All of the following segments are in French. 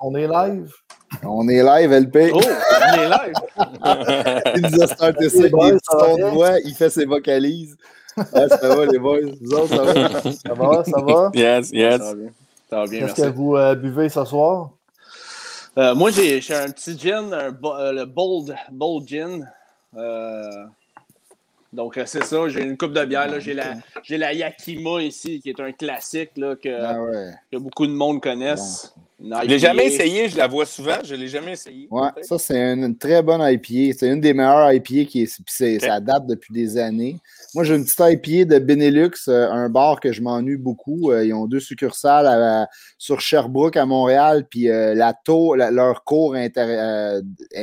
On est live. On est live, LP. Oh, on est live. il nous a starté ça avec des petits de voix. Il fait ses vocalises. Ah, ça va, les boys. Vous autres, ça va? Ça va, ça va? Yes, yes. Ça va bien. Ça va bien, Qu'est-ce que vous euh, buvez ce soir? Euh, moi, j'ai un petit gin, un, euh, le Bold, bold Gin. Euh, donc, c'est ça. J'ai une coupe de bière. J'ai la, la Yakima ici, qui est un classique là, que, ah que beaucoup de monde connaissent. Je ne l'ai jamais essayé. Je la vois souvent. Je ne l'ai jamais essayé. Ouais, ça, c'est une, très bonne IPA. C'est une des meilleures IPA qui est. Ça date depuis des années. Moi, j'ai une petite IPA de Benelux, euh, un bar que je m'ennuie beaucoup. Euh, ils ont deux succursales sur Sherbrooke à Montréal, puis la taux, leur cours est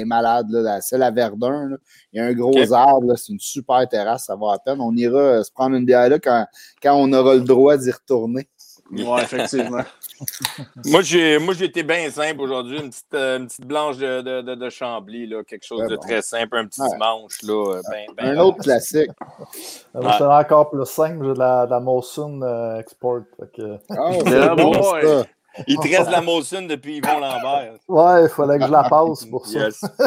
malade. Là, celle à Verdun, il y a un gros arbre, c'est une super terrasse, ça va à peine. On ira euh, se prendre une bière là quand, quand on aura le droit d'y retourner. Oui, effectivement. moi, j'ai moi été bien simple aujourd'hui. Une petite, euh, une petite blanche de, de, de, Chambly, là, quelque chose de très simple, un petit dimanche. Là, euh, ben, ben, un autre classique. C'est encore plus simple, j'ai de la, la Molson Export. Que... Ah, c'est bon, ça. Il te reste la Molson depuis Yvon Lambert. Ouais, il fallait que je la passe pour ça. Yes.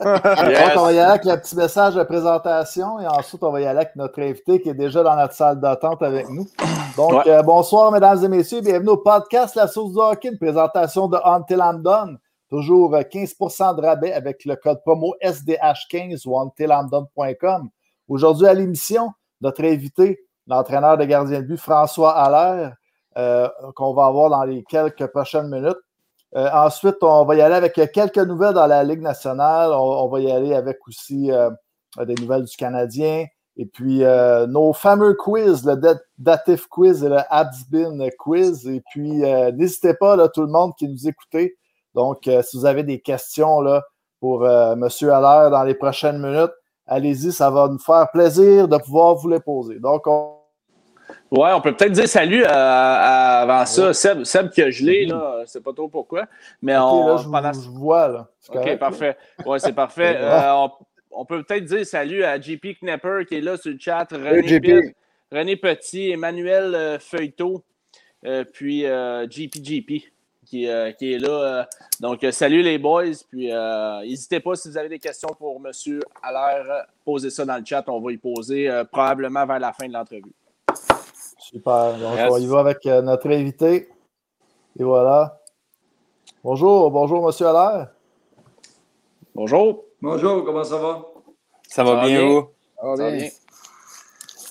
Donc, on va y aller avec le petit message de présentation et ensuite, on va y aller avec notre invité qui est déjà dans notre salle d'attente avec nous. Donc, euh, bonsoir, mesdames et messieurs. Bienvenue au podcast La Source du Hockey, une présentation de Until I'm Done. Toujours 15% euh, de rabais avec le code promo SDH15 ou untilamdone.com. Aujourd'hui à l'émission, notre invité, l'entraîneur de gardien de but François Allaire. Euh, qu'on va avoir dans les quelques prochaines minutes. Euh, ensuite, on va y aller avec quelques nouvelles dans la Ligue nationale. On, va y aller avec aussi euh, des nouvelles du Canadien. Et puis, nos fameux quiz, le Datif Quiz et le Absbin Quiz. Et puis, n'hésitez pas, là, tout le monde qui nous écoutez. Donc, si vous avez des questions là, pour M. Allaire dans les prochaines minutes, allez-y, ça va nous faire plaisir de pouvoir vous les poser. Donc, on Ouais, on peut peut-être dire salut avant ça. Seb, Seb qui a gelé, là, c'est pas trop pourquoi. Mais on. Là, je, vois, là. OK, parfait. Ouais, c'est parfait. Euh, on, peut peut-être dire salut à JP Knapper qui est là sur le chat, René, René Petit, Emmanuel euh, Feuilletot, euh, puis JP JP qui, qui est là. donc, salut les boys. Puis, n'hésitez pas si vous avez des questions pour M. Allaire, posez ça dans le chat. On va y poser probablement vers la fin de l'entrevue. Super. Donc, on y va avec euh, notre invité. Et voilà. Bonjour, bonjour, monsieur Allaire. Bonjour. Bonjour, comment ça va? Ça, va, bien, vous? Ça va bien.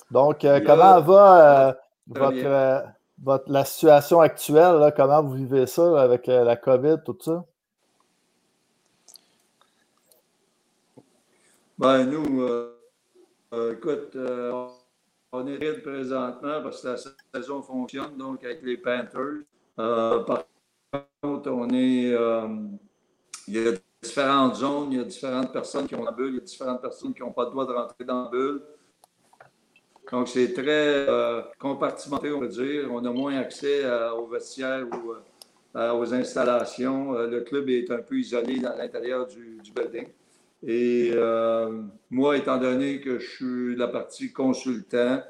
Donc, euh, comment va euh, votre, votre, la situation actuelle? comment vous vivez ça avec la COVID, tout ça? Ben, nous, écoute, on est raide présentement parce que la saison fonctionne, donc avec les Panthers. Euh, par contre, on est. Euh, il y a différentes zones, il y a différentes personnes qui ont la bulle, il y a différentes personnes qui n'ont pas le droit de rentrer dans la bulle. Donc, c'est très euh, compartimenté, on peut dire. On a moins accès aux vestiaires ou aux installations. le club est un peu isolé à l'intérieur du, du, building. Et euh, moi, étant donné que je suis la partie consultant,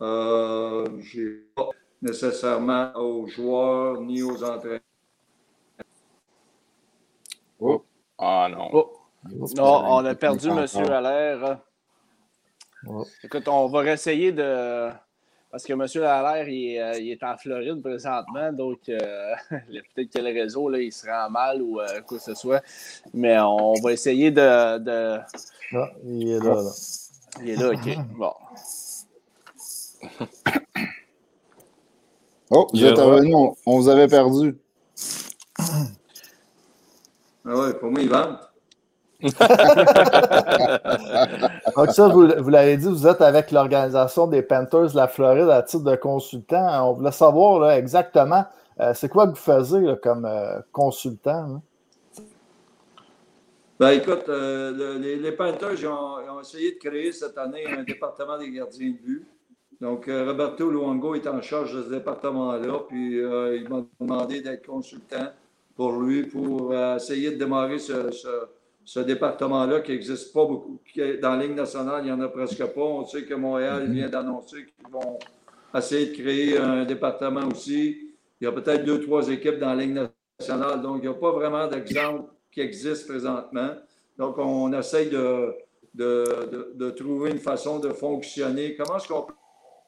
euh, je n'ai pas nécessairement aux joueurs ni aux entraîneurs. Oh. Ah non. Oh. Non, on a perdu M. Allaire. Écoute, on va essayer de. Parce que M. Allaire, il, euh, il, est en Floride présentement, donc euh, peut-être que le réseau, là, il se rend mal ou euh, quoi que ce soit. Mais on va essayer de. de... Ah, il est là, là. Il est là, OK. Bon. Oh, vous êtes revenu, on, on, vous avait perdu. Ah ouais, pour moi, il va. Donc ça, vous, l'avez dit, vous êtes avec l'organisation des Panthers de la Floride à titre de consultant. On voulait savoir exactement, euh, c'est quoi que vous faisiez comme euh, consultant? Ben, écoute, euh, les, Panthers ils ont, essayé de créer cette année un département des gardiens de but. Donc, Roberto Luongo est en charge de ce département-là, puis il m'a demandé d'être consultant pour lui pour essayer de démarrer ce ce département-là qui n'existe pas beaucoup. Dans la Ligue nationale, il n'y en a presque pas. On sait que Montréal vient d'annoncer qu'ils vont essayer de créer un département aussi. Il y a peut-être deux, trois équipes dans la Ligue nationale. Donc, il n'y a pas vraiment d'exemple qui existe présentement. Donc, on essaye de, de, trouver une façon de fonctionner. Comment est-ce qu'on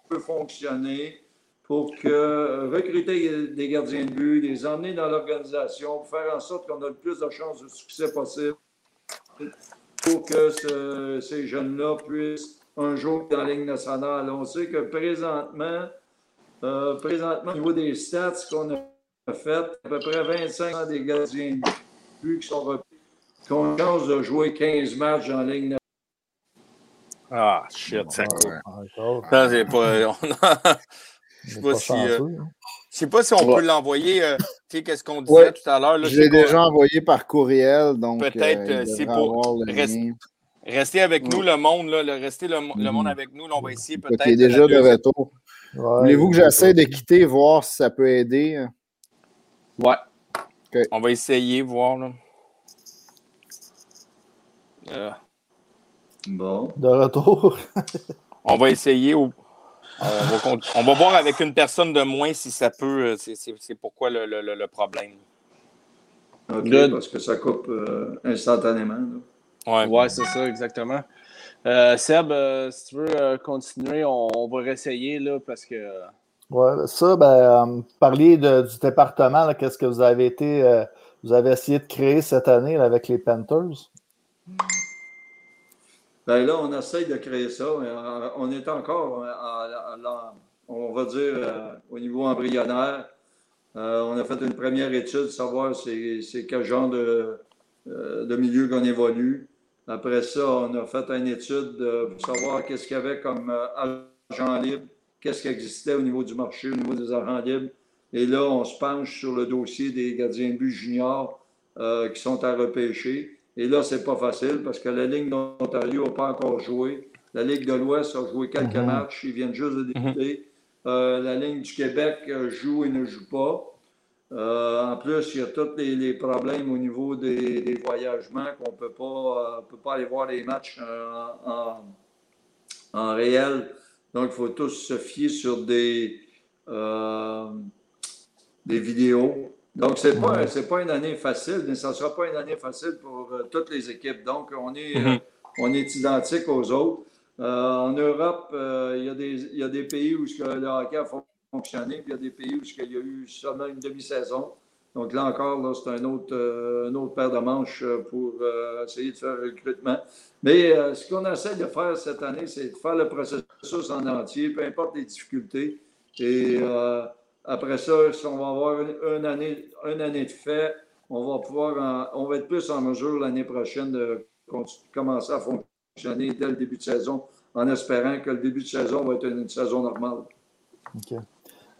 peut fonctionner pour que recruter des gardiens de but, les emmener dans l'organisation, faire en sorte qu'on ait le plus de chances de succès possible? Pour que ces jeunes-là puissent un jour dans la Ligue nationale. On sait que présentement, euh, présentement, au niveau des stats qu'on a fait, à peu près 25 des gardiens de but qui sont repris, qui ont une chance de jouer 15 matchs en Ligue nationale. Ah, shit, ça Ça, c'est pas. Je sais pas si. Euh, hein. Je sais pas si on peut l'envoyer. Euh, tu sais, qu'est-ce qu'on disait tout à l'heure. Je l'ai déjà envoyé par courriel. donc Peut-être euh, c'est pour. Rester, avec nous, le monde. Là, rester le, monde mm. avec nous. Là, on va essayer peut-être. Tu déjà de retour. Voulez-vous que j'essaie de quitter, voir si ça peut aider? Ouais. On va essayer, voir. Là. Bon. De retour. on va essayer. Au... On va, voir avec une personne de moins si ça peut. Euh, c'est pourquoi le, problème. OK, parce que ça coupe euh, instantanément. Oui, ouais, c'est ça, exactement. Euh, Seb, si tu veux continuer, on, va réessayer là, parce que. Oui, ça, ben, parler du département, qu'est-ce que vous avez été. vous avez essayé de créer cette année avec les Panthers? Ben là, on essaye de créer ça. Euh, on est encore, euh, on va dire, euh, au niveau embryonnaire. on a fait une première étude, savoir c'est quel genre de, de milieu qu'on évolue. Après ça, on a fait une étude pour savoir qu'est-ce qu'il y avait comme agent libre, qu'est-ce qui existait au niveau du marché, au niveau des agents libres. Et là, on se penche sur le dossier des gardiens de but juniors qui sont à repêcher. Et là, c'est pas facile parce que la Ligue d'Ontario n'a pas encore joué. La Ligue de l'Ouest a joué quelques mhm. matchs. Ils viennent juste de mhm. débuter. Euh, la Ligue du Québec euh, joue et ne joue pas. Euh, en plus, il y a tous les, problèmes au niveau des, voyagements qu'on ne peut pas, peut pas aller voir les matchs en, en, réel. Donc, il faut tous se fier sur des, des vidéos. Donc, ce n'est pas, pas une année facile, mais ça ne sera pas une année facile pour euh, toutes les équipes. Donc, on est, mhm. euh, on est identique aux autres. Euh, en Europe, il y, a des, y, a des pays où le hockey a fonctionné, puis il y a des pays où il y a eu seulement une demi-saison. Donc là encore, c'est un autre, une autre paire de manches pour essayer de faire le recrutement. Mais ce qu'on essaie de faire cette année, c'est de faire le processus en entier, peu importe les difficultés. Et après ça, si on va avoir une, année, année de fait, on va pouvoir, on va être plus en mesure l'année prochaine de commencer à fonctionner dès le début de saison, en espérant que le début de saison va être une saison normale. OK.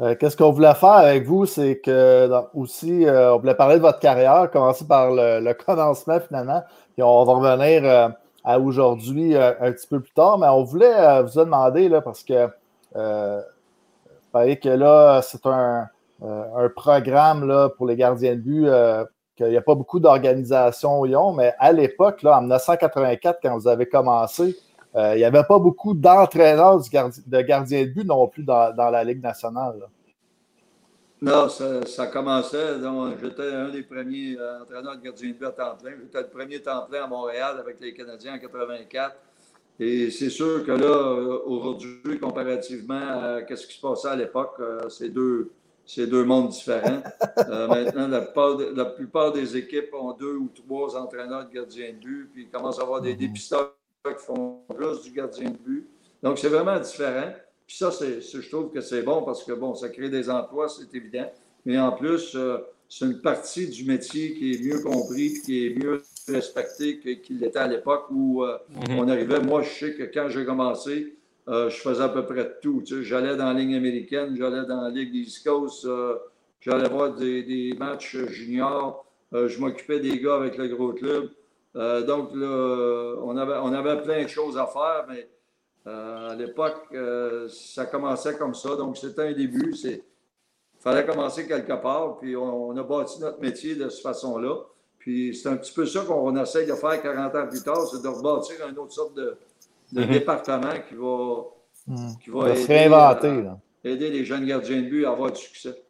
Euh, qu'est-ce qu'on voulait faire avec vous, c'est que aussi, euh, on voulait parler de votre carrière, commencer par le, commencement finalement, puis on va revenir euh, à aujourd'hui un petit peu plus tard, mais on voulait vous demander, là, parce que que là, c'est un, euh, programme là, pour les gardiens de but, euh, qu'il n'y a pas beaucoup d'organisations au Lyon, mais à l'époque, en 1984, quand vous avez commencé, euh, il n'y avait pas beaucoup d'entraîneurs de gardiens de but non plus dans, la Ligue nationale. Non, ça, commençait. J'étais un des premiers entraîneurs de gardiens de but à temps plein. J'étais le premier temps plein à Montréal avec les Canadiens en 84. Et c'est sûr que là, euh, aujourd'hui, comparativement à ce qui se passait à l'époque, euh, c'est deux, deux mondes différents. Euh, maintenant, la plupart, des équipes ont deux ou trois entraîneurs de gardiens de but, puis ils commencent à avoir des mhm. dépisteurs qui font plus du gardien de but. Donc, c'est vraiment différent. Puis ça, je trouve que c'est bon parce que, bon, ça crée des emplois, c'est évident. Mais en plus, c'est une partie du métier qui est mieux compris, qui est mieux respecté qu'il l'était à l'époque où euh, mhm. on arrivait. Moi, je sais que quand j'ai commencé, euh, je faisais à peu près tout. J'allais dans la ligne américaine, j'allais dans la Ligue East Coast, euh, j'allais voir des, matchs juniors, je m'occupais des gars avec le gros club. donc, là, on avait, on avait plein de choses à faire, mais à l'époque, ça commençait comme ça. Donc, c'était un début. Il fallait commencer quelque part, puis on, on a bâti notre métier de cette façon-là. Puis c'est un petit peu ça qu'on essaye de faire 40 ans plus tard, c'est de rebâtir une autre sorte de, mhm. département qui va, mhm. qui va, aider, aider, les jeunes gardiens de but à avoir du succès.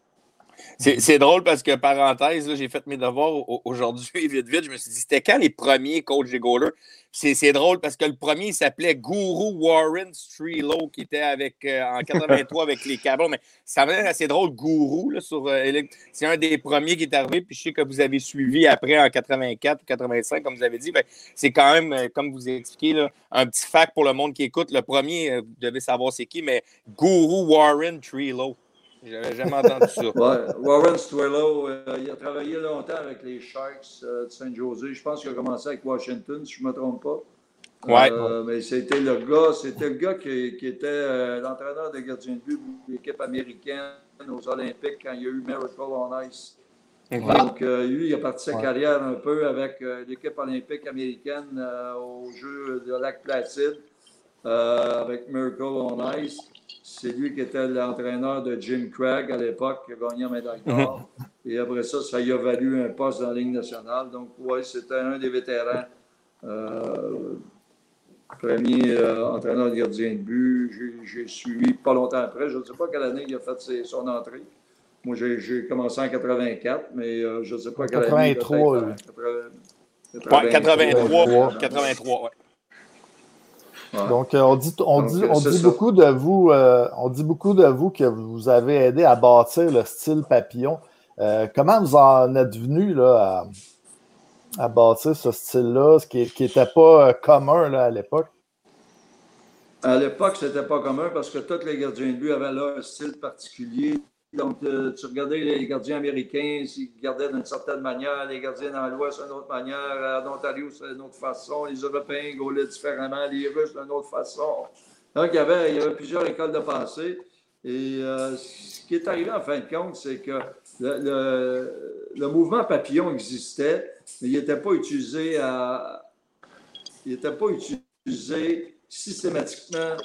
C'est drôle parce que, parenthèse, j'ai fait mes devoirs aujourd'hui, vite, vite. Je me suis dit, c'était quand les premiers coachs des goalers? C'est drôle parce que le premier, il s'appelait Guru Warren Strelo, qui était avec, euh, en 83 avec les Cabons. Mais ça m'a assez drôle, Guru, euh, C'est un des premiers qui est arrivé. Puis je sais que vous avez suivi après en 84 ou 85, comme vous avez dit. Ben, c'est quand même, euh, comme vous expliqué, un petit fact pour le monde qui écoute. Le premier, vous devez savoir c'est qui, mais Guru Warren Strelo. J'avais jamais entendu ça. Warren Stuello, euh, il a travaillé longtemps avec les Sharks euh, de Saint-José. Je pense qu'il a commencé avec Washington, si je ne me trompe pas. Ouais. Euh, mais c'était le gars, c'était le gars qui, qui était l'entraîneur de gardien de but de l'équipe américaine aux Olympiques quand il y a eu Miracle on Ice. Donc, lui, il a parti sa carrière un peu avec l'équipe olympique américaine aux Jeux de Lac Placide avec Miracle on Ice. C'est lui qui était l'entraîneur de Jim Craig à l'époque, qui a gagné un médaille d'or. Mhm. Et après ça, ça lui a valu un poste dans la Ligue nationale. Donc, oui, c'était un des vétérans. Euh, premier euh, entraîneur de gardien de but. J'ai suivi pas longtemps après. Je ne sais pas quelle année il a fait son entrée. Moi, j'ai commencé en 84, mais euh, je ne sais pas quelle année. 83. 83, 83, 83, ouais. Donc, euh, on dit, on dit, on dit beaucoup de vous, euh, on dit beaucoup de vous que vous avez aidé à bâtir le style papillon. Euh, comment vous en êtes venu là, à, bâtir ce style-là, ce qui n'était pas commun là, à l'époque? À l'époque, c'était pas commun parce que tous les gardiens de but avaient leur style particulier. Donc, euh, tu regardais les gardiens américains, ils gardaient d'une certaine manière, les gardiens dans l'Ouest d'une autre manière, en Ontario, c'est d'une autre façon, les Européens gaulaient différemment, les Russes d'une autre façon. Donc, il y, avait, plusieurs écoles de pensée. Et euh, ce qui est arrivé en fin de compte, c'est que le, mouvement papillon existait, mais il n'était pas utilisé. Il n'était pas utilisé systématiquement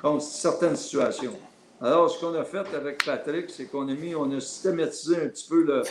contre certaines situations. Alors, ce qu'on a fait avec Patrick, c'est qu'on a mis, on a systématisé un petit peu le,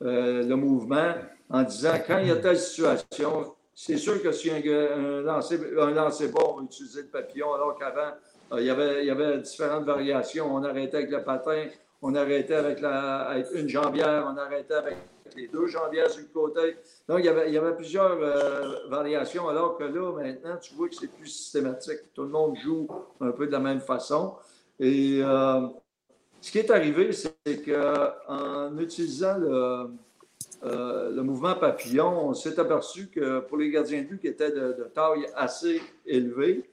euh, mouvement en disant quand il y a telle situation, c'est sûr que si un, un, lancer, un va utiliser le papillon, alors qu'avant, euh, il, y avait, différentes variations. On arrêtait avec le patin, on arrêtait avec, la, une jambière, on arrêtait avec les deux jambières sur côté. Donc, il y avait, il y avait plusieurs euh, variations, alors que là, maintenant, tu vois que c'est plus systématique. Tout le monde joue un peu de la même façon. Et euh, ce qui est arrivé, c'est qu'en utilisant le, euh, le, mouvement papillon, on s'est aperçu que pour les gardiens de but qui étaient de, taille assez élevée,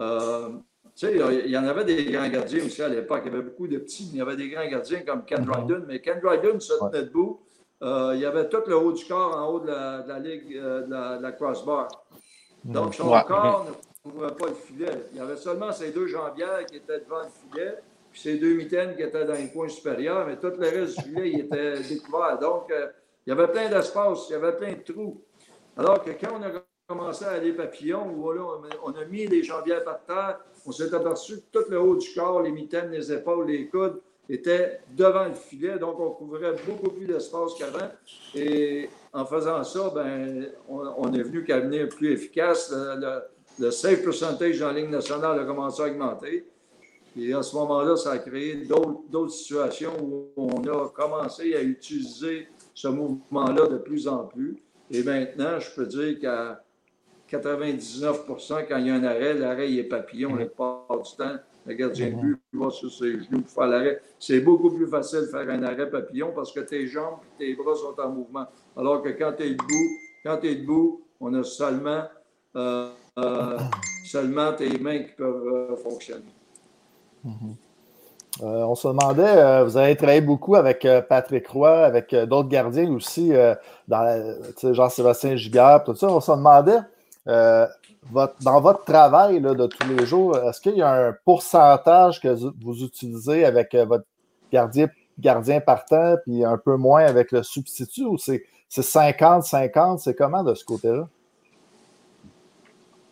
euh, tu sais, il y en avait des grands gardiens aussi à l'époque. Il y avait beaucoup de petits, mais il y avait des grands gardiens comme Ken mm-hmm. Dryden. Mais Ken Dryden se tenait debout. il y avait tout le haut du corps en haut de la, ligue, de la, crossbar. Donc, son corps ne pouvait pas le filet. Il y avait seulement ces deux jambières qui étaient devant le filet, puis ces deux mitaines qui étaient dans les coins supérieurs, mais tout le reste du filet, il était découvert. Donc, euh, il y avait plein d'espace, il y avait plein de trous. Alors que quand on a commencé à aller papillon, on a mis les jambières par terre, on s'est aperçu que tout le haut du corps, les mitaines, les épaules, les coudes, étaient devant le filet, donc on couvrait beaucoup plus d'espace qu'avant. Et en faisant ça, ben, on, est venu qu'à plus efficace. Le safe percentage dans la Ligue nationale a commencé à augmenter. Et à ce moment-là, ça a créé d'autres situations où on a commencé à utiliser ce mouvement-là de plus en plus. Et maintenant, je peux dire qu'à 99% quand il y a un arrêt, l'arrêt est papillon la plupart du temps. Le gardien de but va sur ses genoux pour faire l'arrêt. C'est beaucoup plus facile de faire un arrêt papillon parce que tes jambes et tes bras sont en mouvement. Alors que quand tu es debout, quand debout, on a seulement euh, euh, seulement tes mains qui peuvent euh, fonctionner. Mhm. on se demandait, vous avez travaillé beaucoup avec Patrick Roy, avec d'autres gardiens aussi, dans, Jean-Sébastien Giguère, tout ça. On se demandait, dans votre travail de tous les jours, est-ce qu'il y a un pourcentage que vous utilisez avec votre gardien, gardien partant, puis un peu moins avec le substitut, ou c'est 50-50? C'est comment de ce côté-là?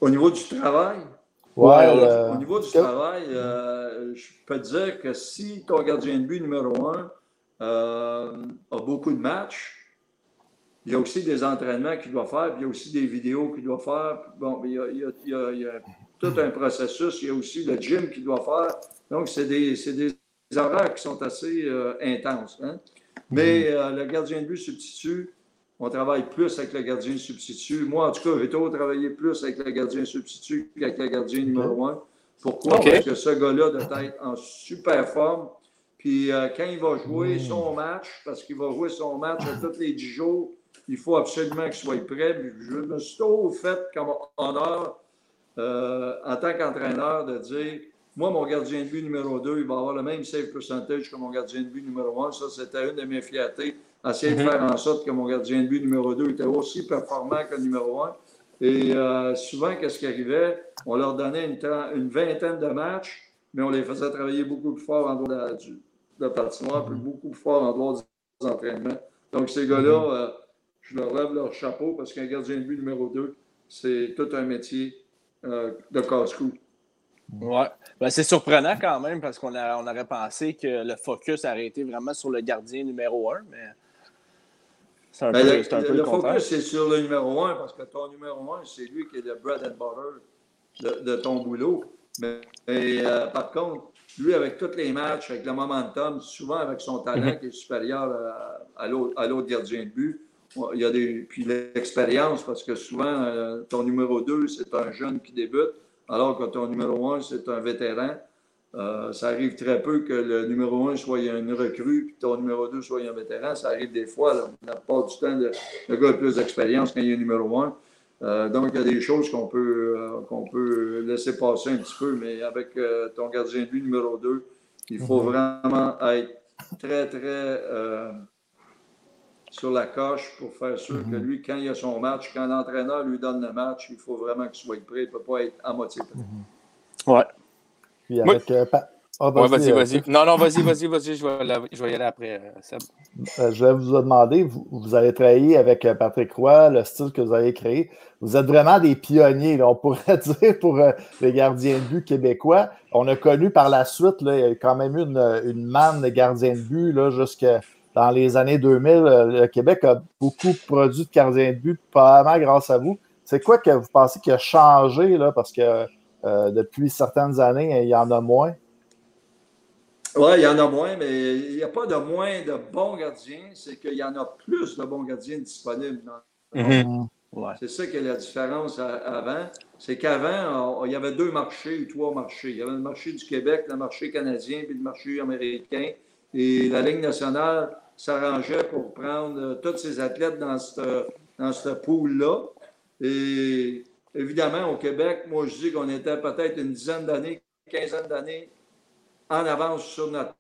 Au niveau du travail? Ouais, au niveau du travail, euh, je peux te dire que si ton gardien de but numéro un euh, a beaucoup de matchs, il y a aussi des entraînements qu'il doit faire, puis il y a aussi des vidéos qu'il doit faire. Bon, il y, a, tout un processus. Il y a aussi le gym qu'il doit faire. Donc, c'est des, des, horaires qui sont assez euh, intenses. Hein. Mais euh, le gardien de but substitut, on travaille plus avec le gardien substitut. Moi, en tout cas, j'ai toujours travaillé plus avec le gardien substitut qu'avec le gardien numéro un. Pourquoi? Parce que ce gars-là doit être en super forme. Puis euh, quand il va jouer hmm. son match, parce qu'il va jouer son match à tous les 10 jours, il faut absolument qu'il soit prêt. Je me suis toujours fait comme honneur euh, en tant qu'entraîneur de dire moi, mon gardien de but numéro 2, il va avoir le même save percentage que mon gardien de but numéro 1. Ça, c'était une de mes fiertés. Essayer de mhm. faire en sorte que mon gardien de but numéro 2 était aussi performant que le numéro 1. Et euh, souvent, qu'est-ce qui arrivait? On leur donnait une, vingtaine de matchs, mais on les faisait travailler beaucoup plus fort en dehors de, de patinoire, puis beaucoup plus fort en dehors des entraînements. Donc, ces gars-là, mhm. euh, je leur lève leur chapeau parce qu'un gardien de but numéro 2, c'est tout un métier euh, de casse-cou. Oui. Ben, c'est surprenant quand même parce qu'on on aurait pensé que le focus aurait été vraiment sur le gardien numéro un, mais c'est un, ben, peu, le, un peu, le, focus, c'est sur le numéro un parce que ton numéro un, c'est lui qui est le bread and butter de, ton boulot. Mais, euh, par contre, lui, avec tous les matchs, avec le momentum, souvent avec son talent mhm. qui est supérieur à, à l'autre gardien de but, il y a des, puis l'expérience, parce que souvent, euh, ton numéro 2, c'est un jeune qui débute alors que ton numéro un, c'est un vétéran. Euh, ça arrive très peu que le numéro un soit une recrue, et ton numéro 2 soit un vétéran. Ça arrive des fois, là, la plupart du temps, le, gars a plus d'expérience quand il est numéro un. Euh, donc, il y a des choses qu'on peut, euh, qu'on peut laisser passer un petit peu, mais avec ton gardien de but numéro 2, il faut mhm. vraiment être très, très sur la coche pour faire sûr que mhm. lui, quand il a son match, quand l'entraîneur lui donne le match, il faut vraiment qu'il soit prêt. Il ne peut pas être à moitié prêt. Ouais. Puis avec, euh, ah, vas-y, vas-y, euh, Non, non, vas-y, vas-y, vas-y, je vais, je vais y aller après, euh, je vais vous demander, vous, vous, avez travaillé avec Patrick Roy, le style que vous avez créé. Vous êtes vraiment des pionniers, on pourrait dire, pour les gardiens de but québécois. On a connu par la suite, là, il y a quand même eu une, une manne de gardiens de but jusqu'à dans les années 2000, euh, le Québec a beaucoup produit de gardiens de but, probablement grâce à vous. C'est quoi que vous pensez qui a changé, là, parce que euh, depuis certaines années, il y en a moins? Oui, il y en a moins, mais il n'y a pas de moins de bons gardiens, c'est qu'il y en a plus de bons gardiens disponibles. Mm-hmm. C'est ça qui est la différence avant. C'est qu'avant, il y avait deux marchés ou trois marchés. Il y avait le marché du Québec, le marché canadien, puis le marché américain. Et la Ligue nationale s'arrangeait pour prendre euh, tous ces athlètes dans ce dans cette pool-là. Et évidemment, au Québec, moi, je dis qu'on était peut-être une dizaine d'années, quinzaine d'années en avance sur notre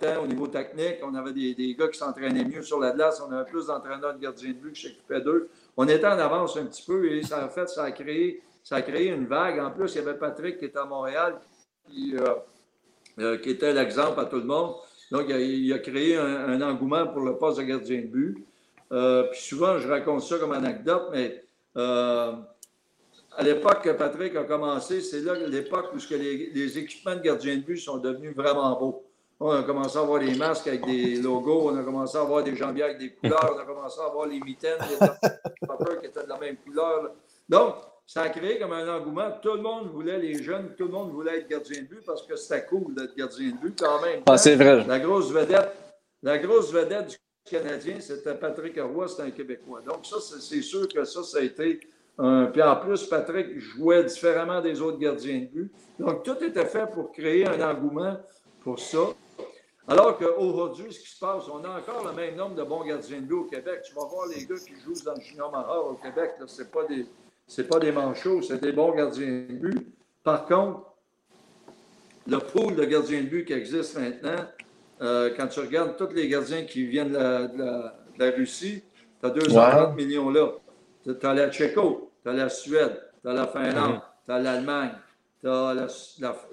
temps au niveau technique. On avait des, gars qui s'entraînaient mieux sur la glace. On avait plus d'entraîneurs de gardiens de but qui s'occupaient d'eux. On était en avance un petit peu et ça, en fait, ça a créé, ça a créé une vague. En plus, il y avait Patrick qui était à Montréal, qui, euh, euh, était l'exemple à tout le monde. Donc, il a, créé un, engouement pour le poste de gardien de but. Euh, puis souvent, je raconte ça comme anecdote, mais à l'époque que Patrick a commencé, c'est là l'époque où les, équipements de gardien de but sont devenus vraiment beaux. On a commencé à avoir des masques avec des logos, on a commencé à avoir des jambières avec des couleurs, on a commencé à avoir les mitaines, les qui étaient de la même couleur. Donc, ça a créé comme un engouement. Tout le monde voulait, les jeunes, tout le monde voulait être gardien de but parce que c'était cool d'être gardien de but quand même. Ah, c'est vrai. La grosse vedette, la grosse vedette du Canadien, c'était Patrick Roy, c'était un Québécois. Donc, ça, c'est sûr que ça, ça a été un. Puis en plus, Patrick jouait différemment des autres gardiens de but. Donc, tout était fait pour créer un engouement pour ça. Alors qu'aujourd'hui, ce qui se passe, on a encore le même nombre de bons gardiens de but au Québec. Tu vas voir les gars qui jouent dans le Junior Mahar au Québec, ce pas des pas des manchots, c'est des bons gardiens de but. Par contre, le pool de gardiens de but qui existe maintenant, euh, quand tu regardes tous les gardiens qui viennent de la, Russie, tu as 230 millions là. Tu as la Tchéco, tu as la Suède, tu as la Finlande, tu as l'Allemagne, tu as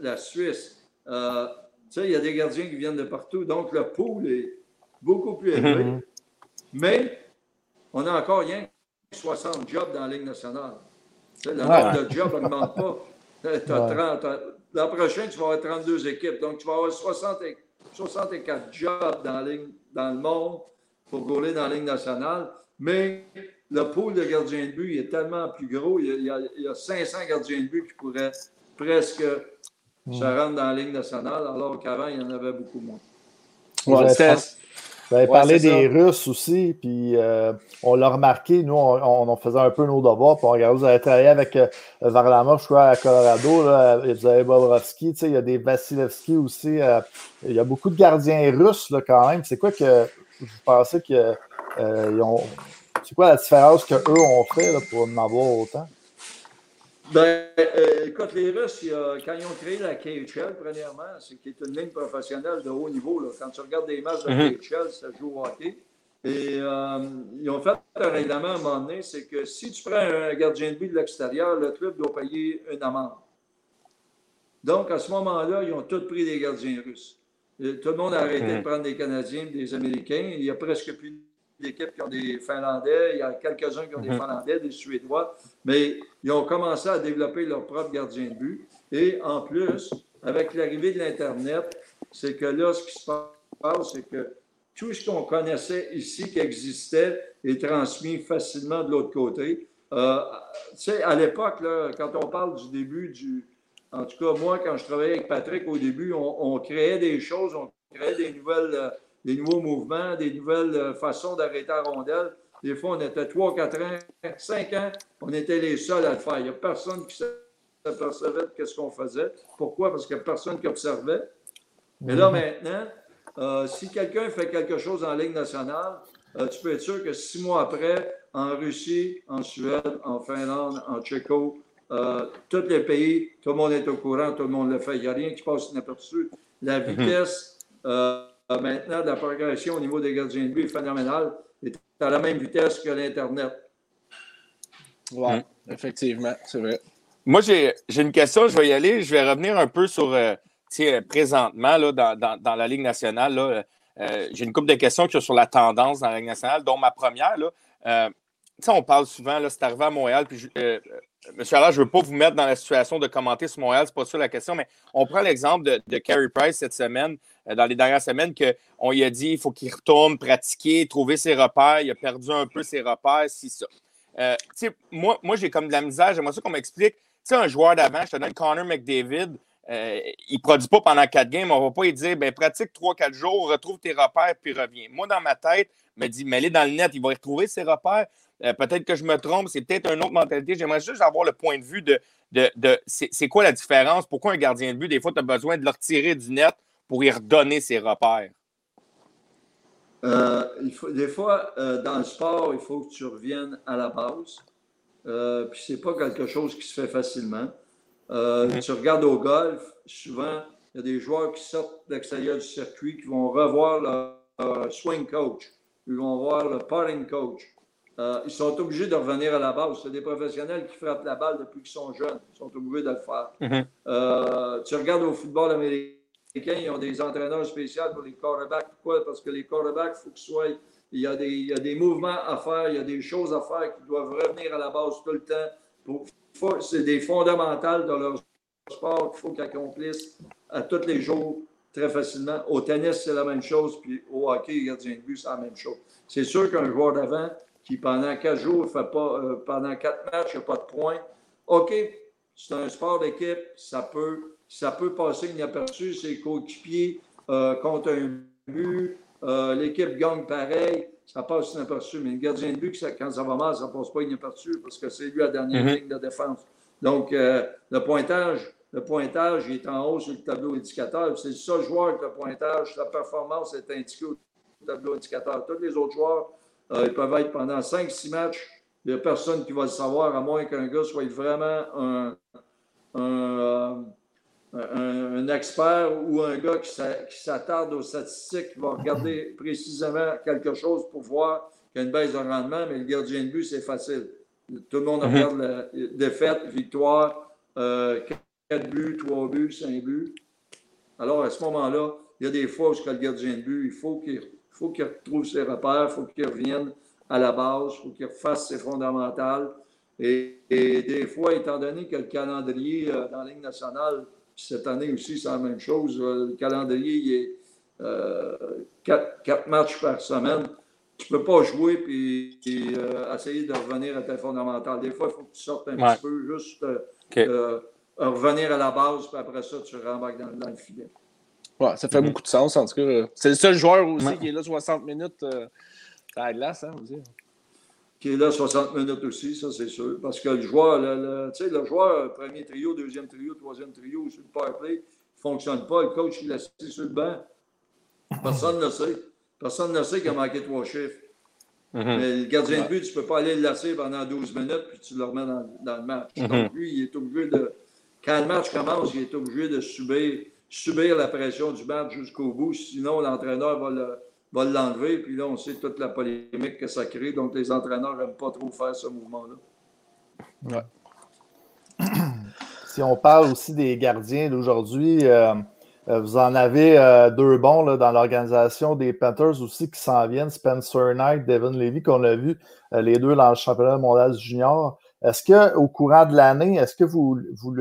la, Suisse. Euh, tu sais, il y a des gardiens qui viennent de partout. Donc, le pool est beaucoup plus élevé. Mhm. Mais on a encore rien 60 jobs dans la Ligue nationale. le nombre de jobs n'augmente pas. L'an prochain, tu vas avoir 32 équipes. Donc, tu vas avoir 64 jobs dans, dans le monde pour rouler dans la Ligue nationale. Mais le pool de gardiens de but est tellement plus gros. Il y, a, 500 gardiens de but qui pourraient presque se rendre dans la Ligue nationale, alors qu'avant, il y en avait beaucoup moins. Ouais, Vous avez parlé des Russes aussi, puis euh, on l'a remarqué, nous, on, faisait un peu nos devoirs, puis on regardait, vous avez travaillé avec euh, Varlamov, je crois, à Colorado, là, vous avez Bobrovski, il y a des Vasilevski aussi, il y a beaucoup de gardiens russes là, quand même. C'est quoi que vous pensez que ont. C'est quoi la différence qu'eux ont fait là, pour en avoir autant? Ben, euh, écoute, les Russes, quand ils ont créé la KHL, premièrement, c'est qui est une ligne professionnelle de haut niveau. Là. Quand tu regardes des matchs de mm KHL, ça joue au hockey. Et euh, ils ont fait un règlement à un moment donné, c'est que si tu prends un gardien de but de l'extérieur, le club doit payer une amende. Donc, à ce moment-là, ils ont tous pris des gardiens russes. tout le monde a arrêté de mhm. prendre des Canadiens, des Américains. Il y a presque plus d'équipes qui ont des Finlandais, il y a quelques-uns qui ont des mhm. Finlandais, des Suédois, mais ils ont commencé à développer leur propre gardien de but. Et en plus, avec l'arrivée de l'Internet, c'est que là, ce qui se passe, c'est que tout ce qu'on connaissait ici qui existait est transmis facilement de l'autre côté. Euh, tu sais, à l'époque, quand on parle du début du. En tout cas, moi, quand je travaillais avec Patrick au début, on, créait des choses, on créait des nouvelles. Des nouveaux mouvements, des nouvelles euh, façons d'arrêter la rondelle. Des fois, on était 3, 4 ans, 5 ans, on était les seuls à le faire. Il n'y a personne qui s'apercevait de ce qu'on faisait. Pourquoi? Parce qu'il n'y a personne qui observait. Mais là, maintenant, euh, si quelqu'un fait quelque chose en Ligue nationale, euh, tu peux être sûr que six mois après, en Russie, en Suède, en Finlande, en Tchéco, tous les pays, tout le monde est au courant, tout le monde le fait. Il n'y a rien qui passe inaperçu. La mhm. vitesse, maintenant, la progression au niveau des gardiens de but est phénoménale. est à la même vitesse que l'Internet. Oui, hum. effectivement, c'est vrai. Moi, j'ai une question, je vais y aller. Je vais revenir un peu sur, euh, présentement, là, dans, la Ligue nationale. Euh, j'ai une couple de questions sur la tendance dans la Ligue nationale, dont ma première. Là, euh, on parle souvent, c'est arrivé à Montréal, puis Monsieur Allard, je ne veux pas vous mettre dans la situation de commenter sur Montréal, c'est pas ça la question, mais on prend l'exemple de, de Carey Price cette semaine, euh, dans les dernières semaines, qu'on lui a dit qu'il faut qu'il retourne pratiquer, trouver ses repères. Il a perdu un peu ses repères, si ça. Euh, moi, moi j'ai comme de la misère, j'aimerais ça qu'on m'explique. Un joueur d'avant, je te donne Connor McDavid, euh, il ne produit pas pendant quatre games. On ne va pas lui dire ben, pratique trois, quatre jours, retrouve tes repères, puis reviens. Moi, dans ma tête, me dit mais est dans le net, il va retrouver ses repères. Euh, peut-être que je me trompe, c'est peut-être une autre mentalité. J'aimerais juste avoir le point de vue de, de, c'est quoi la différence? Pourquoi un gardien de but, des fois, tu as besoin de le retirer du net pour y redonner ses repères? Euh, il faut, des fois, euh, dans le sport, il faut que tu reviennes à la base. Euh, puis c'est pas quelque chose qui se fait facilement. Mm-hmm. Tu regardes au golf, souvent, il y a des joueurs qui sortent de l'extérieur du circuit qui vont revoir leur swing coach, ils vont voir le putting coach, euh, ils sont obligés de revenir à la base. C'est des professionnels qui frappent la balle depuis qu'ils sont jeunes. Ils sont obligés de le faire. Mhm. Euh, tu regardes au football américain, ils ont des entraîneurs spéciaux pour les quarterbacks. Pourquoi? Parce que les quarterbacks, il faut qu'ils soient. Il y, a des, il y, a des, mouvements à faire, il y a des choses à faire qui doivent revenir à la base tout le temps. C'est des fondamentales de leur sport qu'il faut qu'ils accomplissent à tous les jours très facilement. Au tennis, c'est la même chose, puis au hockey, gardien de but, c'est la même chose. C'est sûr qu'un joueur d'avant, pendant quatre jours, fait pas, euh, pendant quatre matchs, il n'y a pas de points. OK, c'est un sport d'équipe, ça peut, ça peut passer inaperçu, ses coéquipiers euh, contre un but, euh, l'équipe gagne pareil, ça passe inaperçu. Mais le gardien de but, quand ça va mal, ça ne passe pas inaperçu parce que c'est lui la dernière mm-hmm. ligne de défense. Donc, le pointage, le pointage est en haut sur le tableau indicateur. C'est le seul joueur que le pointage, sa performance est indiquée au tableau indicateur. Tous les autres joueurs, euh, ils peuvent être pendant 5-6 matchs. Il n'y a personne qui va le savoir, à moins qu'un gars soit vraiment un, un, euh, expert ou un gars qui s'attarde aux statistiques, qui va regarder précisément quelque chose pour voir qu'il y a une baisse de rendement, mais le gardien de but, c'est facile. Tout le monde mhm. regarde la défaite, victoire, 4 euh, buts, 3 buts, 5 buts. Alors, à ce moment-là, il y a des fois où le gardien de but, il faut qu'il faut qu'il retrouve ses repères, il faut qu'il revienne à la base, il faut qu'il refasse ses fondamentales. Et, des fois, étant donné que le calendrier euh, dans la Ligue nationale, cette année aussi, c'est la même chose, euh, le calendrier, il est euh, quatre, matchs par semaine. Tu ne peux pas jouer et, essayer de revenir à tes fondamentales. Des fois, il faut que tu sortes un petit peu, juste revenir à la base, puis après ça, tu rembarques dans, dans le filet. Ouais, ça fait mhm. beaucoup de sens, en tout cas. C'est le seul joueur aussi qui est là 60 minutes euh, à la glace, hein, aussi. Qui est là 60 minutes aussi, ça c'est sûr. Parce que le joueur, le, sais, le joueur, premier trio, deuxième trio, troisième trio, sur le power play, ne fonctionne pas. Le coach, il assis sur le banc. Personne ne le sait. Personne ne sait qu'il a manqué trois chiffres. Mhm. Mais le gardien de but, tu ne peux pas aller le lasser pendant 12 minutes puis tu le remets dans, dans le match. Mhm. Donc, lui, il est obligé de. Quand le match commence, il est obligé de subir, subir la pression du match jusqu'au bout. Sinon, l'entraîneur va le va l'enlever. Puis là, on sait toute la polémique que ça crée. Donc, les entraîneurs n'aiment pas trop faire ce mouvement-là. Ouais. si on parle aussi des gardiens d'aujourd'hui, euh, euh, vous en avez euh, deux bons là, dans l'organisation des Panthers aussi qui s'en viennent, Spencer Knight, Devin Levy, qu'on a vu, les deux dans le championnat mondial junior. Est-ce qu'au courant de l'année, est-ce que vous, vous,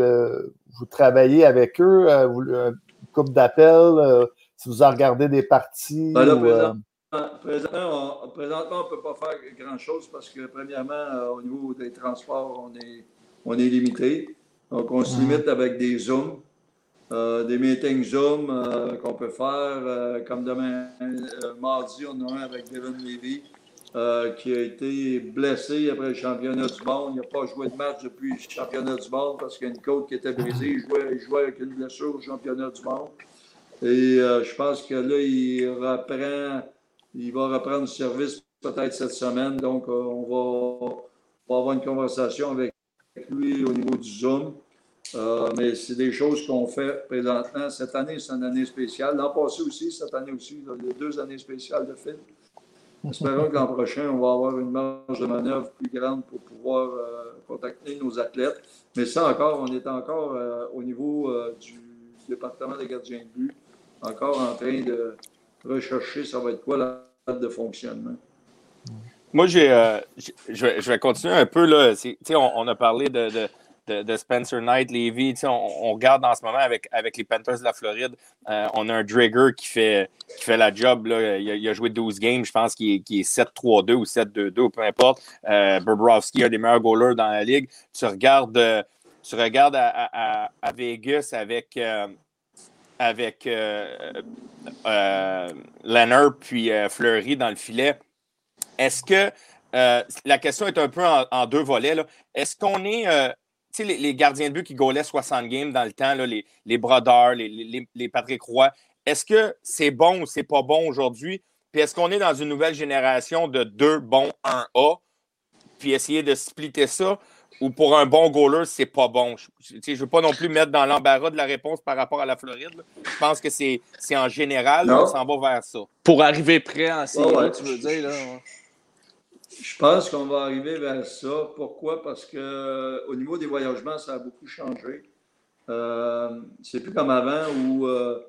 vous, travaillez avec eux, vous, une coupe d'appel, si vous en regardez des parties? Ben présentement, on ne peut pas faire grand-chose parce que, premièrement, au niveau des transports, on est, on est limité. Donc, on se mhm. limite avec des Zooms. Euh, des meetings Zoom euh, qu'on peut faire. Euh, comme demain, mardi, on a un avec Devin Levy qui a été blessé après le championnat du monde. Il n'a pas joué de match depuis le championnat du monde parce qu'il y a une côte qui était brisée. Il jouait, avec une blessure au championnat du monde. Et je pense que là, il reprend, il va reprendre le service peut-être cette semaine. Donc, on va, on va avoir une conversation avec lui au niveau du Zoom. Euh, mais c'est des choses qu'on fait présentement. Cette année, c'est une année spéciale. L'an passé aussi, cette année aussi, a deux années spéciales de film. Espérons que l'an prochain, on va avoir une marge de manœuvre plus grande pour pouvoir euh, contacter nos athlètes. Mais ça encore, on est encore euh, au niveau du département des gardiens de but, encore en train de rechercher ça va être quoi la date de fonctionnement. Moi, j'ai, je, vais, continuer un peu. Là. On, on, a parlé de de, Spencer Knight, Levy. On, regarde en ce moment avec, les Panthers de la Floride. Euh, on a un Dragger qui fait, la job. Il, a, joué 12 games. Je pense qu'il est, 7-3-2 ou 7-2-2, peu importe. Euh, Bobrovski a des meilleurs goalers dans la ligue. Tu regardes, euh, regardes à, Vegas avec. Euh, avec Leonard puis Fleury dans le filet. Est-ce que la question est un peu en, deux volets. Est-ce qu'on est, sais, les, gardiens de but qui gaulaient 60 games dans le temps, les, les Brodeurs, les, les, Patrick Roy, est-ce que c'est bon ou c'est pas bon aujourd'hui? Puis est-ce qu'on est dans une nouvelle génération de deux bons 1A? Puis essayer de splitter ça? Ou pour un bon goaler, c'est pas bon? Je ne veux pas non plus mettre dans l'embarras de la réponse par rapport à la Floride. Je pense que c'est en général, on s'en va vers ça. Pour arriver prêt en série, tu veux dire? Là, je pense qu'on va arriver vers ça. Pourquoi? Parce que au niveau des voyagements, ça a beaucoup changé. Euh, c'est plus comme avant où euh,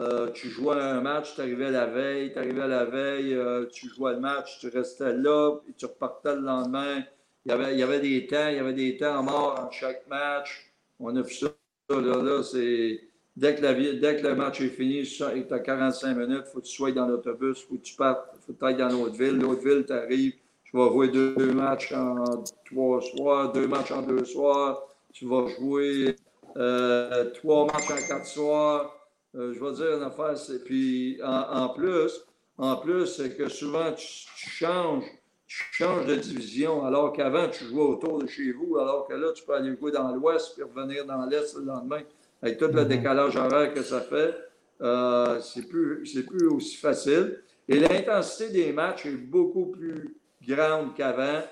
euh, tu jouais un match, tu arrivais la veille, tu arrivais la veille, tu jouais le match, tu restais là, et tu repartais le lendemain. Il y, avait, des temps, il y avait des temps morts en chaque match. On a vu ça. Là, là c'est Dès que, le match est fini, tu as 45 minutes, il faut que tu sois dans l'autobus, il faut que tu partes, il faut que tu ailles dans l'autre ville. L'autre ville, tu arrives, tu vas jouer deux, matchs en trois soirs, deux matchs en deux soirs, tu vas jouer euh, trois matchs en quatre soirs. Euh, je vais dire une affaire, puis en, plus, en plus, c'est que souvent tu, changes, tu changes de division, alors qu'avant, tu jouais autour de chez vous, alors que là, tu peux aller jouer dans l'ouest puis revenir dans l'est le lendemain avec tout le mhm. décalage horaire que ça fait, euh, c'est plus, plus aussi facile. Et l'intensité des matchs est beaucoup plus grande qu'avant.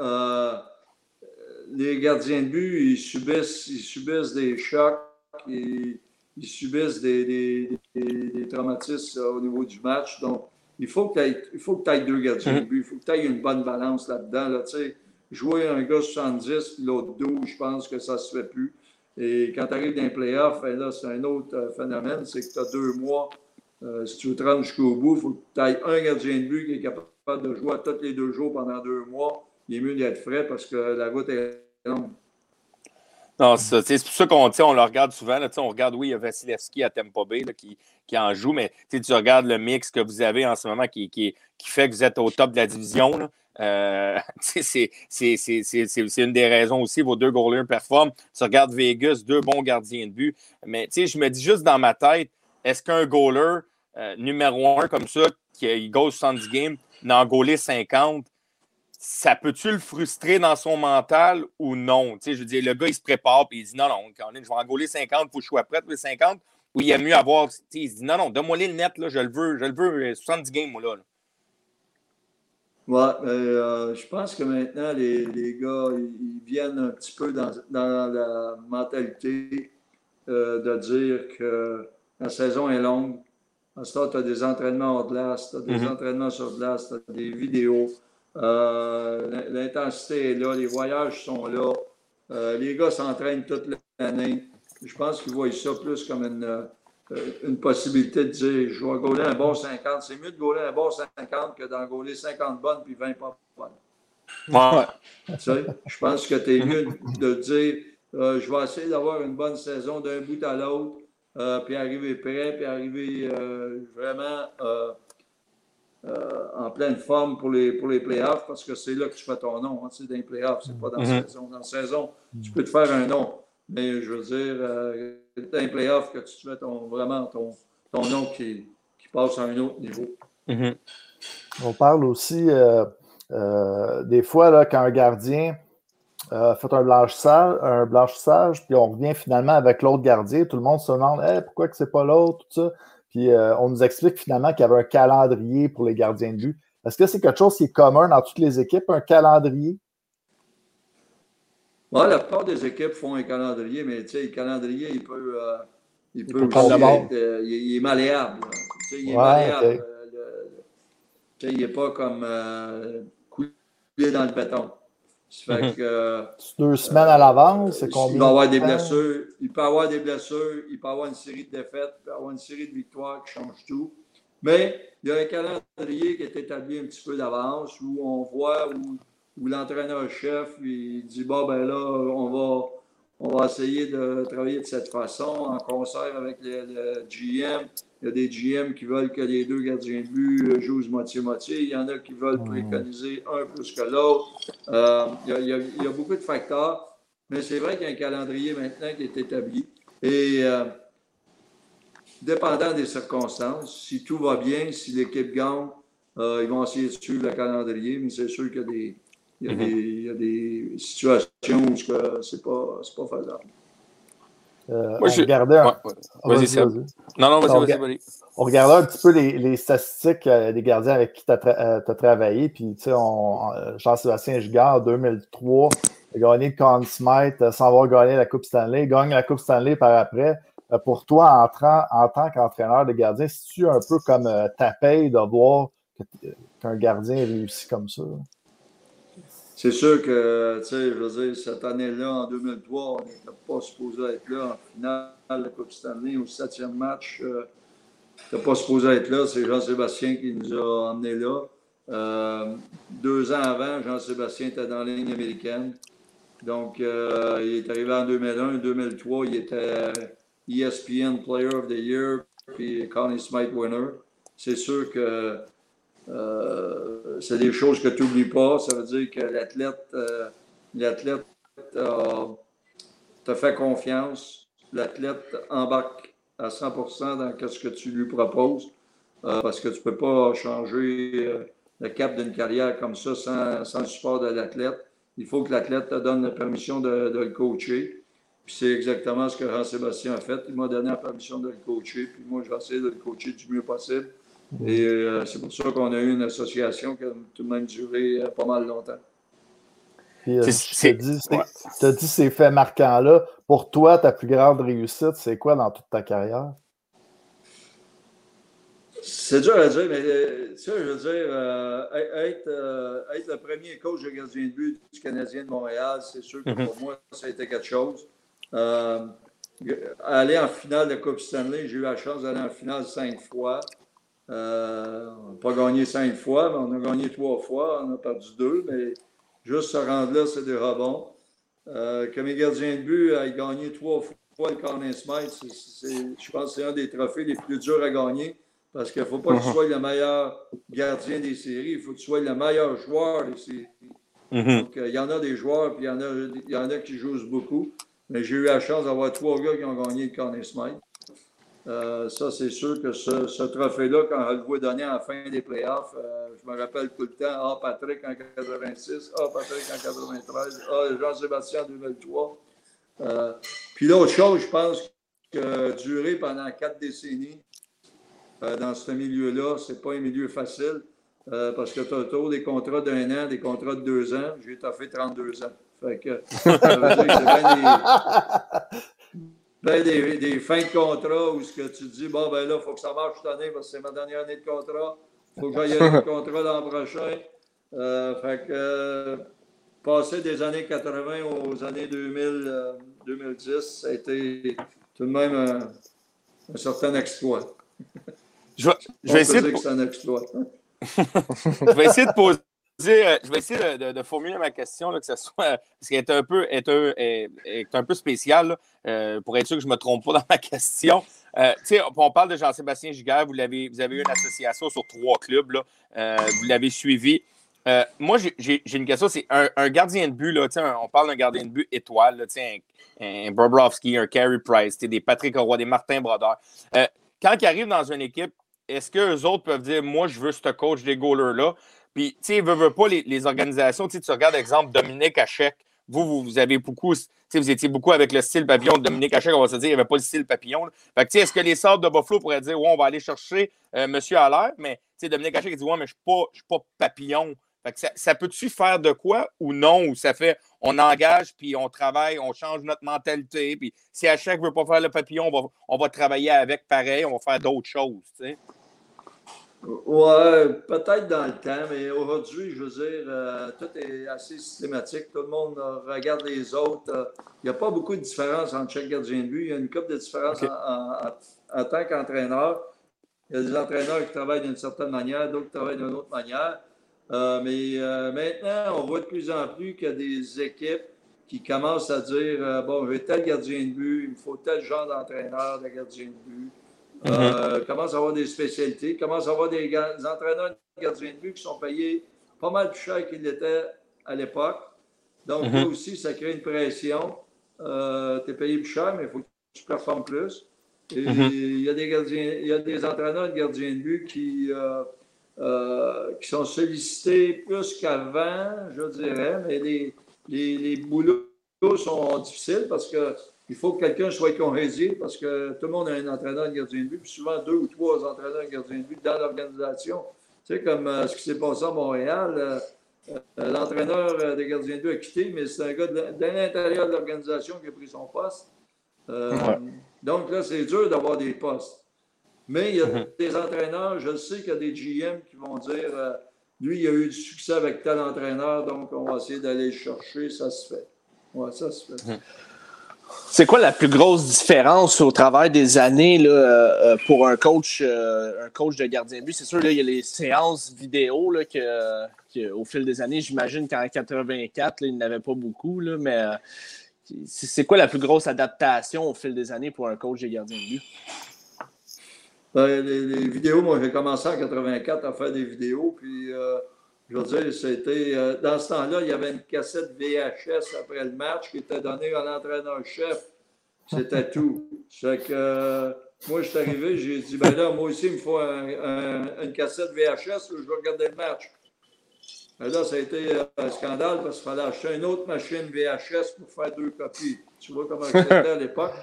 Euh, les gardiens de but, ils subissent, ils subissent des chocs, ils, ils subissent des, des, traumatismes au niveau du match. Donc, il faut que tu aies, deux gardiens de mhm. but. Il faut que tu aies une bonne balance là-dedans. Là, jouer un gars 70 l'autre 12, je pense que ça ne se fait plus. Et quand tu arrives dans les playoffs, ben là, c'est un autre euh, phénomène, c'est que tu as deux mois. Euh, si tu veux te rendre jusqu'au bout, il faut que tu aies un gardien de but qui est capable de jouer tous les deux jours pendant deux mois. Il est mieux d'être frais parce que la route est longue. Non, c'est pour ça qu'on on le regarde souvent. On regarde, oui, il y a Vasilevski à Tempo Bay qui, qui, en joue, mais tu regardes le mix que vous avez en ce moment qui, qui fait que vous êtes au top de la division. Euh, c'est une des raisons aussi, vos deux goalers performent. Tu regardes Vegas, deux bons gardiens de but. Mais je me dis juste dans ma tête, est-ce qu'un goaler euh, numéro un comme ça, qui goal 70 games, n'en goalé 50, ça peut-tu le frustrer dans son mental ou non? je veux dire, le gars, il se prépare et il dit non, non, je vais en gauler 50, il faut que je sois prêt pour les 50. Ou il y a mieux avoir. Il se dit non, non, donne-moi le net, là, je le veux, je le veux, 70 games, moi, là. Ouais, euh, je pense que maintenant, les, les, gars, ils viennent un petit peu dans, dans la mentalité euh, de dire que la saison est longue. À ce tu as des entraînements hors glace, tu as des mm-hmm. entraînements sur glace, tu as des vidéos. Euh, l'intensité est là, les voyages sont là. les gars s'entraînent toute l'année. Je pense qu'ils voient ça plus comme une, euh, une possibilité de dire je vais gauler un bon 50. C'est mieux de gauler un bon 50 que d'en gauler 50 bonnes puis 20 pas bonnes. Ouais. Tu sais, je pense que tu es mieux de dire euh, je vais essayer d'avoir une bonne saison d'un bout à l'autre, euh, puis arriver prêt, puis arriver vraiment en pleine forme pour les, pour les playoffs, parce que c'est là que tu fais ton nom. Hein, sais, dans les playoffs, c'est pas dans la mm-hmm. saison. Dans la saison, tu peux te faire un nom. Mais je veux dire, c'est un playoff que tu fais ton, vraiment ton, ton nom qui, qui, passe à un autre niveau. Mm-hmm. On parle aussi euh, euh, des fois là, quand un gardien euh, fait un blanchissage, un blanchissage, puis on revient finalement avec l'autre gardien, tout le monde se demande pourquoi que c'est pas l'autre, tout ça? Puis on nous explique finalement qu'il y avait un calendrier pour les gardiens de but. Est-ce que c'est quelque chose qui est commun dans toutes les équipes, un calendrier? La plupart des équipes font un calendrier, mais le calendrier, il peut, euh, il, peut aussi être, euh, il, est malléable. il est malléable. Euh, il n'est pas comme coulé dans le béton. Ça fait mhm. que, Deux semaines à l'avance, c'est combien? Il peut avoir des blessures. Il peut avoir des blessures. Il peut avoir une série de défaites. Il peut avoir une série de victoires qui changent tout. Mais il y a un calendrier qui est établi un petit peu d'avance où on voit où où l'entraîneur-chef il dit Bon, ben là, on va, on va essayer de travailler de cette façon, en concert avec le, GM. Il y a des GM qui veulent que les deux gardiens de but jouent moitié-moitié. Il y en a qui veulent préconiser un plus que l'autre. Euh, il, y a, beaucoup de facteurs, mais c'est vrai qu'il y a un calendrier maintenant qui est établi. Et euh, dépendant des circonstances, si tout va bien, si l'équipe gagne, euh, ils vont essayer de suivre le calendrier, mais c'est sûr qu'il y a des, Mhm. Il y, a des, situations où ce n'est c'est pas, pas faisable. Euh, on regardait un... Vas-y, Non, non, vas-y, vas-y. On regardait un petit peu les, les statistiques euh, des gardiens avec qui tu as, euh, travaillé. Puis, tu sais, Jean-Sébastien Gigard, en 2003, a gagné le Conn Smith sans avoir gagné la Coupe Stanley. Il gagne la Coupe Stanley par après. Pour toi, en, en tant qu'entraîneur de gardien, c'est-tu un peu comme ta paye de voir qu'un gardien réussit comme ça? C'est sûr que, tu sais, je veux dire, cette année-là, en 2003, on n'était pas supposé être là en finale de la Coupe Stanley, au septième match. Euh, on n'était pas supposé être là. C'est Jean-Sébastien qui nous a emmenés là. Euh, deux ans avant, Jean-Sébastien était dans la ligne américaine. Donc, euh, il est arrivé en 2001. En 2003, il était ESPN Player of the Year, puis Connie Smith Winner. C'est sûr que euh, c'est des choses que tu n'oublies pas. Ça veut dire que l'athlète, euh, te fait confiance. L'athlète embarque à 100 dans ce que tu lui proposes euh, parce que tu ne peux pas changer le cap d'une carrière comme ça sans, le support de l'athlète. Il faut que l'athlète te donne la permission de, le coacher. Puis c'est exactement ce que Jean-Sébastien a fait. Il m'a donné la permission de le coacher. Puis moi, j'ai essayé de le coacher du mieux possible. Et euh, c'est pour ça qu'on a eu une association qui a tout de même duré euh, pas mal longtemps. Puis, euh, tu as dit ces faits marquants-là. Pour toi, ta plus grande réussite, c'est quoi dans toute ta carrière? C'est dur à dire, mais tu sais, je veux dire, être, le premier coach de gardien de but du Canadien de Montréal, c'est sûr que mm-hmm. pour moi, ça a été quelque chose. aller en finale de Coupe Stanley, j'ai eu la chance d'aller en finale cinq fois. Euh, on n'a pas gagné cinq fois, mais on a gagné trois fois. On a perdu deux, mais juste se rendre là, c'est des rebonds. Euh, que mes gardiens de but aient gagné trois fois le Corner Smith, je pense que c'est un des trophées les plus durs à gagner Parce qu'il ne faut pas que tu uh-huh. sois le meilleur gardien des séries, il faut que tu sois le meilleur joueur des séries. Donc, euh, il y en a des joueurs, puis il y en a, il y en a qui jouent beaucoup. Mais j'ai eu la chance d'avoir trois gars qui ont gagné le Conn Smythe. Euh, ça, c'est sûr que ce, trophée-là, quand on le voit donner à la fin des playoffs, euh, je me rappelle tout le temps, ah, Patrick en 86, ah, Patrick en 93, ah, Jean-Sébastien en 2003. Euh, puis l'autre chose, je pense que durer pendant quatre décennies dans ce milieu-là, c'est pas un milieu facile parce que tu as autour des contrats d'un an, des contrats de deux ans. J'ai fait 32 ans. Fait ça que ben, des, fins de contrat où ce que tu dis, bon, ben là, il faut que ça marche cette année parce que c'est ma dernière année de contrat. Il faut que j'aille un contrat l'an prochain. Euh, fait que passer des années 80 aux années 2000, 2010, euh, ça a été tout de même un, certain exploit. Je vais, je vais essayer de... un exploit. je vais essayer de poser euh, je vais essayer de, formuler ma question, que ce soit, parce qu'elle est un peu, est un, est, un peu spéciale, euh, pour être sûr que je ne me trompe pas dans ma question. Euh, on parle de Jean-Sébastien Giguère, vous, vous avez eu une association sur trois clubs, là, vous l'avez suivi. moi, j'ai une question, c'est un, gardien de but, là, on parle d'un gardien de but étoile, là, un, un Bobrovski, un Carey Price, des Patrick Roy, des Martin Brodeur. quand ils arrivent dans une équipe, est-ce qu'eux autres peuvent dire, moi, je veux ce coach des goalers-là? Puis, tu sais, veut, pas les, organisations. Tu regardes, exemple, Dominique Hachek. Vous, vous, avez beaucoup, vous étiez beaucoup avec le style papillon Dominique Hachek. On va se dire, il n'y avait pas le style papillon. Fait que, est-ce que les sortes de Buffalo pourraient dire, ouais, on va aller chercher euh, Monsieur Allaire, mais Dominique Hachek dit, ouais, mais je ne suis pas papillon. Fait que ça, peut-tu faire de quoi ou non? Ou ça fait, on engage, puis on travaille, on change notre mentalité. Puis si Hachek ne veut pas faire le papillon, on va, on va travailler avec pareil, on va faire d'autres choses. sais? Oui, peut-être dans le temps, mais aujourd'hui, je veux dire, euh, tout est assez systématique. Tout le monde regarde les autres. Euh, il n'y a pas beaucoup de différence entre chaque gardien de but. Il y a une couple de différences en, tant qu'entraîneur. Il y a des entraîneurs qui travaillent d'une certaine manière, d'autres qui travaillent d'une autre manière. Euh, mais maintenant, on voit de plus en plus qu'il y a des équipes qui commencent à dire Bon, j'ai tel gardien de but, il me faut tel genre d'entraîneur de gardien de but. Mhm. Euh, commence à avoir des spécialités, commence à avoir des, entraîneurs de gardiens de but qui sont payés pas mal plus cher qu'ils l'étaient à l'époque. Donc, là mhm. aussi, ça crée une pression. Euh, tu es payé plus cher, mais il faut que tu performes plus. Et mhm. il, y a des gardiens, il y a des entraîneurs de gardiens de but qui, euh, qui sont sollicités plus qu'avant, je dirais, mais les, les, les boulots sont difficiles parce que il faut que quelqu'un soit cohésé parce que tout le monde a un entraîneur de gardien de but, puis souvent deux ou trois entraîneurs de gardien de but dans l'organisation. Tu sais, comme euh, ce qui s'est passé à Montréal, euh, euh, l'entraîneur des gardiens de but a quitté, mais c'est un gars de, l'intérieur de l'organisation qui a pris son poste. Donc là, c'est dur d'avoir des postes. Mais il y a mm-hmm. des entraîneurs, je sais qu'il y a des GM qui vont dire lui, il a eu du succès avec tel entraîneur, donc on va essayer d'aller le chercher, ça se fait. Ouais, ça se fait. C'est quoi la plus grosse différence au travers des années là, euh, euh, pour un coach, euh, un coach de gardien de but? C'est sûr, là, il y a les séances vidéo là, que, au fil des années, j'imagine qu'en 84, il n'y avait pas beaucoup, là, mais c'est quoi la plus grosse adaptation au fil des années pour un coach de gardien de but? Ben, les, vidéos, moi, j'ai commencé en 84 à faire des vidéos, puis je veux dire, c'était. Euh, dans ce temps-là, il y avait une cassette VHS après le match qui était donnée à l'entraîneur-chef. C'était tout. C'est que euh, moi, je suis arrivé, j'ai dit, ben là, moi aussi, il me faut une cassette VHS où je vais regarder le match. Et là, ça a été euh, un scandale parce qu'il fallait acheter une autre machine VHS pour faire deux copies. Tu vois comment c'était à l'époque?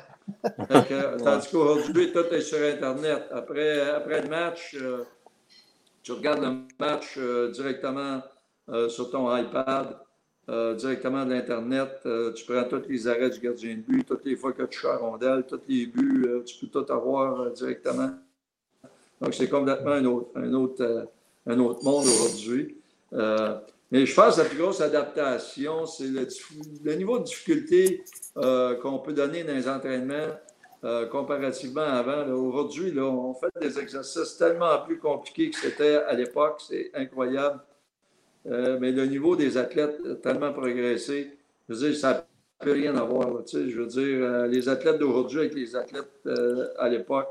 tandis qu'aujourd'hui, tout est sur Internet. Après, après le match, tu regardes le match euh, directement euh, sur ton iPad, euh, directement de l'Internet. tu prends tous les arrêts du gardien de but, toutes les fois que tu à rondelle, tous les buts, tu peux tout avoir directement. Donc, c'est complètement un autre, un autre, un autre monde aujourd'hui. mais je pense que la plus grosse adaptation, c'est le, niveau de difficulté qu'on peut donner dans les entraînements euh, comparativement à avant. Aujourd'hui, on fait des exercices tellement plus compliqués que c'était à l'époque. C'est incroyable. Euh, mais le niveau des athlètes a tellement progressé. Je veux dire, ça n'a plus rien à voir. je veux dire, euh, les athlètes d'aujourd'hui avec les athlètes à l'époque,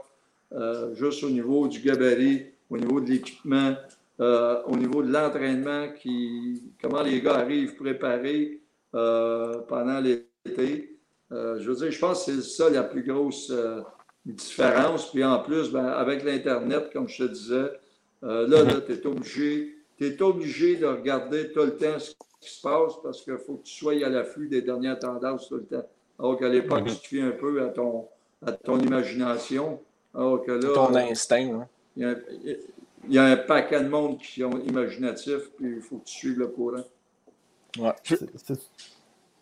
juste au niveau du gabarit, au niveau de l'équipement, au niveau de l'entraînement, comment les gars arrivent préparés pendant l'été. Je veux dire, je pense que c'est ça la plus grosse différence. Puis en plus, ben, avec l'Internet, comme je te disais, là, là tu es obligé es obligé de regarder tout le temps ce qui se passe parce qu'il faut que tu sois à l'affût des dernières tendances tout le temps. Alors qu'à l'époque, mhm. tu te fies un peu à ton, à ton imagination. Alors que là, ton instinct. Il y, a, un paquet de monde qui sont imaginatifs, puis il faut que tu suives le courant. Ouais,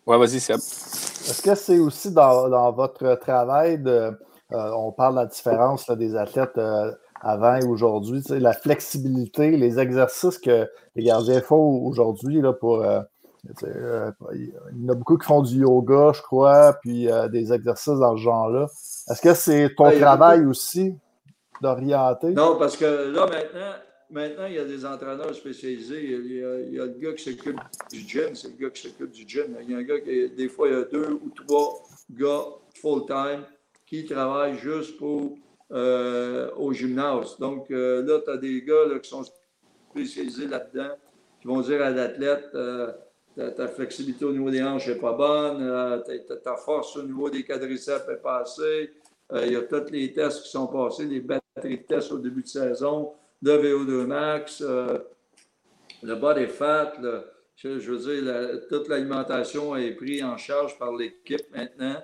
ouais vas-y, Seb. Est-ce que c'est aussi dans, votre travail de. Euh, on parle de la différence des athlètes. Euh, avant et aujourd'hui. la flexibilité, les exercices que les gardiens font aujourd'hui pour. Euh, euh, il y en a beaucoup qui font du yoga, je crois, puis euh, des exercices dans ce genre-là. Est-ce que c'est ton travail aussi d'orienter? Non, parce que là, maintenant, maintenant, il y a des entraîneurs spécialisés. Il y a, le gars qui s'occupe du gym, c'est le gars qui s'occupe du gym. Il y a un gars qui, des fois, il y a deux ou trois gars full-time qui travaillent juste pour euh, au gymnase. Donc euh, là, tu as des gars qui sont spécialisés là-dedans, qui vont dire à l'athlète euh, ta, flexibilité au niveau des hanches n'est pas bonne, ta, force au niveau des quadriceps n'est pas assez. Il y a tous les tests qui sont passés, les batteries de tests au début de saison, le VO2 max, le body fat. je, veux dire, toute l'alimentation est prise en charge par l'équipe maintenant.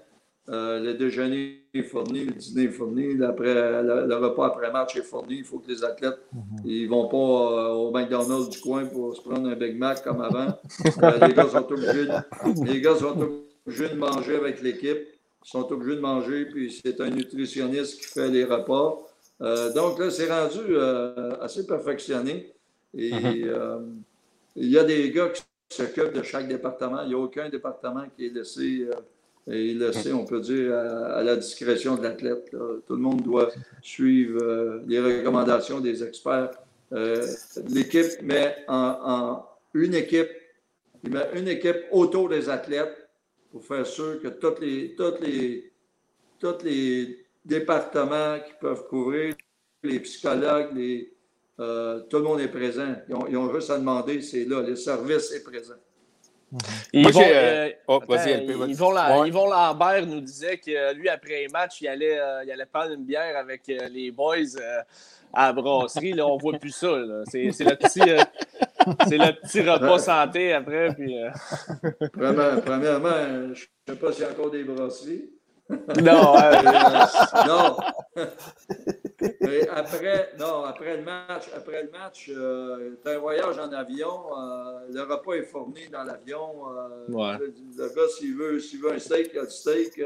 Euh, le déjeuner est fourni, le dîner est fourni, le, repas après-match est fourni. Il faut que les athlètes mhm. ils ne vont pas euh, au McDonald's du coin pour se prendre un Big Mac comme avant. Euh, les, gars sont obligés de, les gars sont obligés de manger avec l'équipe. Ils sont obligés de manger, puis c'est un nutritionniste qui fait les repas. Donc là, c'est rendu assez perfectionné. Et mhm. il y a des gars qui s'occupent de chaque département. Il n'y a aucun département qui est laissé et sait, on peut dire, à, la discrétion de l'athlète. Tout le monde doit suivre euh, les recommandations des experts. Euh, l'équipe met en, une équipe, il met une équipe autour des athlètes pour faire sûr que les, toutes les départements qui peuvent couvrir, les psychologues, les, euh, tout le monde est présent. Ils ont, ils ont juste à demander, c'est là, le service est présent. Ils vont, euh, oh, Yvon, Lambert nous disait que lui, après les matchs, il allait, euh, il allait prendre une bière avec euh, les boys à la brasserie. Là, on ne voit plus ça. C'est le, petit, c'est le petit repas santé après. Puis, premièrement, je ne sais pas s'il y a encore des brasseries. Non, non. après, non, après le match, après le match, euh, un voyage en avion, euh, le repas est fourni dans l'avion. Euh, le, gars, s'il veut, s'il veut un steak, il a du steak,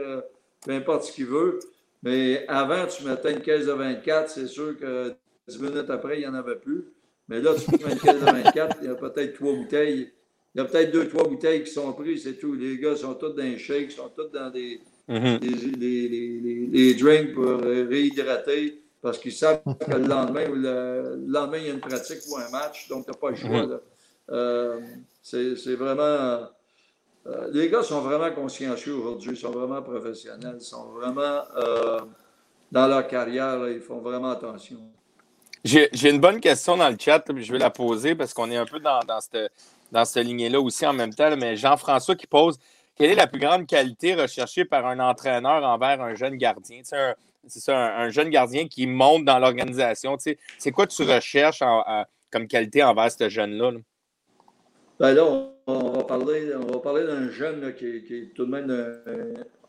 peu importe ce qu'il veut. Mais avant, tu mettais une caisse de 24, c'est sûr que 10 minutes après, il n'y en avait plus. Mais là, tu mets une caisse de 24, il y a peut-être trois bouteilles. Il y a peut-être deux, trois bouteilles qui sont prises, c'est tout. Les gars sont tous dans les shakes, sont tous dans des, mm-hmm. des drinks pour réhydrater parce qu'ils savent que le lendemain, le, lendemain, il y a une pratique ou un match, donc tu n'as pas le choix. Mhm. Euh, c'est vraiment. Euh, les gars sont vraiment consciencieux aujourd'hui, ils sont vraiment professionnels, ils sont vraiment euh, dans leur carrière, ils font vraiment attention. J'ai une bonne question dans le chat, puis je vais la poser parce qu'on est un peu dans, dans cette, dans cette lignée-là aussi en même temps. Mais Jean-François qui pose quelle est la plus grande qualité recherchée par un entraîneur envers un jeune gardien? Un, c'est ça, un, jeune gardien qui monte dans l'organisation. c'est quoi tu recherches comme qualité envers ce jeune-là? Ben là, on, va parler, on va parler d'un jeune qui, est tout de même.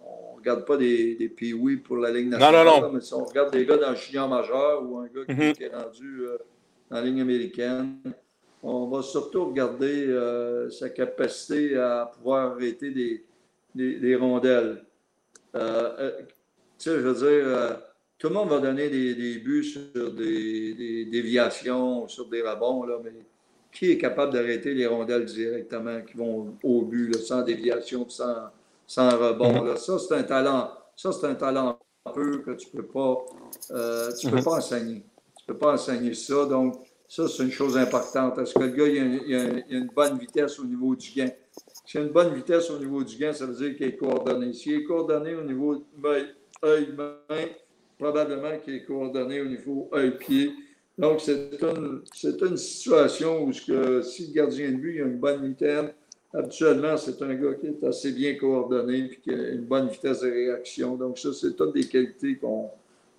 on ne regarde pas des, des pour la Ligue nationale. Non, non, non. mais si on regarde des gars dans le junior majeur ou un gars qui, mm-hmm. est rendu euh, dans la ligne américaine, on va surtout regarder euh, sa capacité à pouvoir arrêter des, des, rondelles. Euh, sais, je veux dire, euh, tout le monde va donner des, buts sur des, déviations, sur des rebonds, là, mais qui est capable d'arrêter les rondelles directement qui vont au but, sans déviation, sans, sans rebond? Là? Ça, c'est un talent. Ça, c'est un talent peu que tu ne peux pas, euh, tu peux mhm. pas enseigner. Tu ne peux pas enseigner ça. Donc, ça, c'est une chose importante. Est-ce que le gars, il a, une bonne vitesse au niveau du gain? S'il a une bonne vitesse au niveau du gain, ça veut dire qu'il est coordonné. S'il est coordonné au niveau œil, main, probablement qu'il est coordonné au niveau œil-pied. Donc, c'est une, une, situation où que, si le gardien de but a une bonne mitaine, habituellement, c'est un gars qui est assez bien coordonné et qui a une bonne vitesse de réaction. Donc, ça, c'est toutes des qualités qu'on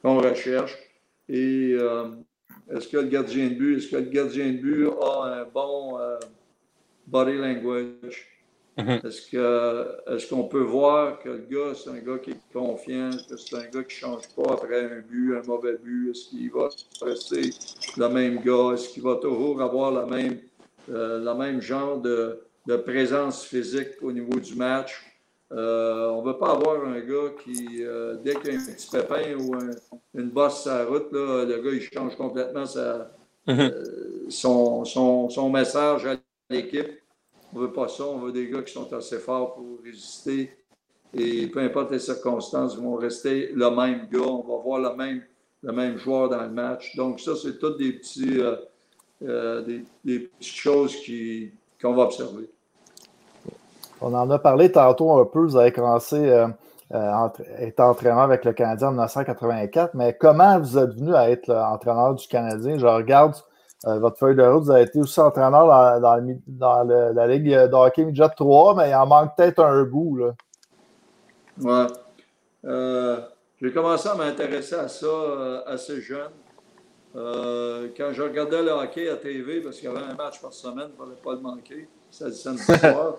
recherche. Et euh, est-ce que le gardien de but, est-ce que le gardien de but a un bon euh, body language? Mm-hmm. Est-ce qu'on peut voir que le gars, c'est un gars qui est confiant, que c'est un gars qui ne change pas après un but, un mauvais but? Est-ce qu'il va rester le même gars? Est-ce qu'il va toujours avoir la même, euh, la même genre de, de, présence physique au niveau du match? Euh, on ne veut pas avoir un gars qui, euh, dès qu'il y a un petit pépin ou une bosse sur la route, là, le gars il change complètement sa, mm-hmm. son, son, son message à l'équipe. On ne veut pas ça. On veut des gars qui sont assez forts pour résister. Et peu importe les circonstances, ils vont rester le même gars. On va voir le même, le même joueur dans le match. Donc, ça, c'est toutes des, petits, euh, euh, des, petites choses qu'on va observer. On en a parlé tantôt un peu. Vous avez commencé euh, à être entraîneur avec le Canadien en 1984, mais comment vous êtes venu à être entraîneur du Canadien? Je regarde euh, votre feuille de route, vous avez été aussi entraîneur dans, la Ligue de hockey midget 3, mais il en manque peut-être un bout. Là. Euh, j'ai commencé à m'intéresser à ça euh, assez jeune. quand je regardais le hockey à TV, parce qu'il y avait un match par semaine, il ne fallait pas le manquer, c'est le samedi soir,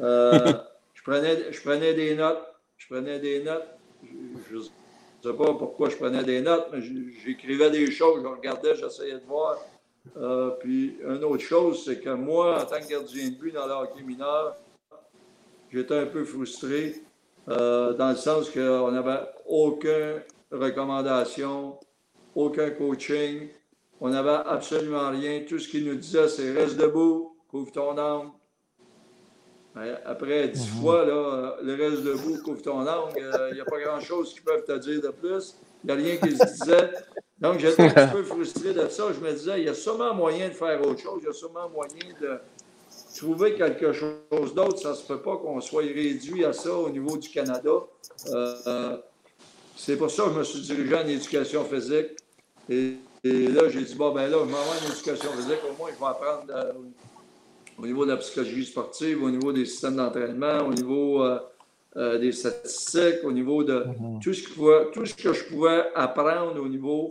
je, prenais, je prenais des notes. Je prenais des notes. Je ne sais pas pourquoi je prenais des notes, mais j'écrivais des choses, je regardais, j'essayais de voir euh, puis, une autre chose, c'est que moi, en tant que gardien de but dans le hockey mineur, j'étais un peu frustré euh, dans le sens qu'on n'avait aucune recommandation, aucun coaching. On n'avait absolument rien. Tout ce qu'il nous disait, c'est reste debout, couvre ton âme. Après dix mhm. fois, là, le reste debout, couvre ton âme, il n'y a pas grand-chose qu'ils peuvent te dire de plus. Il n'y a rien qu'ils se disaient. Donc, j'étais un petit peu frustré de ça. Je me disais, il y a sûrement moyen de faire autre chose. Il y a sûrement moyen de trouver quelque chose d'autre. Ça ne se peut pas qu'on soit réduit à ça au niveau du Canada. Euh, c'est pour ça que je me suis dirigé en éducation physique. Et, là, j'ai dit, bon, ben là, je m'en vais en éducation physique. Au moins, je vais apprendre euh, au niveau de la psychologie sportive, au niveau des systèmes d'entraînement, au niveau euh, des statistiques, au niveau de mm-hmm. tout, ce tout ce que je pouvais apprendre au niveau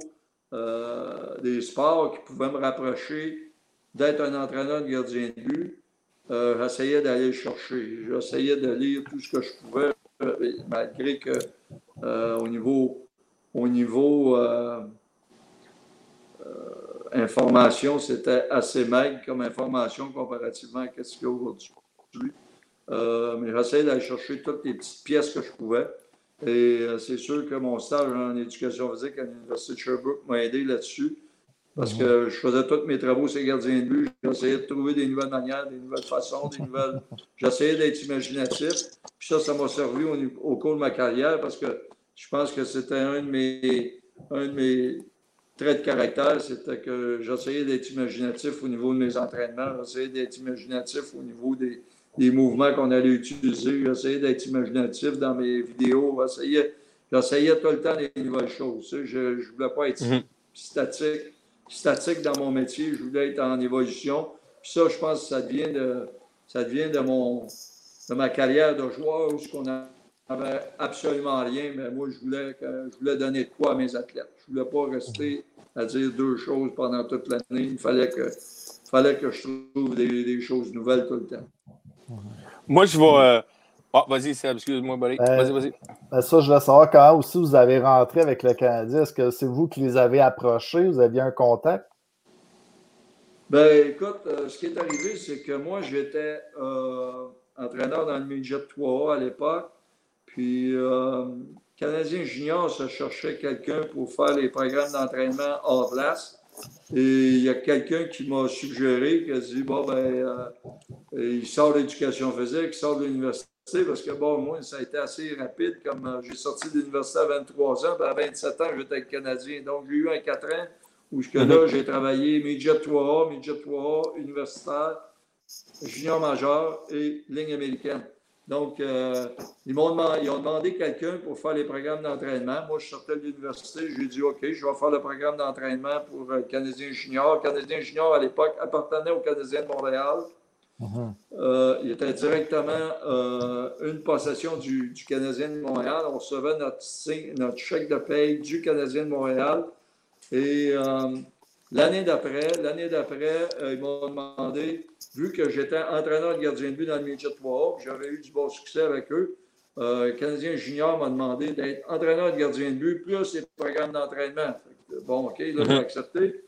euh, des sports qui pouvaient me rapprocher d'être un entraîneur de gardien de but, euh, j'essayais d'aller le chercher. J'essayais de lire tout ce que je pouvais, euh, malgré que au niveau, au niveau information, c'était assez maigre comme information comparativement à ce qu'il y a aujourd'hui. mais j'essayais d'aller chercher toutes les petites pièces que je pouvais. Et euh, c'est sûr que mon stage en éducation physique à l'Université de Sherbrooke m'a aidé là-dessus. Parce que je faisais tous mes travaux sur les gardiens de but. J'essayais de trouver des nouvelles manières, des nouvelles façons, des nouvelles. J'essayais d'être imaginatif. Puis ça, ça m'a servi au, cours de ma carrière parce que je pense que c'était un de mes, un de mes traits de caractère. C'était que j'essayais d'être imaginatif au niveau de mes entraînements. J'essayais d'être imaginatif au niveau des, des mouvements qu'on allait utiliser. J'essayais d'être imaginatif dans mes vidéos. J'essayais, j'essayais tout le temps des nouvelles choses. Je ne voulais pas être mhm. statique, statique dans mon métier. Je voulais être en évolution. Puis ça, je pense que ça devient de, ça devient de, mon, de ma carrière de joueur où on n'avait absolument rien. Mais moi, je voulais, je voulais donner de quoi à mes athlètes. Je ne voulais pas rester à dire deux choses pendant toute l'année. Il fallait que, fallait que je trouve des, des choses nouvelles tout le temps. Moi, je vais. Euh, ah, vas-y, Seb, excuse-moi, Barry. Ben, vas-y, vas-y. Ben, ça, je veux savoir comment aussi vous avez rentré avec le Canadien. Est-ce que c'est vous qui les avez approchés? Vous aviez un contact? Ben, écoute, euh, ce qui est arrivé, c'est que moi, j'étais euh, entraîneur dans le midget 3A à l'époque. Puis, Canadien Junior se cherchait quelqu'un pour faire les programmes d'entraînement hors place. Et il y a quelqu'un qui m'a suggéré, qui a dit Bon, ben, euh, il sort de l'éducation physique, il sort de l'université, parce que, bon, moi, ça a été assez rapide. Comme euh, j'ai sorti de l'université à 23 ans, à 27 ans, j'étais Canadien. Donc, j'ai eu un 4 ans où, jusque là, mhm. j'ai travaillé midget 3A, midget 3A, universitaire, junior majeur et ligne américaine. Donc, euh, ils m'ont demandé, ils ont demandé quelqu'un pour faire les programmes d'entraînement. Moi, je sortais de l'université, j'ai dit OK, je vais faire le programme d'entraînement pour le Canadien Junior. Le Canadien Junior, à l'époque, appartenait au Canadien de Montréal. Mhm. Euh, il était directement euh, une possession du, du, Canadien de Montréal. On recevait notre, notre chèque de paye du Canadien de Montréal. Et euh, l'année d'après, l'année d'après, ils m'ont demandé, vu que j'étais entraîneur de gardien de but dans le midget 3 j'avais eu du bon succès avec eux, le Canadien junior m'a demandé d'être entraîneur de gardien de but, plus les programmes d'entraînement. Bon, OK, là, j'ai mhm. accepté.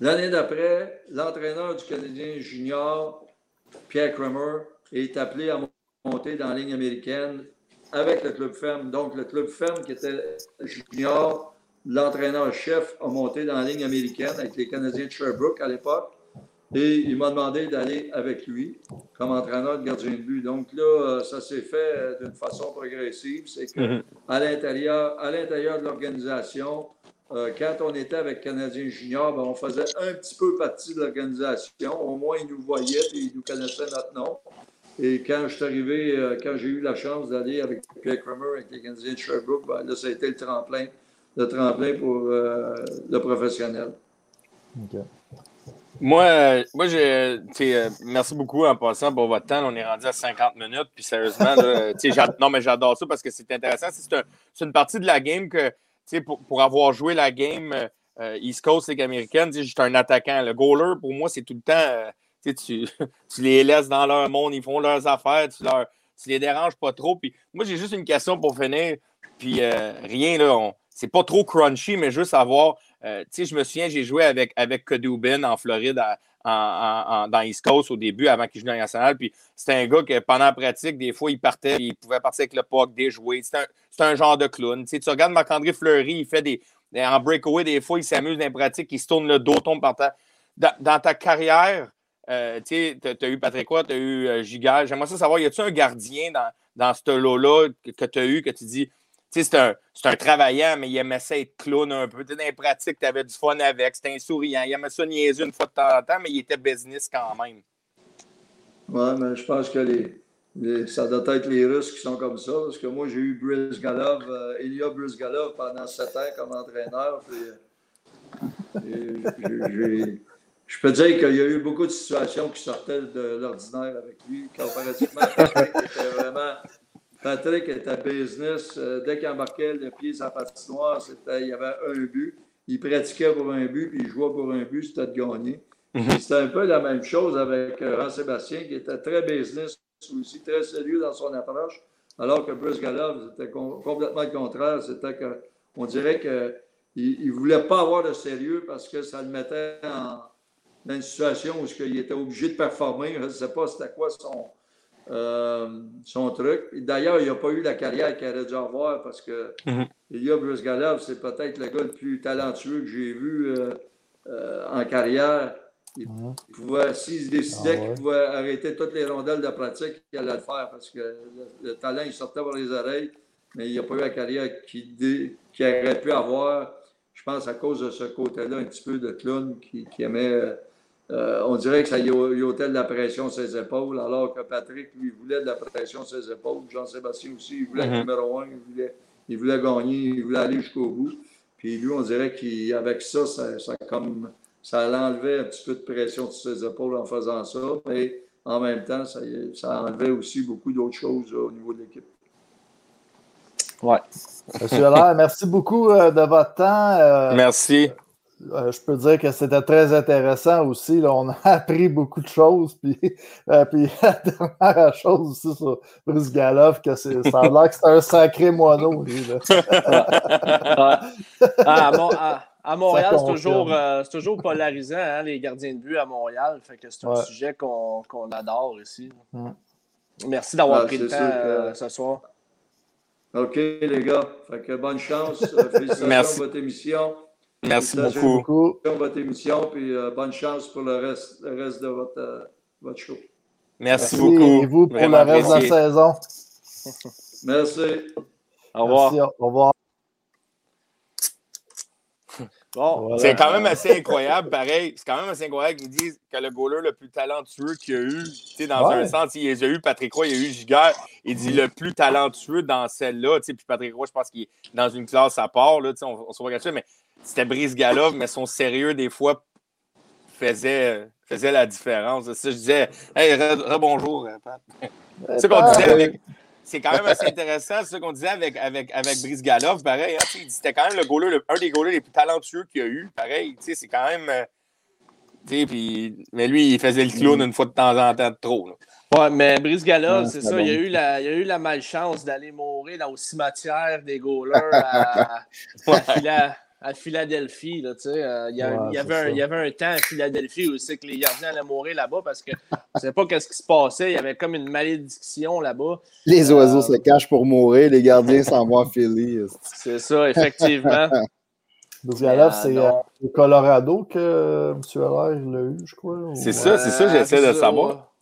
L'année d'après, l'entraîneur du Canadien junior, Pierre Kramer, est appelé à monter dans la ligne américaine avec le club ferme. Donc, le club ferme qui était junior, l'entraîneur-chef a monté dans la ligne américaine avec les Canadiens de Sherbrooke à l'époque. Et il m'a demandé d'aller avec lui comme entraîneur de gardien de but. Donc là, euh, ça s'est fait d'une façon progressive. C'est qu'à mm-hmm. l'intérieur, à l'intérieur de l'organisation, euh, quand on était avec Canadien Junior, ben, on faisait un petit peu partie de l'organisation. Au moins, ils nous voyaient et ils nous connaissaient notre nom. Et quand je suis arrivé, euh, quand j'ai eu la chance d'aller avec Pierre Kramer, avec les Canadiens de Sherbrooke, ben, là, ça a été le tremplin, le tremplin pour euh, le professionnel. Moi, moi j'ai, merci beaucoup en passant pour votre temps. On est rendu à 50 minutes. Puis sérieusement, non, mais j'adore ça parce que c'est intéressant. C'est une partie de la game que pour, pour, avoir joué la game euh, euh, East Coast League américaine, j'étais un attaquant. Le goaler, pour moi, c'est tout le temps. Euh, tu, tu, les laisses dans leur monde, ils font leurs affaires, tu, leur, tu les déranges pas trop. Puis moi, j'ai juste une question pour finir. Puis rien, là, c'est pas trop crunchy, mais juste savoir. je me souviens, j'ai joué avec, avec en Floride dans East Coast au début, avant qu'il joue dans la nationale. Puis c'était un gars que pendant la pratique, des fois, il partait, il pouvait partir avec le puck, déjouer. C'était un, un, genre de clown. Tu, sais, tu regardes Marc-André Fleury, il fait des. En breakaway, des fois, il s'amuse dans les pratiques, il se tourne le dos, tombe par terre. Dans, ta carrière, euh, tu as eu Patrick tu as eu euh, Gigal. J'aimerais savoir, y a-tu un gardien dans, dans ce lot-là que, que tu as eu, que tu dis, c'est un, un, travaillant, mais il aimait ça être clown un peu. Dans les pratiques, tu avais du fun avec. C'était un souriant. Il aimait ça niaiser une fois de temps en temps, mais il était business quand même. Oui, mais je pense que les, ça doit être les Russes qui sont comme ça. Parce que moi, j'ai eu Bruce Galov, euh, Ilya Bruce Galov pendant sept ans comme entraîneur. Euh, je peux dire qu'il y a eu beaucoup de situations qui sortaient de l'ordinaire avec lui, comparativement était vraiment Patrick était business. Euh, dès qu'il embarquait le pied la patinoire, il y avait un but. Il pratiquait pour un but, puis il jouait pour un but, c'était de gagner. Mhm. C'était un peu la même chose avec euh, sébastien qui était très business aussi, très sérieux dans son approche, alors que Bruce Galov, c'était complètement le contraire. C'était qu'on dirait qu'il ne voulait pas avoir de sérieux parce que ça le mettait dans une situation où il était obligé de performer. Je ne sais pas c'était quoi son, euh, son truc. D'ailleurs, il n'a pas eu la carrière qu'il aurait dû avoir parce que mm Bruce Galov, c'est peut-être le gars le plus talentueux que j'ai vu euh, euh, en carrière. Il pouvait, s'il décidait ah qu'il pouvait arrêter toutes les rondelles de pratique, il allait le faire parce que le, talent, il sortait par les oreilles, mais il n'a pas eu la carrière qu'il aurait pu avoir, je pense, à cause de ce côté-là, un petit peu de clown qui, qui aimait euh, on dirait que ça y ôtait de la pression sur ses épaules, alors que Patrick, lui, voulait de la pression sur ses épaules. Jean-Sébastien aussi, il voulait être mhm. numéro un, il voulait, gagner, il voulait aller jusqu'au bout. Puis lui, on dirait qu'avec ça, ça, ça, comme, ça enlevait un petit peu de pression sur ses épaules en faisant ça, mais en même temps, ça, ça enlevait aussi beaucoup d'autres choses au niveau de l'équipe. Oui. Monsieur Allaire, merci beaucoup euh, de votre temps. Euh, merci. Euh, je peux dire que c'était très intéressant aussi. On a appris beaucoup de choses. Puis, euh, puis la dernière chose aussi sur Bruce Galoff, que ça a l'air que c'est un sacré moineau. Ah, à, Montréal, c'est toujours, euh, toujours, polarisant, hein, les gardiens de but à Montréal. Fait que c'est un sujet qu'on adore ici. Merci d'avoir ah, pris le temps ce soir. OK, les gars. Fait que bonne chance. Félicitations Merci. pour votre émission. Merci beaucoup. beaucoup. votre émission, puis euh, bonne chance pour le reste, le reste de votre, euh, votre show. Merci, beaucoup. Et vous pour le reste de la saison. Merci. Au revoir. Merci, au revoir. C'est quand même assez incroyable, pareil. C'est quand même assez incroyable qu'ils disent que le goaler le plus talentueux qu'il y a eu, dans un sens, il a eu Patrick Roy, il y a eu Giguère. Il dit le plus talentueux dans celle-là. Puis Patrick Roy, je pense qu'il est dans une classe à part. Là, on, on se voit mais c'était Brice Galov, mais son sérieux, des fois, faisait, faisait la différence. Ça, je disais, hey, rebonjour, Pat. C'est ce qu'on disait avec c'est quand même assez intéressant, c'est ce qu'on disait avec, avec, avec Brice Galoff, pareil. Hein, c'était quand même le goaler, un des goalers les plus talentueux qu'il y a eu, pareil. C'est quand même. Euh, puis, mais lui, il faisait le clown une fois de temps en temps de trop. Là. Ouais, mais Brice Galoff, c'est ça, il, a eu la, il a eu la malchance d'aller mourir là, au cimetière des goalers à, à, à Philadelphie. Là, euh, il, y il, y avait un, il, y avait un, temps à Philadelphie où c'est que les gardiens allaient mourir là-bas parce que je ne savais pas ce qui se passait. Il y avait comme une malédiction là-bas. Les oiseaux euh, se cachent pour mourir, les gardiens s'en vont à Philly. C'est ça, effectivement. Euh, c'est au Colorado que M. Allaire l'a eu, je crois. C'est ça, c'est ça, j'essaie de savoir.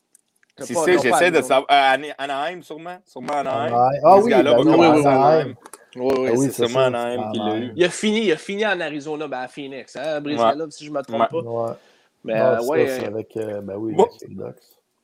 C'est ça, j'essaie de savoir. Anaheim, sûrement? Sûrement Anaheim. Ah oui, ben oui, oui, Anaheim. Oui, oui, ah c'est sûrement Anaheim qui l'a eu. Il a, fini, il a fini en Arizona, ben à Phoenix, hein, Brisbane, si je ne me trompe pas. Mais euh, ouais. C'est avec, euh, ben oui, moi,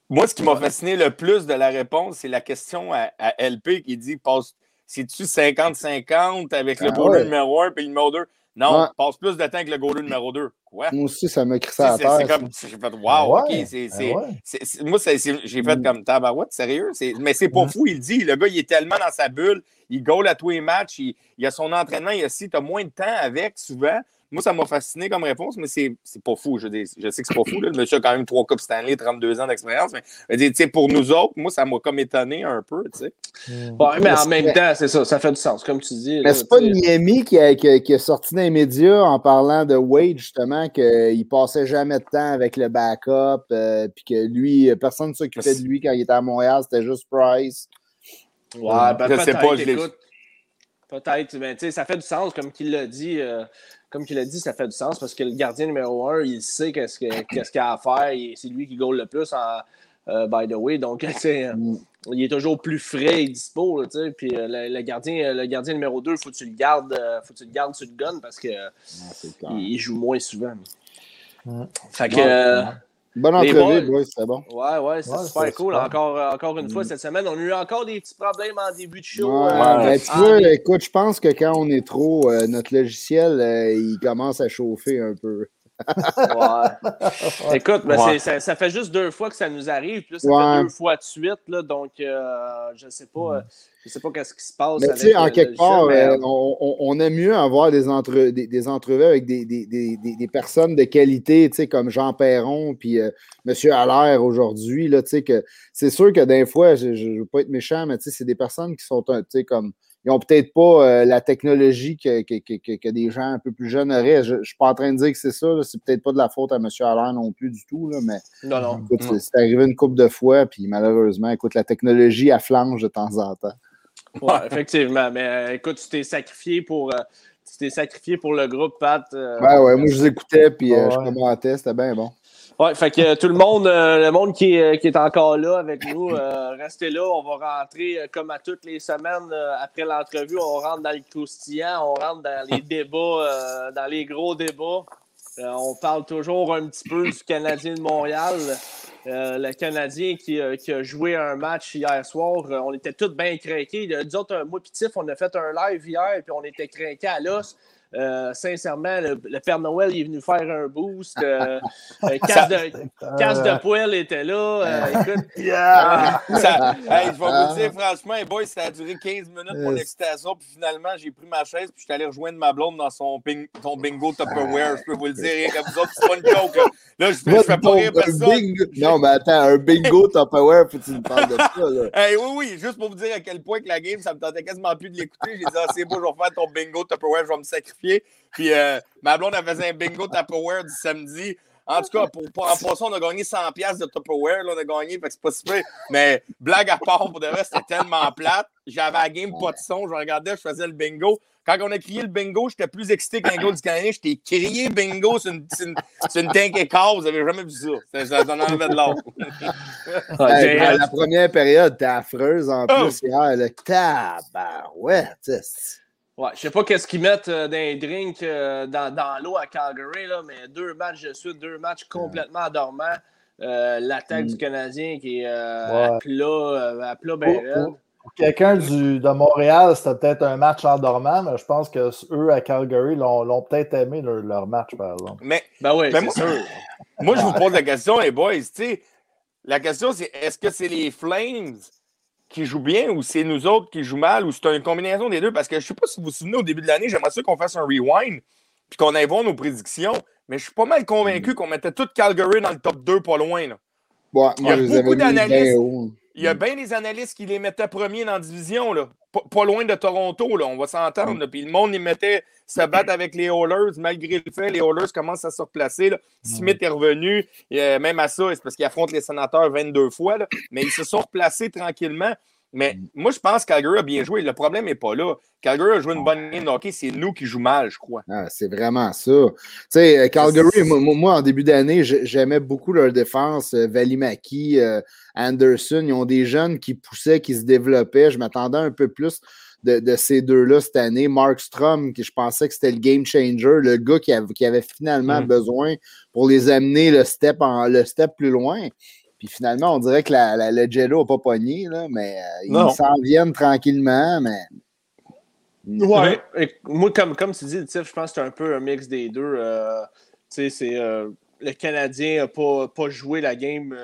moi, ce qui m'a fasciné le plus de la réponse, c'est la question à, LP qui dit passe, c'est-tu 50-50 avec le ah goal numéro 1 et le numéro 2 Non, passe plus de temps avec le goal numéro 2. Quoi? Moi aussi, ça m'a crissé à terre. C'est comme, j'ai fait, wow, ok, c'est, ben moi, j'ai fait mm. comme tabarouette, sérieux. Mais c'est pas mm. fou, il dit, le gars, il est tellement dans sa bulle, il goal à tous les matchs, il, il a son entraînement, il a si, tu as moins de temps avec souvent. Moi, ça m'a fasciné comme réponse, mais c'est pas fou. Je, je sais que c'est pas fou. Là. Le monsieur a quand même trois Coupes Stanley, 32 ans d'expérience. Mais pour nous autres, moi, ça m'a comme étonné un peu. sais. Mais en même temps, c'est ça, ça fait du sens, comme tu dis. Mais c'est pas Miami qui a, qui, a, sorti dans les médias en parlant de Wade, justement, qu'il passait jamais de temps avec le backup, euh, puis que lui, personne ne s'occupait de lui quand il était à Montréal, c'était juste Price. Ouais, ben, je sais pas, je Peut-être, mais tu sais, ça fait du sens, comme qu'il l'a dit. Euh, comme qu'il a dit, ça fait du sens parce que le gardien numéro un, il sait qu'est-ce qu'il a à faire. C'est lui qui goal le plus, en, euh, by the way. Donc, mm. il est toujours plus frais et dispo. puis euh, le, gardien, le gardien numéro 2, il faut que tu le gardes, faut que tu le gardes sur le gun parce qu'il il joue moins souvent. Fait que. Bonne entrevue, oui, c'est bon. Ouais, ouais, c'est super cool. Encore, euh, encore une fois, mm. cette semaine, on a eu encore des petits problèmes en début de show. Ouais, euh, ben, tu vois, écoute, je pense que quand on est trop, euh, notre logiciel, il commence à chauffer un peu. ouais. Écoute, ben, ça, ça, fait juste deux fois que ça nous arrive. Puis ça fait deux fois de suite. Là, donc, je ne sais pas. Mm. Je sais pas qu'est-ce qui se passe. Mais tu sais, en quelque part, euh, on, aime mieux avoir des, entre, des, entrevues avec des, des, personnes de qualité, tu sais, comme Jean Perron puis euh, M. Allaire aujourd'hui. Tu sais, que c'est sûr que des fois, je ne veux pas être méchant, mais tu sais, c'est des personnes qui sont, tu sais, comme. Ils n'ont peut-être pas euh, la technologie que, que, des gens un peu plus jeunes auraient. Je ne suis pas en train de dire que c'est ça. C'est peut-être pas de la faute à M. Allaire non plus du tout. Là, mais non, non. c'est arrivé une couple de fois, puis malheureusement, écoute, la technologie, elle flanche de temps en temps. Oui, effectivement. Mais euh, écoute, tu t'es sacrifié pour. Euh, t'es sacrifié pour le groupe, Pat. Euh, ouais, ouais, moi je vous écoutais puis je commentais, c'était bien bon. Ouais, fait que tout le monde, le monde qui est, qui est, encore là avec nous, restez là. On va rentrer comme à toutes les semaines après l'entrevue. On rentre dans le croustillant, on rentre dans les débats, dans les gros débats. On parle toujours un petit peu du Canadien de Montréal. Euh, le Canadien qui, a joué un match hier soir, euh, on était tous bien craqués. Nous autres, moi et Tiff, on a fait un live hier et puis on était craqués à l'os. Euh, sincèrement, le, Père Noël est venu faire un boost. Euh, euh casse, de, de poêle était là. écoute, yeah. ça, je vais vous dire, franchement, boy, ça a duré 15 minutes mon excitation. Puis finalement, j'ai pris ma chaise puis je suis allé rejoindre ma blonde dans son, son bingo Tupperware. Je peux vous le dire, comme vous autres, c'est pas une joke. Là, je, ne fais pas rire personne. Non, mais attends, un bingo Tupperware, que tu me parles de ça. Là. Hey, oui, oui, juste pour vous dire à quel point que la game, ça me tentait quasiment plus de l'écouter. J'ai dit, ah, c'est beau, je vais faire ton bingo Tupperware, je vais me sacrifier. Puis euh, ma blonde, elle faisait un bingo Tupperware du samedi. En tout cas, pour, en passant, on a gagné 100$ de Tupperware. Là, on a gagné, fait que c'est pas super. Mais blague à part, pour de vrai, c'était tellement plate. J'avais la game, pas de son. Je regardais, je faisais le bingo. Quand on a crié le bingo, j'étais plus excité qu'un goal du Canadien. J'étais crié bingo sur une, une, une tank et Vous avez jamais vu ça. Ça, en enlevait de l'autre. la première période, t'es affreuse en plus. Oh. Hier, le tabarouette. Ouais, je sais pas qu'est-ce qu'ils mettent euh, dans les drinks euh, dans, dans l'eau à Calgary, là, mais deux matchs de suite, deux matchs complètement endormants. Euh, L'attaque du mm. Canadien qui est à plat, à plat ben pour, quelqu'un de Montréal, c'était peut-être un match endormant, mais je pense que eux à Calgary l'ont peut-être aimé leur, match, par exemple. Mais, ben oui, moi, moi, je vous pose la question, les boys, tu sais, la question c'est est-ce que c'est les Flames qui jouent bien ou c'est nous autres qui jouent mal ou c'est une combinaison des deux? Parce que je ne sais pas si vous vous souvenez, au début de l'année, j'aimerais ça qu'on fasse un rewind puis qu'on aille voir nos prédictions. Mais je suis pas mal convaincu qu'on mettait tout Calgary dans le top 2 pas loin. Là. il y a beaucoup d'analystes. Il y a bien des analystes qui les mettaient premiers dans la division. Là. Pas, loin de Toronto, là, on va s'entendre. Puis le monde, les mettait se battre avec les Oilers, malgré le fait, les Oilers commencent à se replacer. Là. Smith est revenu, même à ça, c'est parce qu'ils affrontent les sénateurs 22 fois, mais ils se sont replacés tranquillement. Mais mm. moi, je pense que Calgary a bien joué. Le problème n'est pas là. Calgary a joué une bonne game de hockey. C'est nous qui jouons mal, je crois. Ah, c'est vraiment ça. Tu sais, euh, Calgary, moi, en début d'année, j'aimais beaucoup leur défense. Euh, Valimaki, euh, Anderson, ils ont des jeunes qui poussaient, qui se développaient. Je m'attendais un peu plus de, ces deux-là cette année. Mark Strom, qui je pensais que c'était le game changer, le gars qui avait, finalement mm. besoin pour les amener le step, en, le step plus loin. Puis finalement, on dirait que la, le Jello n'a pas pogné, là, mais euh, ils s'en viennent tranquillement, mais. Ouais. moi, comme, comme tu dis, je pense que c'est un peu un mix des deux. Euh, tu sais, c'est euh, le Canadien n'a pas, pas, joué la game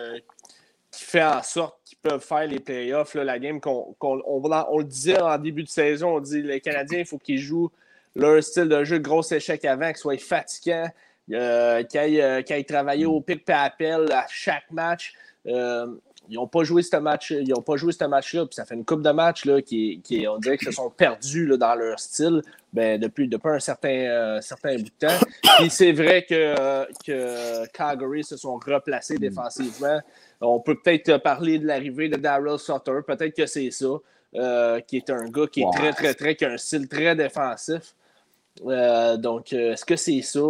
qui fait en sorte qu'ils peuvent faire les playoffs. la game qu'on on, on, le disait en début de saison, on dit les Canadiens, il faut qu'ils jouent leur style de jeu, gros échec avant, qu'ils soient fatigants, euh, qu'ils aillent, travailler au pic et appel à chaque match. Euh, ils n'ont pas joué ce match, ils ont pas joué ce match-là, puis ça fait une coupe de matchs là, qui, qui, on dirait qu'ils se sont perdus là, dans leur style ben, depuis, depuis un certain, euh, certain bout de temps. Puis c'est vrai que, que Calgary se sont replacés défensivement. On peut peut-être parler de l'arrivée de Daryl Sutter, peut-être que c'est ça, euh, qui est un gars qui est très, très, très, qui a un style très défensif. donc, est-ce que c'est ça?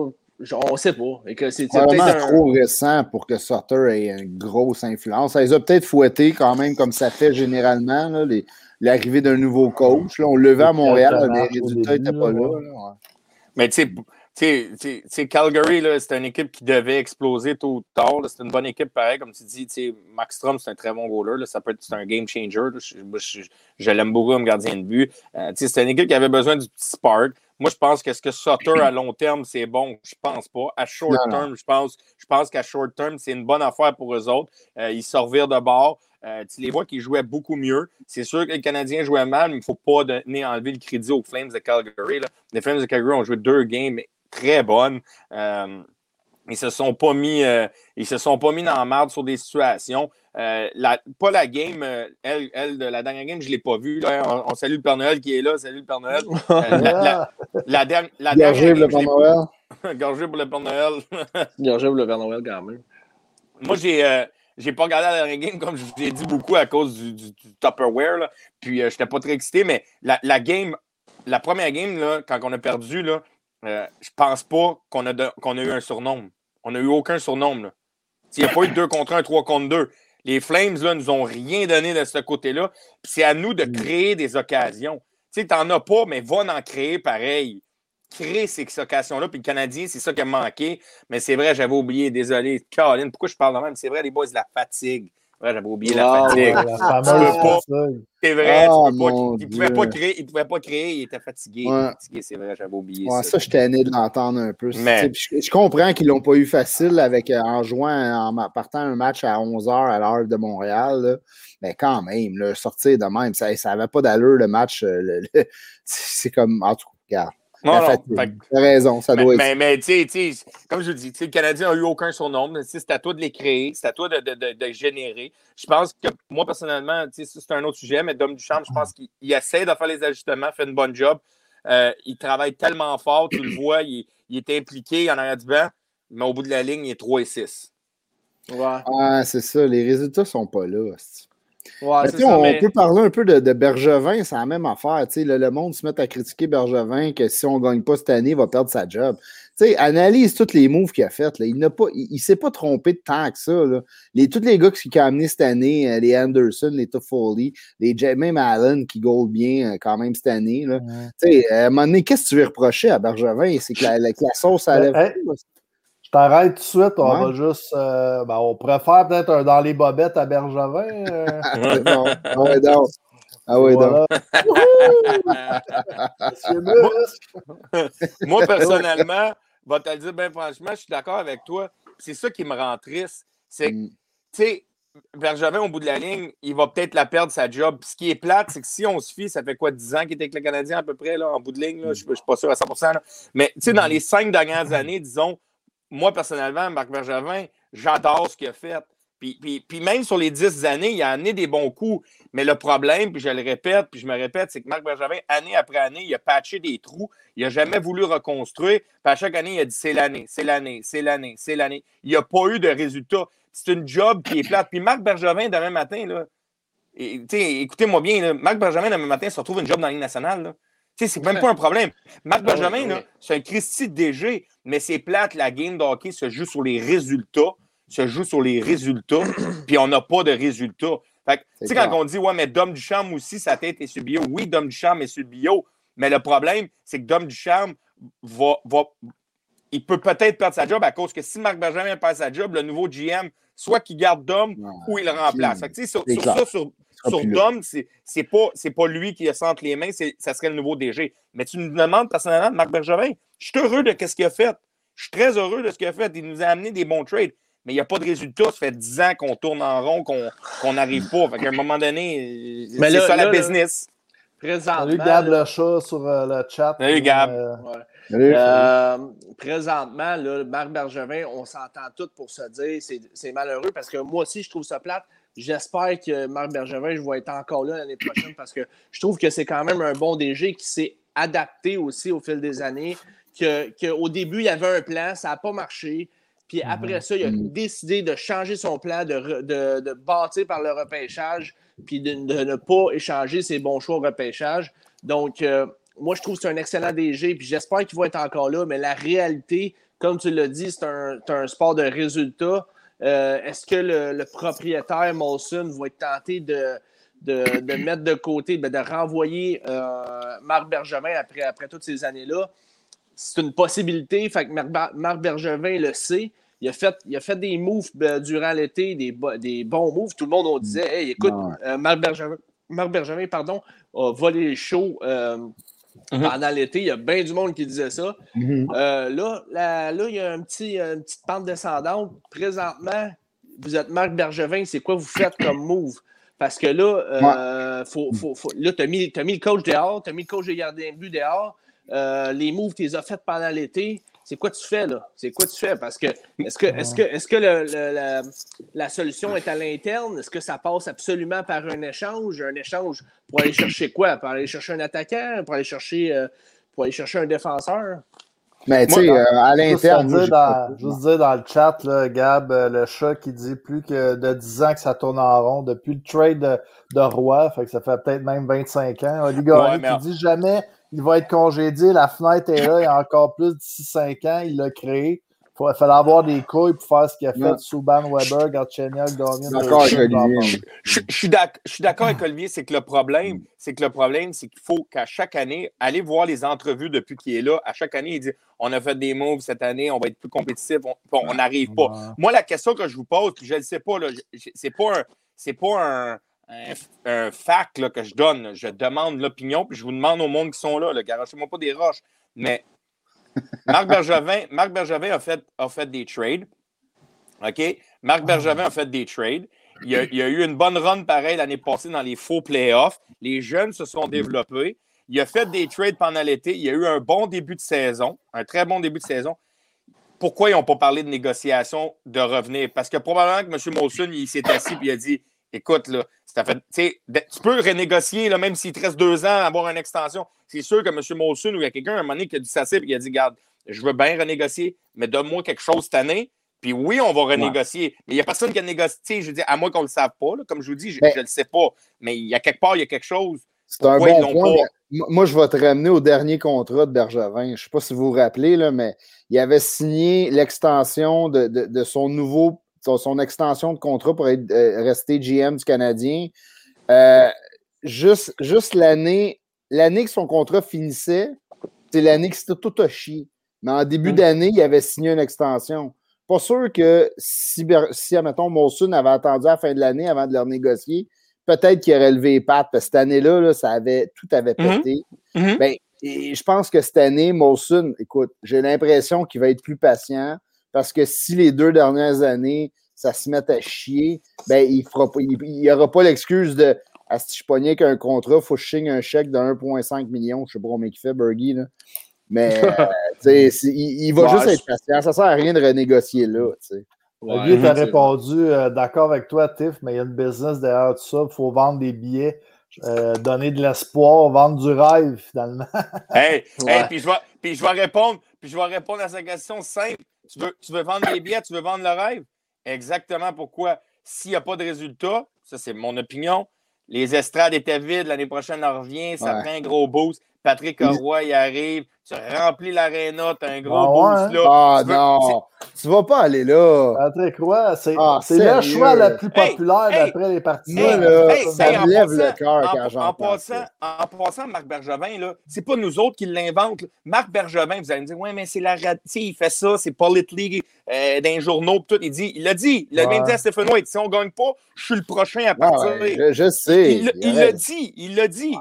On ne sait pas. c'est vraiment trop récent pour que Sutter ait une grosse influence. Ça les a peut-être fouettés quand même, comme ça fait généralement, l'arrivée d'un nouveau coach. Là, on levait à Montréal, les résultats n'étaient pas là. Mais tu sais, Calgary, c'est une équipe qui devait exploser tôt ou tard. C'est une bonne équipe, pareil. Comme tu dis, Max Strom, c'est un très bon goaler. Ça peut être un game changer. Je, l'aime beaucoup comme gardien de but. Euh, c'est une équipe qui avait besoin du petit spark. Moi, je pense que ce que Sutter à long terme, c'est bon. Je pense pas. À short term, je pense, je pense qu'à short term, c'est une bonne affaire pour eux autres. Euh, ils sortirent de bord. Euh, tu les vois qu'ils jouaient beaucoup mieux. C'est sûr que les Canadiens jouaient mal, mais il ne faut pas donner, enlever le crédit aux Flames de Calgary. Les Flames de Calgary ont joué deux games très bonnes. Euh, ils se sont pas mis, ils se sont pas mis dans la merde sur des situations. Euh, pas la game, euh, elle, elle, de la dernière game, je ne l'ai pas vue. On, salue le Père Noël qui est là. Salut le Père Noël. Euh, la, dernière. Le Père Noël. Gorgé pour le Père Noël. Gorgé pour le Père Noël quand même. Moi, j'ai. j'ai pas regardé la dernière game, comme je vous ai dit beaucoup à cause du, du, Tupperware. Puis, je n'étais pas très excité, mais la, la, game, la première game, là, quand on a perdu, là, je pense pas qu'on a, qu'on a eu un surnombre. On n'a eu aucun surnombre. Il n'y a pas eu de 2 contre 1, 3 contre 2. Les Flames, là, nous ont rien donné de ce côté-là. c'est à nous de mm. créer des occasions. Tu sais, t'en as pas, mais va en créer pareil. Créer ces occasions-là. Puis le Canadien, c'est ça qui a manqué. Mais c'est vrai, j'avais oublié. Désolé. Caroline, pourquoi je parle de même? C'est vrai, les boys, la fatigue. Ouais, j'avais oublié la ah, fatigue. C'est vrai, oh, il ne pouvait, pas créer, il pouvait pas créer, il était fatigué. c'est vrai, j'avais oublié ça. Ça, j'étais né de l'entendre un peu. Mais... Je, comprends qu'ils ne l'ont pas eu facile avec, euh, en jouant, en partant un match à 11h à l'heure de Montréal. Mais quand même, là, sortir de même, ça n'avait pas d'allure le match. Euh, c'est comme, en tout cas, non, non. raison, ça doit mais, être. Mais, tu sais, comme je vous dis, le Canadien n'a eu aucun surnom. C'est à toi de les créer, c'est à toi de, de, de, générer. Je pense que moi, personnellement, c'est un autre sujet, mais Dom Duchamp, je pense qu'il essaie de faire les ajustements, fait une bonne job. Euh, il travaille tellement fort, tu le vois, il, est impliqué en arrière du banc, mais au bout de la ligne, il est 3 et 6. Ouais. Ah, c'est ça, les résultats ne sont pas là. On, peut parler un peu de, Bergevin, c'est la même affaire. Le, le, monde se met à critiquer Bergevin que si on ne gagne pas cette année, il va perdre sa job. sais, analyse tous les moves qu'il a fait. Il ne s'est pas trompé de tant que ça. Les, tous les gars qui ont amené cette année, euh, les Anderson, les Toffoli, les même Allen qui goal bien euh, quand même cette année. Là. À un moment donné, qu'est-ce que tu veux reprocher à Bergevin? C'est que la, la, sauce à ben, je t'arrête tout de suite. On va juste. Euh, ben, on pourrait faire peut-être un dans les bobettes à Bergevin. non, non. Ah oui, donc. moi, personnellement, je vais te le dire bien franchement, je suis d'accord avec toi. C'est ça qui me rend triste. C'est que, mm. tu sais, Bergevin, au bout de la ligne, il va peut-être la perdre sa job. ce qui est plate, c'est que si on se fie, ça fait quoi, 10 ans qu'il était avec le Canadien à peu près, là, en bout de ligne, je ne suis pas sûr à 100% Mais, tu sais, dans mm. les cinq dernières années, disons, moi, personnellement, Marc Bergevin, j'adore ce qu'il a fait. Puis, même sur les dix années, il a amené des bons coups. Mais le problème, puis je le répète, puis je me répète, c'est que Marc Bergevin, année après année, il a patché des trous. Il n'a jamais voulu reconstruire. Puis à chaque année, il a dit c'est l'année, c'est l'année, c'est l'année, c'est l'année. Il n'y a pas eu de résultat. C'est une job qui est plate. Puis Marc Bergevin, demain matin, là, écoutez-moi bien, Marc Bergevin, demain matin, se retrouve une job dans la nationale. C'est même pas un problème. Marc ah Bergevin, c'est un Christy DG, mais c'est plate, la game de hockey se joue sur les résultats se joue sur les résultats, puis on n'a pas de résultats. Fait tu sais, quand on dit, ouais, mais Dom Ducharme aussi, sa tête est sur bio. Oui, Dom Ducharme est sur bio, mais le problème, c'est que Dom Ducharme va, va il peut peut-être perdre sa job à cause que si Marc Benjamin perd sa job, le nouveau GM, soit qu'il garde Dom ou il le remplace. Fait que, sur, sur ça, sur, sur Dom, c'est pas, pas lui qui a centre les mains, ça serait le nouveau DG. Mais tu nous demandes personnellement de Marc Bergevin. Je suis heureux de ce qu'il a fait. Je suis très heureux de ce qu'il a fait. Il nous a amené des bons trades mais il n'y a pas de résultat. Ça fait 10 ans qu'on tourne en rond, qu'on n'arrive pas. Fait qu'à un moment donné, c'est ça la business. Présentement, Salut Gab le chat sur euh, le chat. Salut Gab. Euh, euh, présentement, là, Marc Bergevin, on s'entend tous pour se dire c'est malheureux parce que moi aussi, je trouve ça plate. J'espère que Marc Bergevin, je vais être encore là l'année prochaine parce que je trouve que c'est quand même un bon DG qui s'est adapté aussi au fil des années. Qu'au début, il y avait un plan, ça n'a pas marché. Puis après mhm. ça, il a mhm. décidé de changer son plan, de, de, bâtir par le repêchage, puis de, ne pas échanger ses bons choix au repêchage. Donc, euh, moi, je trouve que c'est un excellent DG, puis j'espère qu'il va être encore là, mais la réalité, comme tu l'as dit, c'est un, sport de résultats. Euh, est-ce que le, propriétaire Molson va être tenté de, de, mettre de côté, ben, de renvoyer euh, Marc Bergevin après, après toutes ces années-là? c'est une possibilité. Fait que Marc, Bergevin le sait. Il a fait, il a fait des moves euh, durant l'été, des, des bons moves. Tout le monde on disait Hey, écoute, euh, Marc, Bergevin, Marc Bergevin pardon, a volé les shows euh, mm-hmm. pendant l'été. Il y a bien du monde qui disait ça. Mm-hmm. là, là, il y a un petit, une petite pente descendante. Présentement, vous êtes Marc Bergevin, c'est quoi vous faites comme move? Parce que là, faut, faut, là tu as, mis, as mis le coach dehors, tu as mis le coach de gardien de but dehors. Euh, les moves, tu les as faites pendant l'été. C'est quoi tu fais là? C'est quoi tu fais? Parce que est-ce que, est-ce que, est-ce que la, solution est à l'interne? Est-ce que ça passe absolument par un échange? Un échange pour aller chercher quoi? Pour aller chercher un attaquant? Pour aller chercher, euh, pour aller chercher un défenseur? Mais tu sais, euh, à l'interne. Juste, dire dans le chat, là, Gab, le chat qui dit plus que de 10 ans que ça tourne en rond, depuis le trade de, de Roy, fait que ça fait peut-être même 25 ans. Olivier qui dit jamais il va être congédié, la fenêtre est là, il y a encore plus d'ici 5 ans, il l'a créé. Il fallait avoir des couilles pour faire ce qu'il a fait Souban Weber, Gatchenyok, Domian. Je, suis d'accord avec Olivier, c'est que le problème, c'est que le problème, c'est qu'il faut qu'à chaque année, aller voir les entrevues depuis qu'il est là, à chaque année, il dit on a fait des moves cette année, on va être plus compétitif, on n'arrive pas. Moi, la question que je vous pose, je ne sais pas, c'est pas un. C'est pas un un, fact que je donne. Je demande l'opinion, puis je vous demande au monde qui sont là. Garochez-moi pas des roches. Mais Marc Bergevin, Marc Bergevin a, fait, a fait des trades. OK? Marc ah. Bergevin a fait des trades. Il y a, il a eu une bonne run pareil l'année passée dans les faux playoffs. Les jeunes se sont développés. Il a fait des trades pendant l'été. Il y a eu un bon début de saison, un très bon début de saison. Pourquoi ils n'ont pas parlé de négociation de revenir? Parce que probablement que M. Molson, il s'est assis et il a dit écoute, là, fait, tu peux renégocier, là, même s'il te reste deux ans, avoir une extension. C'est sûr que M. Molson ou il y a quelqu'un à un moment donné qui a dit ça et qui a dit Garde, je veux bien renégocier, mais donne-moi quelque chose cette année. Puis oui, on va renégocier. Mais il n'y a personne qui a négocié. Je veux dire, à moins qu'on ne le sache pas. Comme je vous dis, je ne le sais pas. Mais il y a quelque part, il y a quelque chose. C'est un bon point. Moi, je vais te ramener au dernier contrat de Bergevin. Je ne sais pas si vous vous rappelez, là, mais il avait signé l'extension de, son nouveau, son, extension de contrat pour être, euh, rester GM du Canadien. Euh, juste juste l'année, l'année que son contrat finissait, c'est l'année que c'était tout à chier. Mais en début mm. d'année, il avait signé une extension. Pas sûr que si, si admettons, Molson avait attendu à la fin de l'année avant de leur négocier, peut-être qu'il aurait levé les pattes, parce que cette année-là, ça avait, tout avait mm-hmm. pété. Mm-hmm. Ben, et je pense que cette année, Molson, écoute, j'ai l'impression qu'il va être plus patient parce que si les deux dernières années, ça se met à chier, ben, il n'y aura pas l'excuse de ah, si je pognais qu'un contrat, il faut que je signe un chèque de 1,5 million. Je ne sais pas combien il fait, Bergie. Mais euh, il, va juste être patient. Ça ne sert à rien de renégocier là. Ouais, tu as répondu euh, d'accord avec toi, Tiff, mais il y a une business derrière tout ça. Il faut vendre des billets, euh, donner de l'espoir, vendre du rêve, finalement. hey, puis je, vais, je vais répondre, puis je vais répondre à cette question simple. Tu veux, tu veux vendre des billets, tu veux vendre le rêve? Exactement pourquoi. S'il n'y a pas de résultat, ça c'est mon opinion, les estrades étaient vides, l'année prochaine on revient, ça prend un gros boost. Patrick Roy, il arrive, tu remplis l'aréna, tu as un gros ah boost là. Ah non, tu vas pas aller là. Patrick Roy, c'est ah, le choix le plus populaire d'après les partis. Moi, là, ça me lève le cœur quand j'entends en, passant, en passant, Marc Bergevin, là, c'est pas nous autres qui l'inventent. Marc Bergevin, vous allez me dire, ouais, mais c'est la il fait ça, c'est Politly euh, dans les journaux, tout. Il dit, il l'a dit, il a même dit à Stéphane White, si on gagne pas, je suis le prochain à partir. je, sais. Il l'a dit, il l'a dit.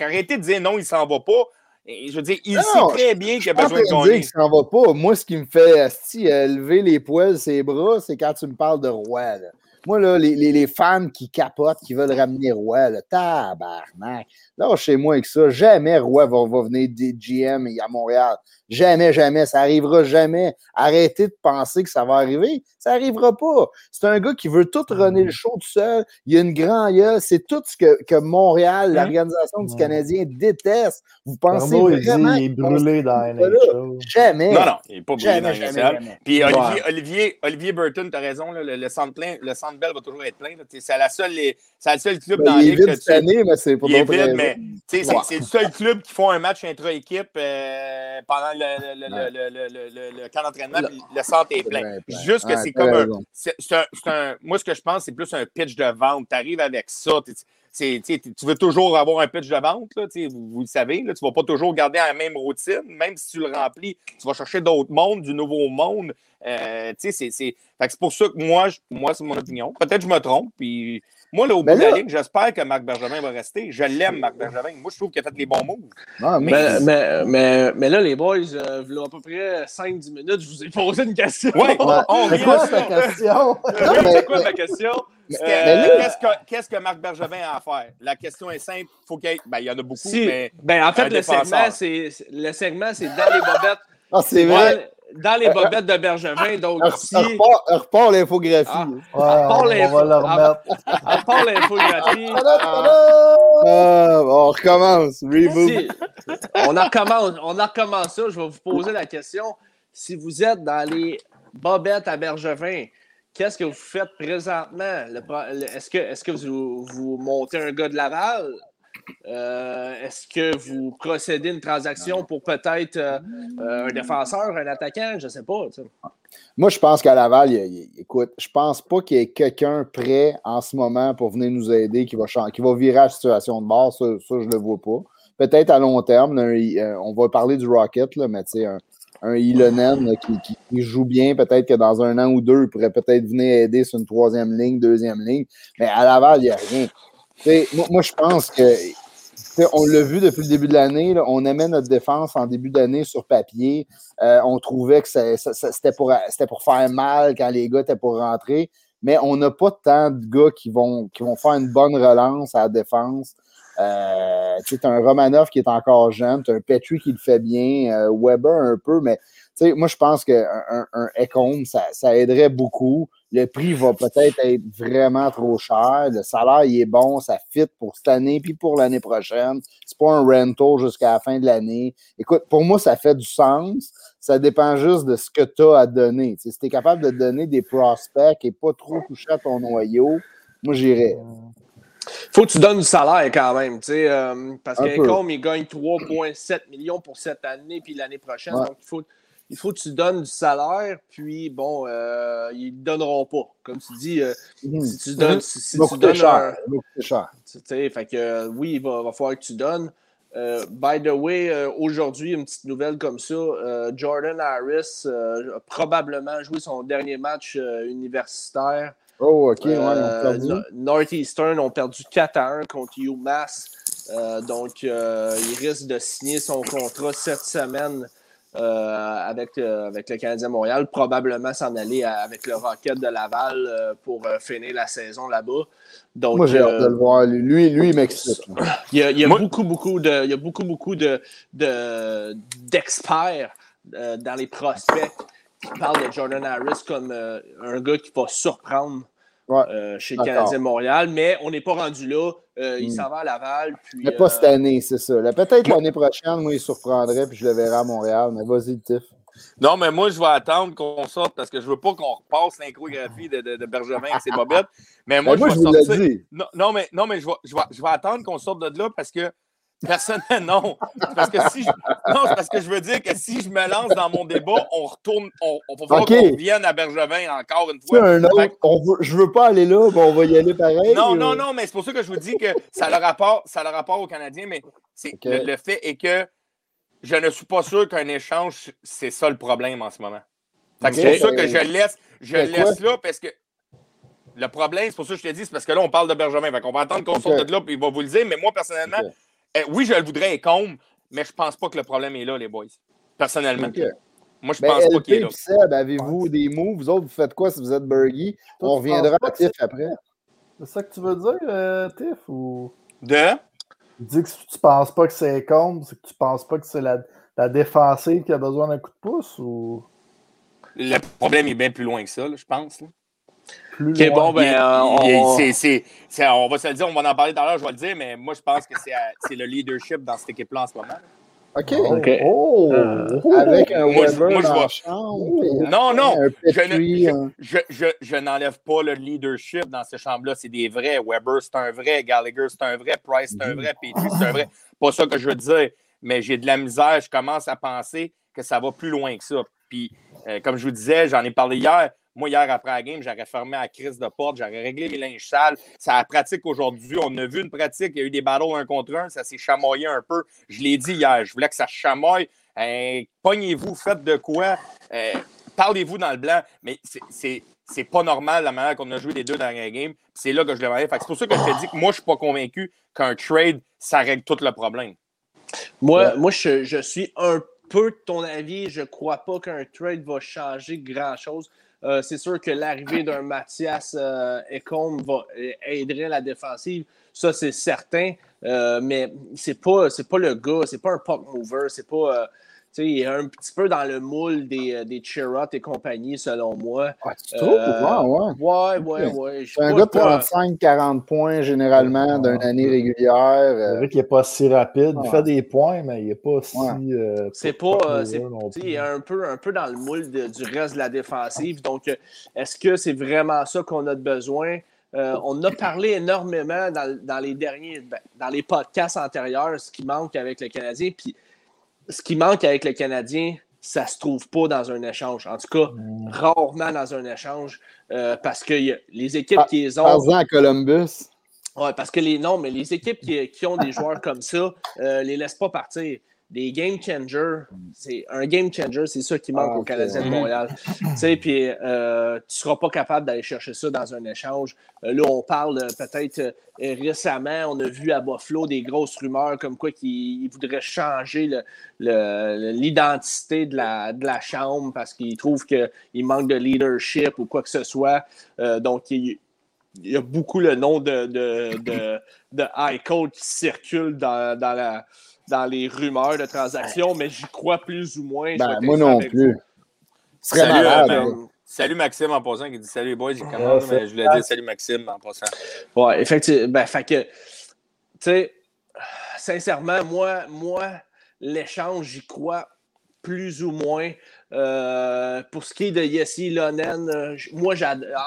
Arrêtez de dire non, il s'en va pas je veux dire, il sait très bien qu'il a besoin de gagner. Ça va pas. Moi, ce qui me fait asti, euh, lever les poils, ses bras, c'est quand tu me parles de roi. Moi, là, les, les, les, fans qui capotent, qui veulent ramener Roi, là, tabarnak. Là, chez moi avec ça, jamais Roi va, va venir des GM à Montréal. Jamais, jamais. Ça arrivera jamais. Arrêtez de penser que ça va arriver. Ça n'arrivera pas. C'est un gars qui veut tout runner le show tout seul. Il y a une grande gueule. C'est tout ce que, que Montréal, hein? l'organisation du Canadien, déteste. Vous pensez vraiment. Il, est brûlé dans la Jamais. Non, non, il n'est pas brûlé dans la Puis Olivier, Olivier, Olivier Burton, tu as raison. le, le, centre plein, le centre belle va toujours être plein. C'est la seule, c'est le seul club ben, dans la ligue. cette année, mais c'est pas il est mais c'est le seul club qui font un match intra-équipe euh, pendant le, le, le, le camp d'entraînement, le centre est plein. Juste que c'est comme un, Moi, ce que je pense, c'est plus un pitch de vente. Tu arrives avec ça. tu veux toujours avoir un pitch de vente, là, vous, vous, le savez. Là, tu ne vas pas toujours garder la même routine. Même si tu le remplis, tu vas chercher d'autres mondes, du nouveau monde. Euh, c'est pour ça que moi, moi c'est mon opinion. Peut-être que je me trompe. Puis moi, là, au bout de la ligne, j'espère que Marc Bergevin va rester. Je l'aime, Marc Bergevin. Moi, je trouve qu'il a fait les bons moves. Ah, mais... Mais, mais, mais, là, les boys, euh, il y a à peu près 5-10 minutes, je vous ai posé une question. Oui, on C'est quoi ta question? C'est quoi ma question? Euh, qu'est-ce que, Marc Bergevin a à faire? La question est simple. Faut qu'il ben, il y en a beaucoup, mais. Ben, en fait, le segment, c'est, le segment, c'est dans les bobettes. Ah, c'est vrai dans les bobettes de Bergevin. Donc, si... repart, l'infographie. Ah, on va le remettre. Repart l'infographie. Ah, on recommence. Reboot. on, recommence, on recommence ça. Je vais vous poser la question. Si vous êtes dans les bobettes à Bergevin, qu'est-ce que vous faites présentement? Est-ce que, est que vous, vous montez un gars de Laval? Euh, est-ce que vous procédez une transaction pour peut-être euh, euh, un défenseur, un attaquant? Je ne sais pas. Moi, je pense qu'à Laval, écoute, je pense pas qu'il y ait quelqu'un prêt en ce moment pour venir nous aider qui va, qui va virer la situation de bord. Ça, je ne le vois pas. Peut-être à long terme, on va parler du Rocket, mais tu sais, un, Ilonen qui, joue bien, peut-être que dans un an ou deux, il pourrait peut-être venir aider sur une troisième ligne, deuxième ligne. Mais à Laval, il n'y a rien. Moi, je pense que on l'a vu depuis le début de l'année, on aimait notre défense en début d'année sur papier. Euh, on trouvait que c'était pour, pour faire mal quand les gars étaient pour rentrer. Mais on n'a pas tant de gars qui vont, qui vont faire une bonne relance à la défense. Euh, tu as un Romanov qui est encore jeune, tu as un Petri qui le fait bien, euh, Weber un peu, mais moi je pense qu'un un, un ça, ça aiderait beaucoup le prix va peut-être être vraiment trop cher. Le salaire, il est bon, ça fit pour cette année puis pour l'année prochaine. C'est pas un rental jusqu'à la fin de l'année. Écoute, pour moi, ça fait du sens. Ça dépend juste de ce que tu as à donner. si tu es capable de donner des prospects et pas trop toucher à ton noyau, moi, j'irais. Faut que tu donnes du salaire quand même, euh, parce qu'Ecom, il gagne 3,7 millions pour cette année puis l'année prochaine. Donc, il faut, il faut que tu donnes du salaire, puis bon, euh, ils ne donneront pas. Comme tu dis, euh, mhm. si tu donnes. Si, tu donnes cher. fait que, oui, il va, va, falloir que tu donnes. Euh, by the way, aujourd'hui, une petite nouvelle comme ça, Jordan Harris a probablement joué son dernier match universitaire. Oh, OK, Northeastern ont perdu 4 à 1 contre UMass. donc, il risque de signer son contrat cette semaine avec, euh, avec le Canadien Montréal, probablement s'en aller avec le Rocket de Laval euh, pour finir la saison là-bas. Donc, Moi, j'ai hâte de le voir. Lui, lui il m'excite. Il y a, beaucoup, beaucoup de, il y a beaucoup, beaucoup de, d'experts dans les prospects qui parlent de Jordan Harris comme un gars qui va surprendre euh, chez le Canadien Montréal, mais on n'est pas rendu là. Euh, il hmm. s'en va à Laval. Puis, mais pas cette euh, année, c'est ça. Peut-être l'année prochaine, moi, il surprendrait, puis je le verrai à Montréal. Mais vas-y, Tiff. Non, mais moi, je vais attendre qu'on sorte parce que je ne veux pas qu'on repasse l'inchrographie de, de, de, Bergevin et ses bobettes. Mais moi, ben, je, vais sortir... Non, non, mais, non, mais je, vais, je, vais, je vais attendre qu'on sorte de là parce que Personnellement, non. Parce que si je... Non, c'est parce que je veux dire que si je me lance dans mon débat, on retourne, on, on va qu'on revienne à Bergevin encore une fois. Un autre, on je veux pas aller là, mais on va y aller pareil. Non, non, non, mais c'est pour ça que je vous dis que ça a le rapport, ça a le rapport aux Canadiens, mais c'est le, fait est que je ne suis pas sûr qu'un échange, c'est ça le problème en ce moment. C'est pour ça que je laisse, je laisse là parce que le problème, c'est pour ça que je te dis, c'est parce que là, on parle de Bergevin. Fait on va attendre qu'on sorte de là, puis il va vous le dire. Mais moi, personnellement, eh, oui, je le voudrais comble, mais je pense pas que le problème est là, les boys. Personnellement. Moi, je ben, pense pas qu'il est là. Seb, avez-vous des mots? Vous autres, vous faites quoi si vous êtes Burgie? On reviendra à Tiff après. C'est ça que tu veux dire, euh, Tiff? Ou... De? Tu dis que tu penses pas que c'est comble, c'est que tu penses pas que c'est la, la défensive qui a besoin d'un coup de pouce? ou... Le problème est bien plus loin que ça, je pense. Là bon, ben, euh, on... va se le dire, on va en parler tout à l'heure, je vais le dire, mais moi, je pense que c'est le leadership dans cette équipe-là en ce moment. OK. Oh, oh. Avec un Weber moi, dans chambre. Non, non. Je, n'enlève pas le leadership dans ces chambres-là. C'est des vrais. Weber, c'est un vrai. Gallagher, c'est un vrai. Price, c'est un vrai. Petrie, c'est un vrai. Pas ça que je veux dire. Mais j'ai de la misère. Je commence à penser que ça va plus loin que ça. Puis, euh, comme je vous disais, j'en ai parlé hier. Moi, hier, après la game, j'aurais fermé la crise de porte, j'aurais réglé mes linges sales. Ça a pratique aujourd'hui. On a vu une pratique, il y a eu des battles un contre un, ça s'est chamoyé un peu. Je l'ai dit hier, je voulais que ça chamoille. Pognez-vous, faites de quoi. Euh, parlez-vous dans le blanc. Mais c'est pas normal la manière qu'on a joué les deux dernières games. C'est là que je le voyais. C'est pour ça que je te dis que moi, je suis pas convaincu qu'un trade, ça règle tout le problème. Moi, moi je, je, suis un peu de ton avis. Je crois pas qu'un trade va changer grand-chose. Euh, c'est sûr que l'arrivée d'un Mathias euh, va aiderait la défensive. Ça, c'est certain. Euh, mais c'est pas, pas le gars, c'est pas un puck mover, c'est pas. Euh, il est un petit peu dans le moule des, euh, des et compagnie, selon moi. Ah, tu trouves? Euh, ouais, ouais, ouais. C'est un gars de 35-40 points généralement d'une année régulière. C'est vrai qu'il n'est pas si rapide. Il fait des points, mais il n'est pas si. Euh, c'est pas. il est un peu, un peu dans le moule du reste de la défensive. Donc, est-ce que c'est vraiment ça qu'on a besoin? on a parlé énormément dans, dans les derniers, ben, dans les podcasts antérieurs, ce qui manque avec le Canadien. Puis ce qui manque avec le Canadien, ça ne se trouve pas dans un échange. En tout cas, mm. rarement dans un échange, euh, parce que les équipes qui les ont. Par à Columbus. Oui, parce que les non, mais les équipes qui, ont des joueurs comme ça ne euh, les laissent pas partir des game changers. C'est un game changer, c'est ça qui manque ah, au Canadien de Montréal. tu sais, puis euh, tu ne seras pas capable d'aller chercher ça dans un échange. Euh, là, on parle peut-être euh, récemment, on a vu à Buffalo des grosses rumeurs comme quoi qu'ils voudraient changer l'identité de, la, de la chambre parce qu'ils trouvent qu'il manque de leadership ou quoi que ce soit. donc, il, y a beaucoup le nom de, de, de, de high code qui circule dans, dans la dans les rumeurs de transactions, mais j'y crois plus ou moins. Ben, moi non plus. Salut, euh, salut, Maxime en passant qui dit Salut boys, j'ai commandé, mais je voulais dire salut Maxime en passant. Ouais, effectivement. Ben, fait que, tu sais, sincèrement, moi, moi l'échange, j'y crois plus ou moins. Euh, pour ce qui est de Yessi Lonen, euh, moi,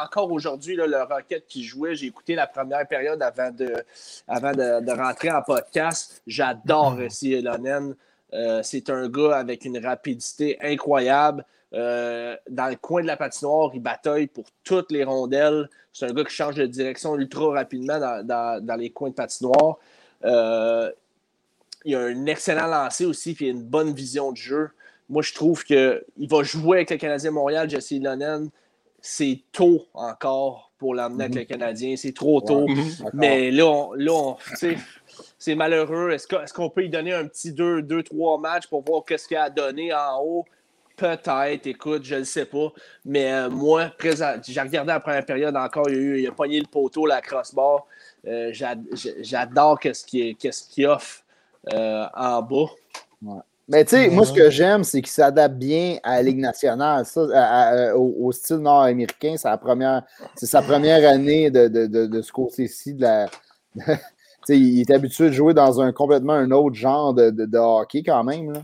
encore aujourd'hui, le Rocket qui jouait, j'ai écouté la première période avant de, avant de, rentrer en podcast. J'adore mm-hmm. Yessi Lonen. Euh, c'est un gars avec une rapidité incroyable. dans le coin de la patinoire, il bataille pour toutes les rondelles. C'est un gars qui change de direction ultra rapidement dans, dans les coins de patinoire. il a un excellent lancer aussi, puis il a une bonne vision de jeu. Moi, je trouve qu'il va jouer avec le Canadien Montréal, Jesse Lonen. C'est tôt encore pour l'amener avec le mhm. Canadien. C'est trop tôt. Mhm. Mais là, là c'est malheureux. Est-ce qu'on peut lui donner un petit 2-3 matchs pour voir qu'est-ce qu'il a donné en haut? Peut-être, écoute, je ne sais pas. Mais euh, moi, j'ai regardé la première période encore, il a, eu, il a pogné le poteau, la crossbar. Euh, j'adore ce qu'il offre euh, en bas. Mais tu sais, moi, ce que j'aime, c'est qu'il s'adapte bien à la Ligue nationale, ça, au, style nord-américain. C'est, première, sa première année de, de, de, ce côté-ci. De la, il est habitué de jouer dans un complètement un autre genre de, de hockey quand même. Là.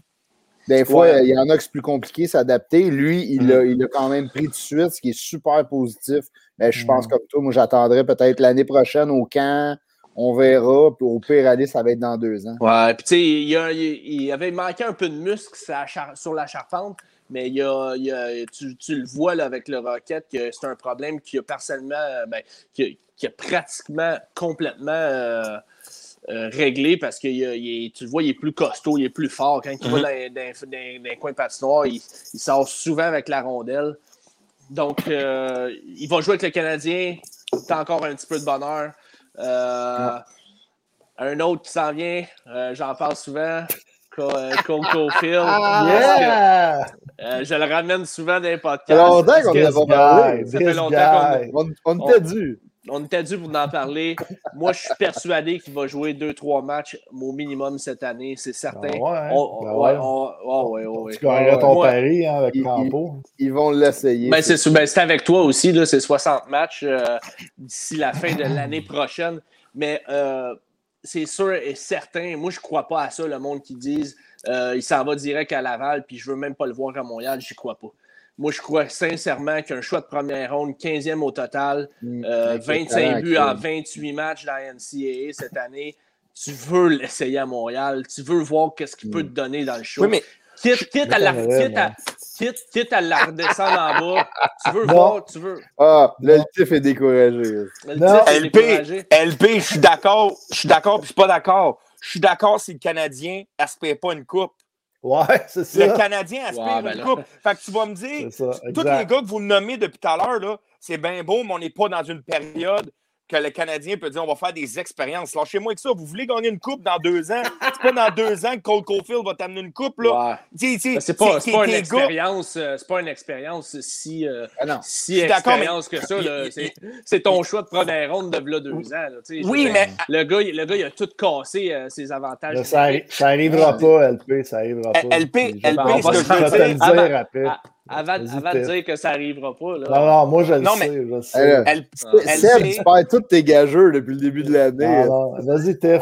Des fois, il y en a qui c'est plus compliqué s'adapter. Lui, il, a, mm. quand même pris de suite, ce qui est super positif. Mais je pense mm. comme toi, moi, j'attendrai peut-être l'année prochaine au camp on verra. Puis au pire, aller, ça va être dans deux ans. Ouais, puis tu sais, il, avait manqué un peu de muscle sur la charpente, mais il a, tu, le vois là, avec le Rocket que c'est un problème qui a personnellement, ben, qui, a, pratiquement complètement euh, euh, réglé parce que tu le vois, il est plus costaud, il est plus fort. Quand il va mm-hmm. dans, les coins patinoires, il, il sort souvent avec la rondelle. Donc, euh, il va jouer avec le Canadien. T'as encore un petit peu de bonheur. Euh, un autre qui s'en vient, euh, j'en parle souvent, euh, Cole Caulfield. yeah! je le ramène souvent dans les podcasts. Ça fait longtemps qu'on n'a pas parlé. Ça fait longtemps qu'on on, on, dû on était dû pour en parler. Moi, je suis persuadé qu'il va jouer deux, trois matchs au minimum cette année, c'est certain. Ah Tu gagneras ton pari hein, avec Campo. Ils, vont l'essayer. Ben, c'est ben, avec toi aussi, c'est 60 matchs euh, d'ici la fin de l'année prochaine. Mais euh, c'est sûr et certain, moi, je ne crois pas à ça, le monde qui dise euh, il s'en va direct à Laval, puis je ne veux même pas le voir à Montréal, je n'y crois pas. Moi, je crois sincèrement qu'un choix de première ronde, 15e au total, 25 mm, euh, buts en 28 matchs dans la NCAA cette année, tu veux l'essayer à Montréal, tu veux voir qu'est-ce qu'il peut mm. te donner dans le show. Oui, mais Quitte, à la, quitte, à, quitte, à la redescendre en bas. Tu veux voir, tu veux. Ah, le TIF est découragé. LP, LP, je suis d'accord, je suis d'accord, puis je suis pas d'accord. Je suis d'accord si le Canadien n'aspire pas une coupe. Ouais, c'est ça. Le Canadien aspire ben une coupe. Fait que tu vas me dire, tous les gars que vous nommez depuis tout à l'heure, c'est bien beau, mais on n'est pas dans une période que le Canadien peut dire on va faire des expériences. Lâchez-moi avec ça. Vous voulez gagner une coupe dans deux ans? C'est pas dans deux ans que Cole Caulfield va t'amener une coupe. Là. Ouais. C'est pas, pas, une expérience. Euh, c'est pas une expérience si, euh, ah si expérience que ça. C'est ton choix de première ronde de là, deux ans. Là, oui, mais. Le gars, le gars, il a tout cassé euh, ses avantages. ça, ça arrivera pas, LP. Ça arrivera pas. LP, LP, ce que je veux dire. Avant, avant de dire que ça n'arrivera pas. Là. Non, non, moi je le non, sais. Mais, je sais. Elle, elle, tu perds tous tes gageurs depuis le début de l'année. Vas-y, Tiff.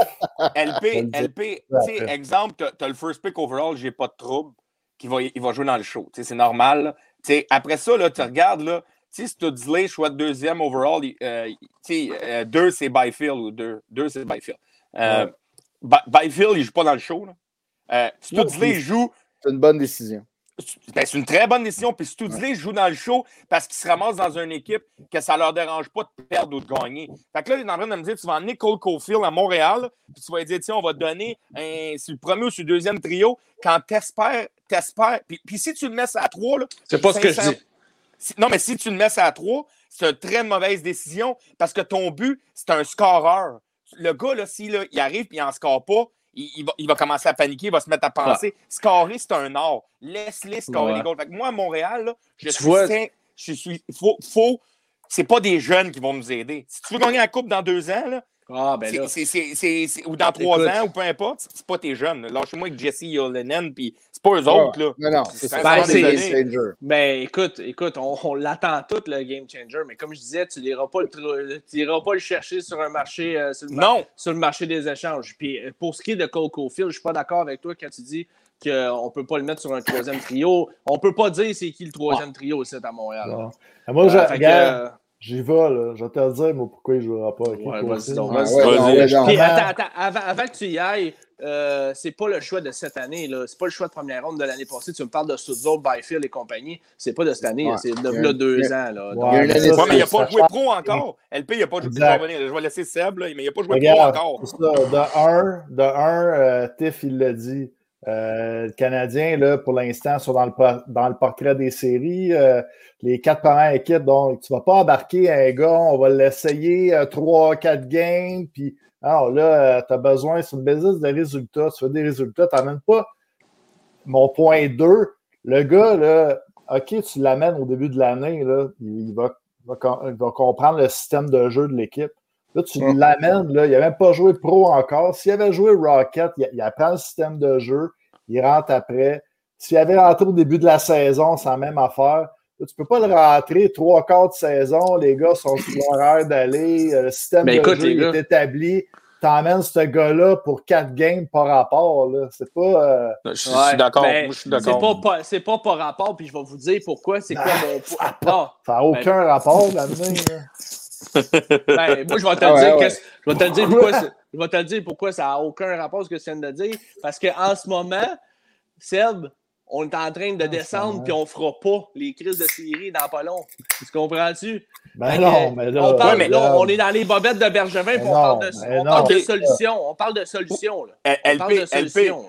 LP, LP tu sais, exemple, tu as, le first pick overall, j'ai pas de trouble, qui va, il va jouer dans le show. C'est normal. Après ça, là, tu regardes, là, si Studsley choix de deuxième overall, euh, euh, deux, c'est Byfield ou deux, deux c'est Byfield. Euh, Byfield, il joue pas dans le show. Là. Euh, Studsley joue. C'est une bonne décision. Ben, c'est une très bonne décision. Puis Studley joue dans le show parce qu'il se ramasse dans une équipe que ça ne leur dérange pas de perdre ou de gagner. Fait que là, il est en train de me dire tu vas emmener Cole Caulfield à Montréal, puis tu vas lui dire tiens, on va te donner un, sur le premier ou sur le deuxième trio. Quand t'espères, t'espères. Puis, puis si tu le mets à trois, c'est pas ce que je dis. non, mais si tu le mets à trois, c'est une très mauvaise décision parce que ton but, c'est un scoreur. Le gars, là, s'il il arrive et il n'en score pas, il, va, commencer à paniquer, il va se mettre à penser. Scorer, c'est un art. Laisse-les scorer les goals. moi, à Montréal, je suis. Je suis. Faut, faut, c'est pas des jeunes qui vont nous aider. Si tu veux gagner la coupe dans deux ans, là, ah, ben là. Ou dans trois ans, ou peu importe, c'est pas tes jeunes. Lâchez-moi avec Jesse Yolenen, puis pas eux autres. Là. Non, non, c'est ça. Ben, c'est, ben, écoute, écoute on, l'attend tout, le game changer, mais comme je disais, tu n'iras pas, le, pas le chercher sur un marché, euh, sur, le non. sur le marché des échanges. Puis euh, pour ce qui est de Cole Caulfield, je suis pas d'accord avec toi quand tu dis qu'on ne peut pas le mettre sur un troisième trio. On ne peut pas dire c'est qui le troisième trio ici à Montréal. Moi, je, regarde, J'y vais, là. Je vais te le dire, moi, pourquoi il ne jouera pas. Ouais, vas-y donc. Vas-y. attends, attends. Avant, avant, que tu y ailles, euh, c'est pas le choix de cette année. Là. C'est pas le choix de première ronde de l'année passée. Tu me parles de Sudzo, Byfield et compagnie. C'est pas de cette année. C'est de là, deux ans. Là. Ouais, mais il n'a pas joué pro encore. LP, il n'a pas joué pro. Je vais laisser Seb, là, mais il n'a pas joué pro encore. Ça, de un, de un euh, Tiff, il l'a dit. Euh, le Canadien, là, pour l'instant, sont dans le, dans le portrait des séries. Euh, les quatre premières équipes, donc tu ne vas pas embarquer un gars, on va l'essayer euh, trois, quatre games, puis alors là, tu as besoin, c'est une business de résultats. Tu veux des résultats, tu n'amènes pas. Mon point 2, le gars, là, OK, tu l'amènes au début de l'année, là, il, va, il va comprendre le système de jeu de l'équipe. Là, tu l'amènes, là, il n'a même pas joué pro encore. S'il avait joué Rocket, il, apprend le système de jeu, il rentre après. S'il avait rentré au début de la saison, c'est la même affaire. Tu ne peux pas le rentrer trois quarts de saison, les gars sont sur l'horaire d'aller, euh, le système de jeu est établi. Tu emmènes ce gars-là pour quatre games par rapport. C'est pas. Euh, je suis d'accord. C'est pas, par rapport, puis je vais vous dire pourquoi. C'est quoi mon. Ça n'a aucun ben, rapport là-dedans. Ben, moi, je vais te ah dire, que, je vais te dire pourquoi, je vais te dire pourquoi ça n'a aucun rapport à ce que tu viens de dire. Parce qu'en ce moment, Seb, on est en train de ah, descendre puis on ne fera pas les crises de série dans pas long. Tu comprends-tu? Ben non, mais là, on, parle, on est dans les bobettes de Bergevin et on, parle de, on parle de solutions. On parle de solutions. On parle de solutions.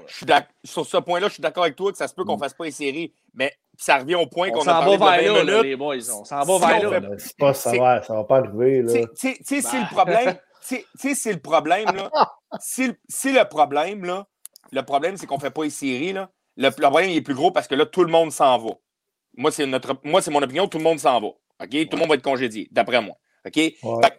sur ce point-là, je suis d'accord avec toi que ça se peut qu'on ne mm. fasse pas les séries, mais ça revient au point qu'on a parlé de 20 minutes. les boys, on s'en va vers là. Pas, ça, va, ça va pas arriver. Tu sais, c'est le problème. Tu sais, c'est le problème, là. Si, le problème, là, le problème, c'est qu'on ne fait pas les séries, là. Le problème est plus gros parce que là, tout le monde s'en va. Moi, c'est mon opinion, tout le monde s'en va. OK? Tout le monde va être congédié, d'après moi. OK?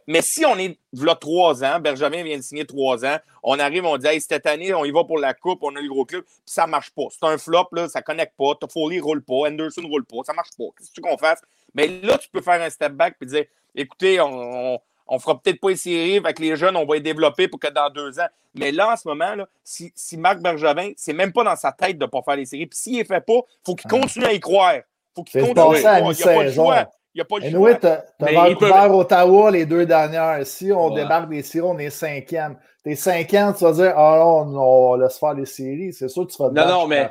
mais si on est là trois ans, Bergevin vient de signer trois ans, on arrive, on dit cette année, on y va pour la coupe, on a le gros club, puis ça ne marche pas. C'est un flop, là, ça ne connecte pas, Toffoli ne roule pas, Anderson ne roule pas, ça ne marche pas. Qu'est-ce que tu qu'on fasse? Mais là, tu peux faire un step back et dire écoutez, on, on, fera peut-être pas les séries avec les jeunes, on va les développer pour que dans deux ans. Mais là, en ce moment, là, si, si Marc Bergevin, c'est même pas dans sa tête de ne pas faire les séries. Puis s'il ne les fait pas, il faut qu'il continue à y croire. Il faut qu'il continue à y croire. Il n'y a pas de choix. Il n'y a pas de choix. tu as Vancouver, Ottawa les deux dernières. Si on débarque des séries, on est cinquième. T'es cinquième, tu vas dire Ah non, on laisse faire les séries. C'est sûr que tu vas te battre. Non, non, mais.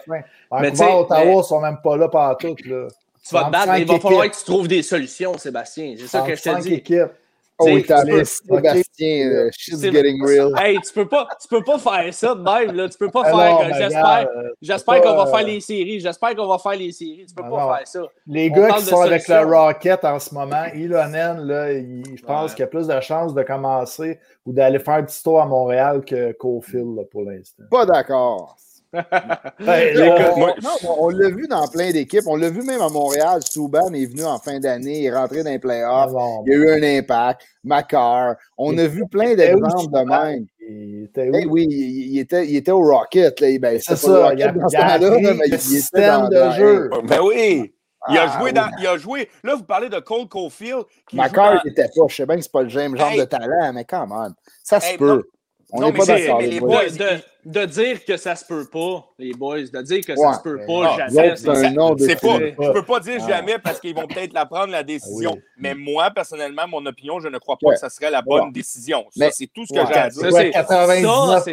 Vancouver, Ottawa ne sont même pas là par tout. Là. Tu vas te battre, mais il va falloir que tu trouves des solutions, Sébastien. C'est ça que je te dis. Équipes. Oh, Sébastien, uh, shit's getting real. Hey, tu peux pas, tu peux pas faire ça de même, là. Tu peux pas faire. J'espère, j'espère qu'on va faire les séries. J'espère qu'on va faire les séries. Tu peux pas faire ça. Les gars qui sont avec le Rocket en ce moment, Ilonen, là, je pense qu'il y a plus de chances de commencer ou d'aller faire un petit tour à Montréal que Cofield pour l'instant. Pas d'accord on, l'a vu dans plein d'équipes. On l'a vu même à Montréal. Souban est venu en fin d'année, il est rentré dans les playoffs. Ah il y a eu un impact. Macar. On a vu plein d'exemples de même. Il était eh oui, il, était, il était au Rocket. Ben, c'est ça. il, a, mais il était dans de jeu. Ben oui. Il a, ah, joué dans, il a joué. Là, vous parlez de Cole Caulfield. Macar, il n'était pas. Je sais bien que ce n'est pas le même genre de talent, mais quand même, ça se peut. On n'est pas d'accord. Les boys, de, de, dire que ça se peut pas, les boys, de dire que ça se peut pas, jamais. C'est pas, je peux pas dire jamais parce qu'ils vont peut-être la prendre la décision. Mais moi, personnellement, mon opinion, je ne crois pas que ça serait la bonne décision. Ça, c'est tout ce que j'ai à dire. C'est 99.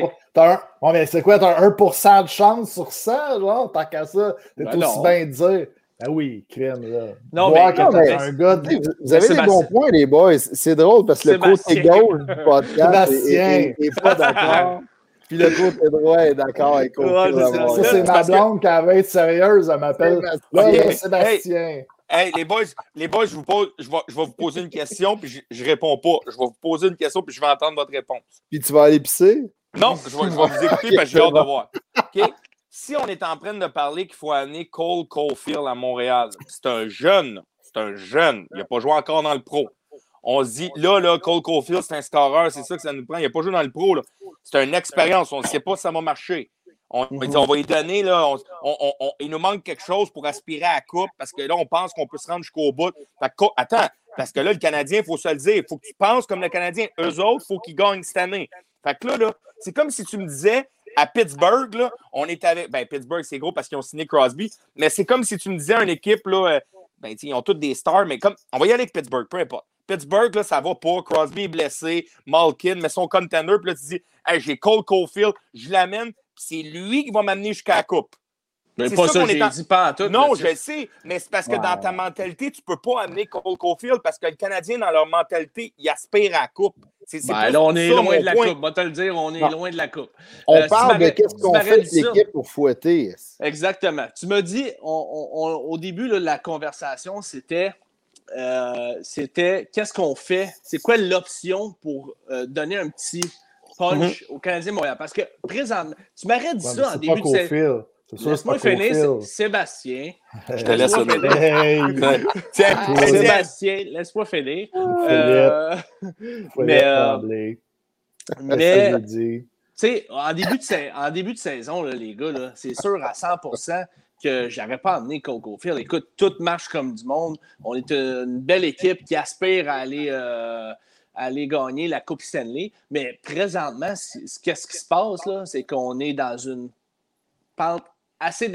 mais c'est quoi, t'as un 1% de chance sur ça, genre, tant qu'à ça, c'est ben aussi bien de dire. Ah oui, crème, là. Non, mais, un gars vous avez des bons points, les boys. C'est drôle parce que le côté gauche du podcast n'est pas d'accord. Puis le côté droit est d'accord avec Ça, c'est ma blonde qui avait être sérieuse. Elle m'appelle là, Sébastien. Hey, les boys, les boys je, vous pose, je, vais, je vais vous poser une question, puis je, ne réponds pas. Je vais vous poser une question, puis je vais entendre votre réponse. Puis tu vas aller pisser? Non, je vais, je vais vous écouter, parce que j'ai hâte de voir. OK? Si on est en train de parler qu'il faut amener Cole Caulfield à Montréal, c'est un jeune, c'est un jeune, il n'a pas joué encore dans le pro. On se dit, là, là, Cole Caulfield, c'est un scoreur, c'est ça que ça nous prend. Il n'a pas joué dans le pro. C'est une expérience. On ne sait pas si ça va marcher. On, on va lui donner, là, il nous manque quelque chose pour aspirer à la coupe parce que là, on pense qu'on peut se rendre jusqu'au bout. attends, parce que là, le Canadien, il faut se le dire, il faut que tu penses comme le Canadien. Eux autres, il faut qu'ils gagnent cette année. Fait que là, là c'est comme si tu me disais, à Pittsburgh, là, on est avec. Ben, Pittsburgh, c'est gros parce qu'ils ont signé Crosby. Mais c'est comme si tu me disais une équipe, là, euh, ben, ils ont toutes des stars, mais comme. On va y aller avec Pittsburgh, peu importe. Pittsburgh, là, ça va pas. Crosby est blessé, Malkin, mais son contender, puis là, tu dis, hey, j'ai Cole Caulfield, je l'amène, c'est lui qui va m'amener jusqu'à la coupe. Mais pas ça, ça j'ai dit pas à tout. Non, je le sais, mais c'est parce que dans ta mentalité, tu peux pas amener Cole Caulfield parce que le Canadien, dans leur mentalité, il aspire à la coupe. C'est, ben, là, on est loin de la coupe. Va te le dire, on est loin de la coupe. On euh, parle de qu'est-ce qu'on fait de l'équipe pour fouetter. Exactement. Tu m'as dit, au début de la conversation, c'était euh, c'était qu'est-ce qu'on fait? C'est quoi l'option pour euh, donner un petit punch mm-hmm. au Canadien Montréal? Parce que présentement, tu m'aurais dit ça en début de saison. Laisse-moi finir, Sébastien. Je te laisse finir. Sébastien, laisse-moi finir. Euh, mais, euh, mais tu sais, en, début de, en début de saison, là, les gars, c'est sûr à 100% que j'avais pas amené Coco Field. Écoute, tout marche comme du monde. On est une belle équipe qui aspire à aller, euh, aller gagner la Coupe Stanley. Mais présentement, qu'est-ce qui se passe là? C'est qu'on est dans une pente assez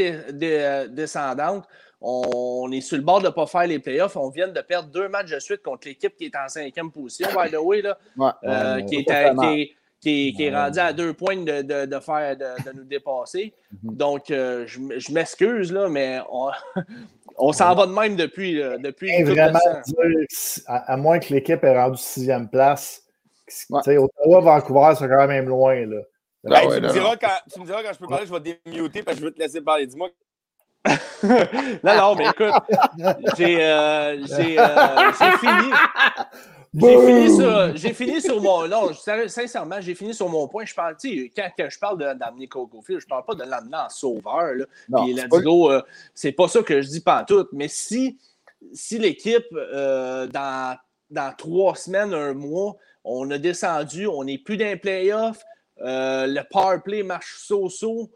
descendante. On est sur le bord de ne pas faire les playoffs. On vient de perdre deux matchs de suite contre l'équipe qui est en cinquième position, by the way, là, euh, qui, est, qui, est, rendu à deux points de, de, faire, de, nous dépasser. Mhm. Donc, euh, je, je m'excuse, là, mais on, on s'en va de même depuis. depuis vraiment à, moins que l'équipe ait rendu sixième place. Ottawa, Vancouver, c'est quand même loin. Là. Ben, tu, me diras quand, tu me diras quand je peux parler, je vais démuter parce que je veux te laisser parler. Dis-moi. non, non, mais écoute, j'ai euh, euh, fini. J'ai fini, sur, mon. Non, sincèrement, j'ai fini sur mon point. Je parle, quand, quand je parle d'amener Coco Phil, je parle pas de l'amener en sauveur. Là, puis go, euh, c'est pas ça que je dis pas tout. Mais si, si l'équipe, euh, dans, dans trois semaines, un mois, on a descendu, on n'est plus d'un playoff, euh, le power play marche so-so,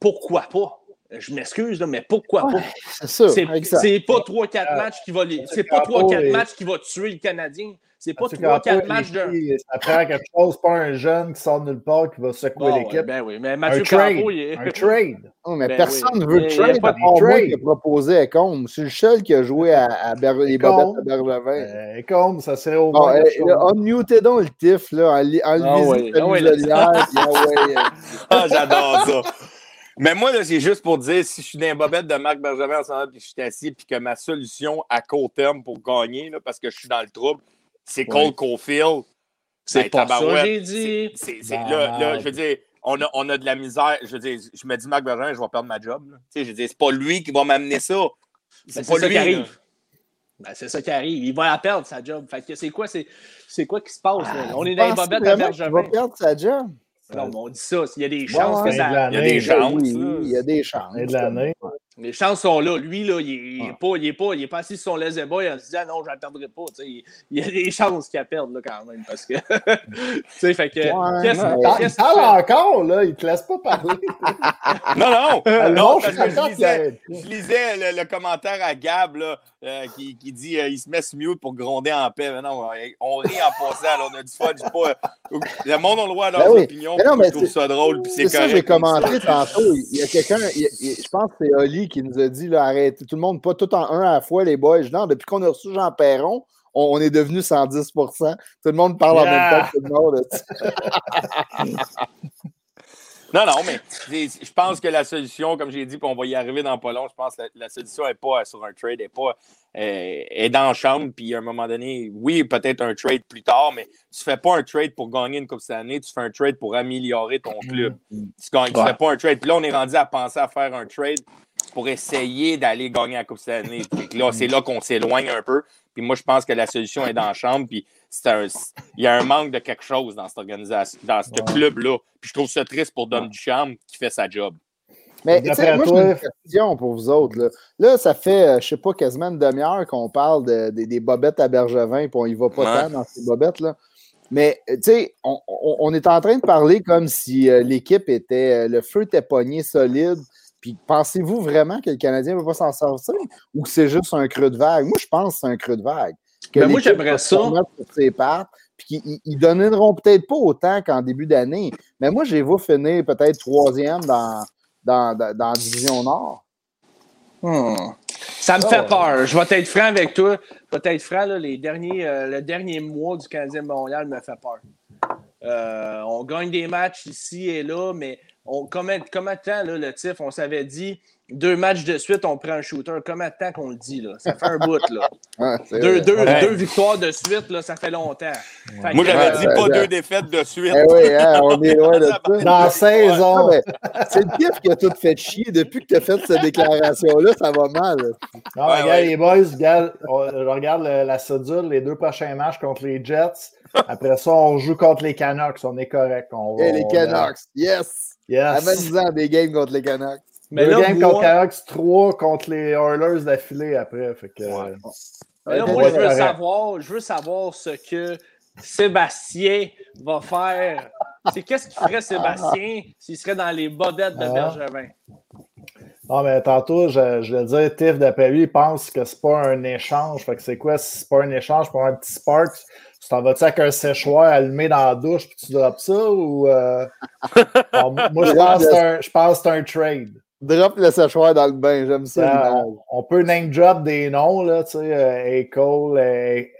pourquoi pas? Je m'excuse, mais pourquoi pas? C'est pas 3-4 matchs qui va C'est pas 3-4 matchs qui va tuer le Canadien. C'est pas 3-4 matchs de. Ça prend quelque chose, pas un jeune qui sort de nulle part qui va secouer l'équipe. ben oui, mais Mathieu un trade. il est... Un trade. Non, mais ben personne ne veut le trade. Pas de trade. qui a proposé à Combe. C'est le seul qui a joué à, à Ber... les bobettes à Berlevin. Euh, Combe, ça serait au moins. Unmutez donc le tif, là, en, en ah, ouais. ah, ouais, ah, j'adore ça. Mais moi, c'est juste pour dire, si je suis dans les bobettes de Marc Bergevin en ce moment, puis je suis assis, puis que ma solution à court terme pour gagner, là, parce que je suis dans le trouble, c'est Cole Caulfield. C'est ben, pas ça, j'ai dit. C'est, là, là, je veux dire, on a, on a de la misère. Je veux dire, je me dis, Marc Bergevin, je vais perdre ma job. Tu sais, je veux dire, c'est pas lui qui va m'amener ça. C'est ben, pas lui. qui arrive. Ben, c'est ça qui arrive. Il va la perdre, sa job. Fait que c'est quoi, c'est, c'est quoi qui se passe? Là? On est dans les bobettes de Bergevin. Il va perdre sa job. Non, on dit ça. Il y a des chances que ça. Il y a des chances. il y a des chances. De l'année. Les chances sont là. Lui, là, il n'est pas, il est pas, il est pas assis sur son laissez boy en se disant non, je ne perdrai pas. il, y a des chances qu'il perde là, quand même. Parce que. tu sais, fait que. il parle encore, là. Il ne te laisse pas parler. non, non. non je lisais, je lisais le, commentaire à Gab là, euh, qui, qui, dit euh, il se met sur mute pour gronder en paix. Mais non, on rit en passant. Alors, on a du fun. Pas, le monde a le droit à leurs ben opinions. non, mais je trouve ça drôle. C'est ça, j'ai commenté tantôt. Il y a quelqu'un, je pense que c'est Oli qui nous a dit là, arrêtez tout le monde, pas tout en un à la fois, les boys. Non, depuis qu'on a reçu Jean Perron, on, est devenu 110% Tout le monde parle en même temps que tout le monde. non, non, mais je pense que la solution, comme j'ai dit, puis on va y arriver dans pas long, je pense que la, solution n'est pas sur un trade, elle n'est pas est dans la chambre, puis à un moment donné, oui, peut-être un trade plus tard, mais tu ne fais pas un trade pour gagner une Coupe cette année, tu fais un trade pour améliorer ton club. Mm-hmm. Tu ne fais pas un trade. Puis là, on est rendu à penser à faire un trade pour essayer d'aller gagner la Coupe cette année. là, c'est là qu'on s'éloigne un peu. Puis moi, je pense que la solution est dans la chambre. Puis il y a un manque de quelque chose dans cette organisation, dans ce club-là. Puis je trouve ça triste pour Dom Duchamp qui fait sa job. Mais moi, j'ai une question pour vous autres. Là, ça fait, euh, je sais pas, quasiment une demi-heure qu'on parle des bobettes à Bergevin, puis on y va pas tant dans ces bobettes-là. Mais, tu sais, on, est en train de parler comme si euh, l'équipe était, euh, le feu était pogné solide. Puis pensez-vous vraiment que le Canadien ne va pas s'en sortir ou que c'est juste un creux de vague? Moi, je pense que c'est un creux de vague. Mais ben, moi, j'aimerais ça. Sur ses pattes, puis qu'ils donneront peut-être pas autant qu'en début d'année. Mais moi, j'ai vu finir peut-être troisième dans, dans, division Nord. Hmm. Ça me fait peur. Je vais être franc avec toi. Je vais être franc, les derniers, euh, le dernier mois du 15e Montréal me fait peur. Euh, on gagne des matchs ici et là, mais on, comment, comment de temps, là, le TIF, on s'avait dit deux matchs de suite, on prend un shooter. Comment de temps qu'on le dit? Là? Ça fait un bout. Là. deux, deux, victoires de suite, là, ça fait longtemps. Moi, j'avais dit pas deux défaites de suite. Eh oui, hein, on est loin de ça. Dans la saison. C'est le TIF qui a tout fait chier. Depuis que tu as fait cette déclaration-là, ça va mal. Non, regarde, les boys, regarde, je regarde la cédule, les deux prochains matchs contre les Jets. Après ça, on joue contre les Canucks. On est correct. On Et les Canucks, yes! Yes. Amène-nous des games contre les Canucks. Mais Deux games contre Canucks, trois contre les Oilers d'affilée après. Fait que, Mais là, moi, je veux, savoir, je veux savoir ce que Sébastien va faire. C'est qu'est-ce qu'il ferait Sébastien s'il serait dans les bodettes de ah. Bergevin? Non, mais tantôt, je, je le dire, Tiff, d'après lui, il pense que c'est pas un échange. Fait que c'est quoi si c'est pas un échange pour un petit Sparks? Tu t'en vas-tu avec un séchoir allumé dans la douche puis tu drops ça ou. Euh... moi, je pense que c'est un, trade. Drop le séchoir dans le bain, j'aime ça. Euh, on, peut name drop des noms, là, tu sais, euh, Ecole,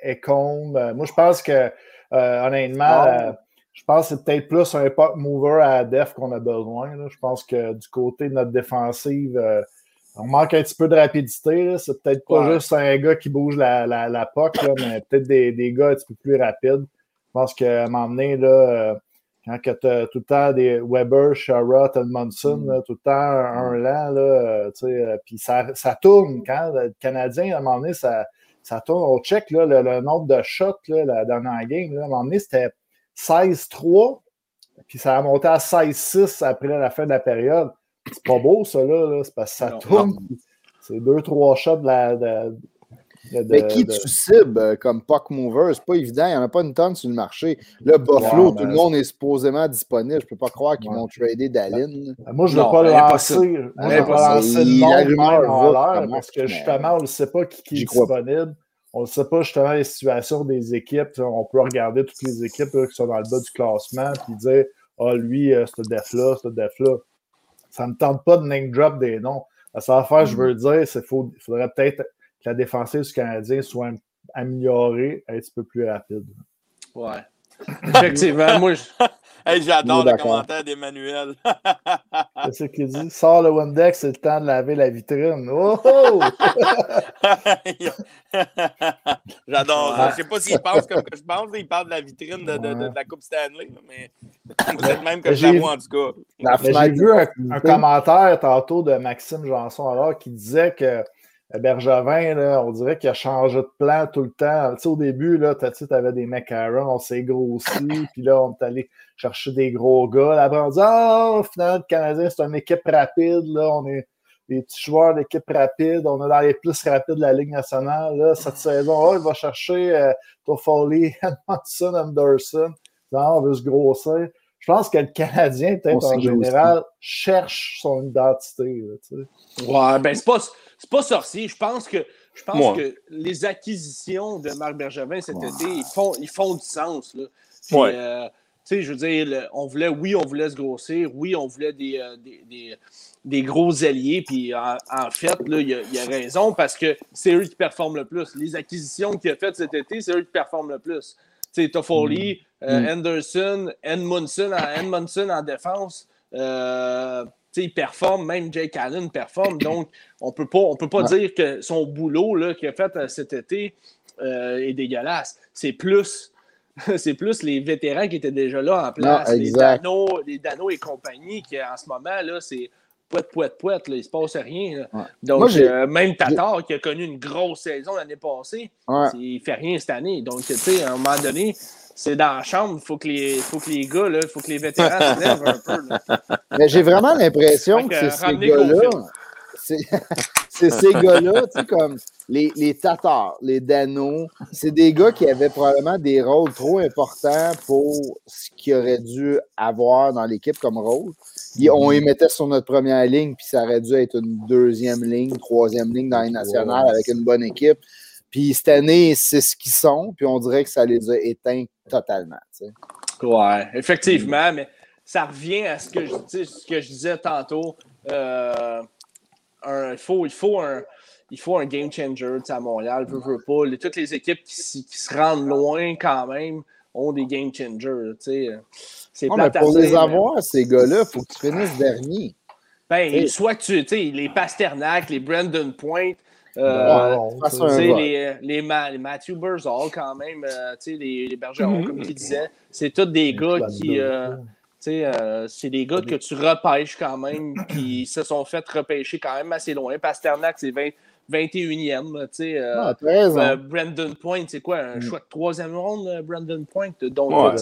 Ecombe. Euh, moi, je pense que, honnêtement, je pense que c'est peut-être plus un pop mover à def qu'on a besoin. Je pense que du côté de notre défensive, on manque un petit peu de rapidité. C'est peut-être pas juste un gars qui bouge la, la, la POC, mais peut-être des, des, gars un petit peu plus rapides. Je pense qu'à un moment donné, là, quand tu as tout le temps des Weber, Sherrod, Edmondson, mm. tout le temps un, lent, là, euh, euh, puis ça, ça, tourne. Quand le Canadien, à un moment donné, ça, ça tourne. On check là, le, nombre de shots là, la dernière game. Là, à un moment donné, c'était 16-3, puis ça a monté à 16-6 après la fin de la période. C'est pas beau, ça, là. c'est parce que ça tourne. C'est deux, trois shots de la, de, mais qui tu cibles euh, comme puck mover? C'est pas évident. Il n'y en a pas une tonne sur le marché. Là, Buffalo, tout le monde est supposément disponible. Je ne peux pas croire qu'ils vont trader Dallin. Moi, je ne veux pas lancer. Moi, je veux pas lancer le nom en l'air parce que justement, on ne sait pas qui, est disponible. On ne sait pas justement les situations des équipes. On peut regarder toutes les équipes qui sont dans le bas du classement et dire Ah, lui, euh, ce def-là, ce def-là. Ça ne me tente pas de name drop des noms. Ça va faire, je mm. veux dire, il faudrait peut-être que la défensive du Canadien soit améliorée, un petit peu plus rapide. Ouais. Effectivement, moi, j'adore le commentaire d'Emmanuel. c'est ce qu'il dit. Sors le Windex, c'est le temps de laver la vitrine. Oh! oh! j'adore. Je ne sais pas s'il pense comme que je pense. Il parle de la vitrine de, de, de, la Coupe Stanley, mais peut-être même que je la vois en tout cas. J'ai vu un, un, commentaire tantôt de Maxime Janson alors qui disait que Bergevin, là, on dirait qu'il a changé de plan tout le temps. Tu sais, au début, tu avais des McCarron, on s'est grossi, puis là, on est allé chercher des gros gars. Là, après, on dit Ah, oh, finalement, le Canadien, c'est une équipe rapide. Là, on est des petits joueurs d'équipe rapide. On est dans les plus rapides de la Ligue nationale. Là, cette saison, oh, il va chercher euh, Toffoli, Edmondson, Anderson. Non, on veut se grossir. Je pense que le Canadien, peut-être en général, cherche son identité. Là. Ouais, ben c'est pas c'est pas sorcier. Je pense que je pense que les acquisitions de Marc Bergevin cet été, ils font, ils font du sens. Là. Euh, tu sais, je veux dire, on voulait, oui, on voulait se grossir, oui, on voulait des, euh, des, des, gros alliés, puis en, fait, là, il, y a, raison parce que c'est eux qui performent le plus. Les acquisitions qu'il a faites cet été, c'est eux qui performent le plus. Tu sais, Toffoli, mm. euh, mm. Anderson, Edmondson, Edmondson en défense. Euh, il performe, même Jake Allen performe. Donc, on peut pas, on peut pas dire que son boulot qu'il a fait euh, cet été euh, est dégueulasse. C'est plus, c'est plus les vétérans qui étaient déjà là en place, les, Dano, les Dano et compagnie, qui en ce moment, là, c'est poète, poète, poète, là, il se passe rien. Donc, euh, même Tatar, qui a connu une grosse saison l'année passée, il fait rien cette année. Donc, tu sais, à un moment donné, c'est dans la chambre. Il faut que les, faut que les gars, il faut que les vétérans se lèvent un peu. Mais j'ai vraiment l'impression que, c'est ces gars-là. C'est ces gars-là, tu sais, comme les, les Tatars, les Danos, c'est des gars qui avaient probablement des rôles trop importants pour ce qu'ils auraient dû avoir dans l'équipe comme rôle. on les mettait sur notre première ligne, puis ça aurait dû être une deuxième ligne, troisième ligne dans les nationales avec une bonne équipe. Puis cette année, c'est ce qu'ils sont, puis on dirait que ça les a éteints totalement. Ouais, effectivement, mais ça revient à ce que je, ce que je disais tantôt. Euh, il, faut, il, faut un, il faut un game changer à Montréal, pas. toutes les équipes qui, se rendent loin quand même ont des game changers. C'est mais pour les avoir, ces gars-là, il faut que tu finisses dernier. Ben, soit tu, sais, les Pasternak, les Brandon Point, euh, les, les, Matthew Burzall, quand même, euh, les, les Bergeron, comme tu disais, c'est tous des gars qui. Euh, c'est des gars que tu repêches quand même, qui se sont fait repêcher quand même assez loin. Pasternak, c'est 21e. Ah, Brandon Point, c'est quoi, un mm. choix de troisième ronde, Brandon Point? Donc,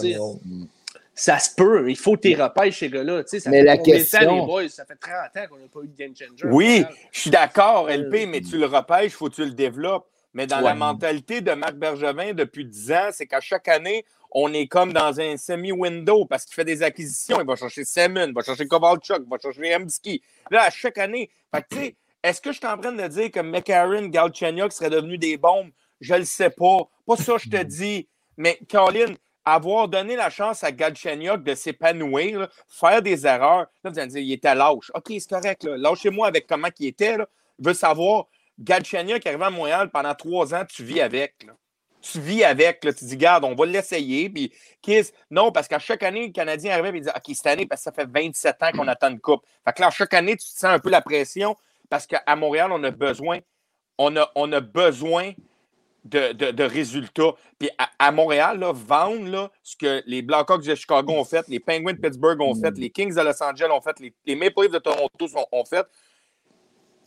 ça se peut. Il faut tes repères, ces gars-là. Ça mais fait la question... les boys? Ça fait 30 ans qu'on n'a pas eu de game changer. Oui, je suis d'accord, LP, mais tu le repêches, il faut que tu le développes. Mais dans la mentalité de Marc Bergevin depuis 10 ans, c'est qu'à chaque année, on est comme dans un semi-window parce qu'il fait des acquisitions. Il va chercher Semin, il va chercher Kovalchuk, il va chercher Emski. Là, à chaque année. Fait tu sais, est-ce que je suis en train de dire que McCarron, Galchenyuk seraient devenus des bombes? Je le sais pas. Pas ça, je te dis. Mais Colin, avoir donné la chance à Galchenyuk de s'épanouir, faire des erreurs. Là, vous allez dire, il était lâche. OK, c'est correct. Lâchez-moi avec comment il était. Là. Je veux savoir, Galchenyuk arrivé à Montréal pendant trois ans, tu vis avec. Tu vis avec. Là. Tu dis, garde, on va l'essayer. Puis, non, parce qu'à chaque année, le Canadien arrivait et dit, OK, cette année, parce que ça fait 27 ans qu'on attend une coupe. Fait que là, chaque année, tu te sens un peu la pression parce qu'à Montréal, on a besoin. On a, on a besoin de, résultats. Puis à, Montréal, là, vendre ce que les Blackhawks de Chicago ont fait, les Penguins de Pittsburgh ont fait, mm. les Kings de Los Angeles ont fait, les, Maple Leafs de Toronto ont, fait.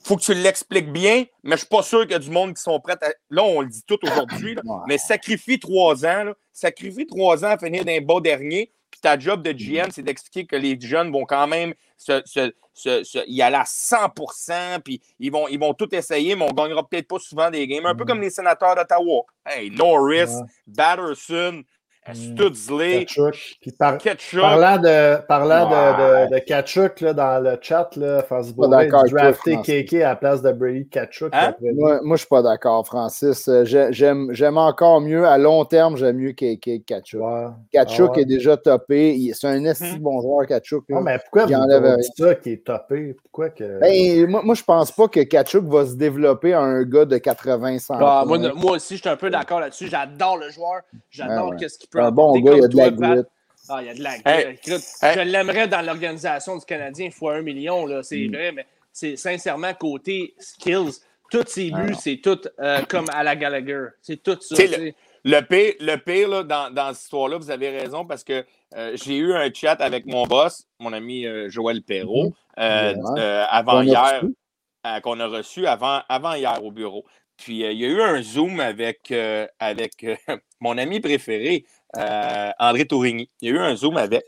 faut que tu l'expliques bien, mais je ne suis pas sûr qu'il y a du monde qui sont prêts à. Là, on le dit tout aujourd'hui, mais sacrifie trois ans, sacrifie trois ans à finir d'un bas dernier, puis ta job de GM, c'est d'expliquer que les jeunes vont quand même se, y aller à 100% puis ils vont, ils vont tout essayer, mais on ne gagnera peut-être pas souvent des games. Un peu comme les sénateurs d'Ottawa. Hey, Norris, Batterson, Studsley, Ketchuk. Parlant de, parlant de, de, Ketchuk là, dans le chat, là, Facebook, drafté KK à la place de Brady Ketchuk. Hein? Moi, moi je suis pas d'accord, Francis. Euh, j'aime encore mieux, à long terme, j'aime mieux KK Ketchuk. Ouais. Ketchuk ah est déjà topé. C'est un esti hmm. bon joueur, Ketchuk. Non, mais pourquoi vous ça qui est topé? Pourquoi que... Ben, moi, moi, je pense pas que Ketchuk va se développer à un gars de 80 100 ah, moi, moi, aussi, je suis un peu d'accord là-dessus. J'adore le joueur. J'adore ah ce qu'il un bon gars, il y a de la grit. Ah, il y a de la grit. Je l'aimerais dans l'organisation du Canadien fois un million, c'est mm. vrai, mais c'est sincèrement côté skills. Tous ses buts, c'est tout euh, comme à la Gallagher. C'est tout ça. Le, pire, le pire là, dans, dans cette histoire-là, vous avez raison, parce que euh, j'ai eu un chat avec mon boss, mon ami euh, Joël Perrault, mm-hmm. avant hier, qu'on a reçu avant, avant hier au bureau. Puis il y a eu un Zoom avec, avec mon ami préféré, euh, André Tourigny. Il y a eu un Zoom avec.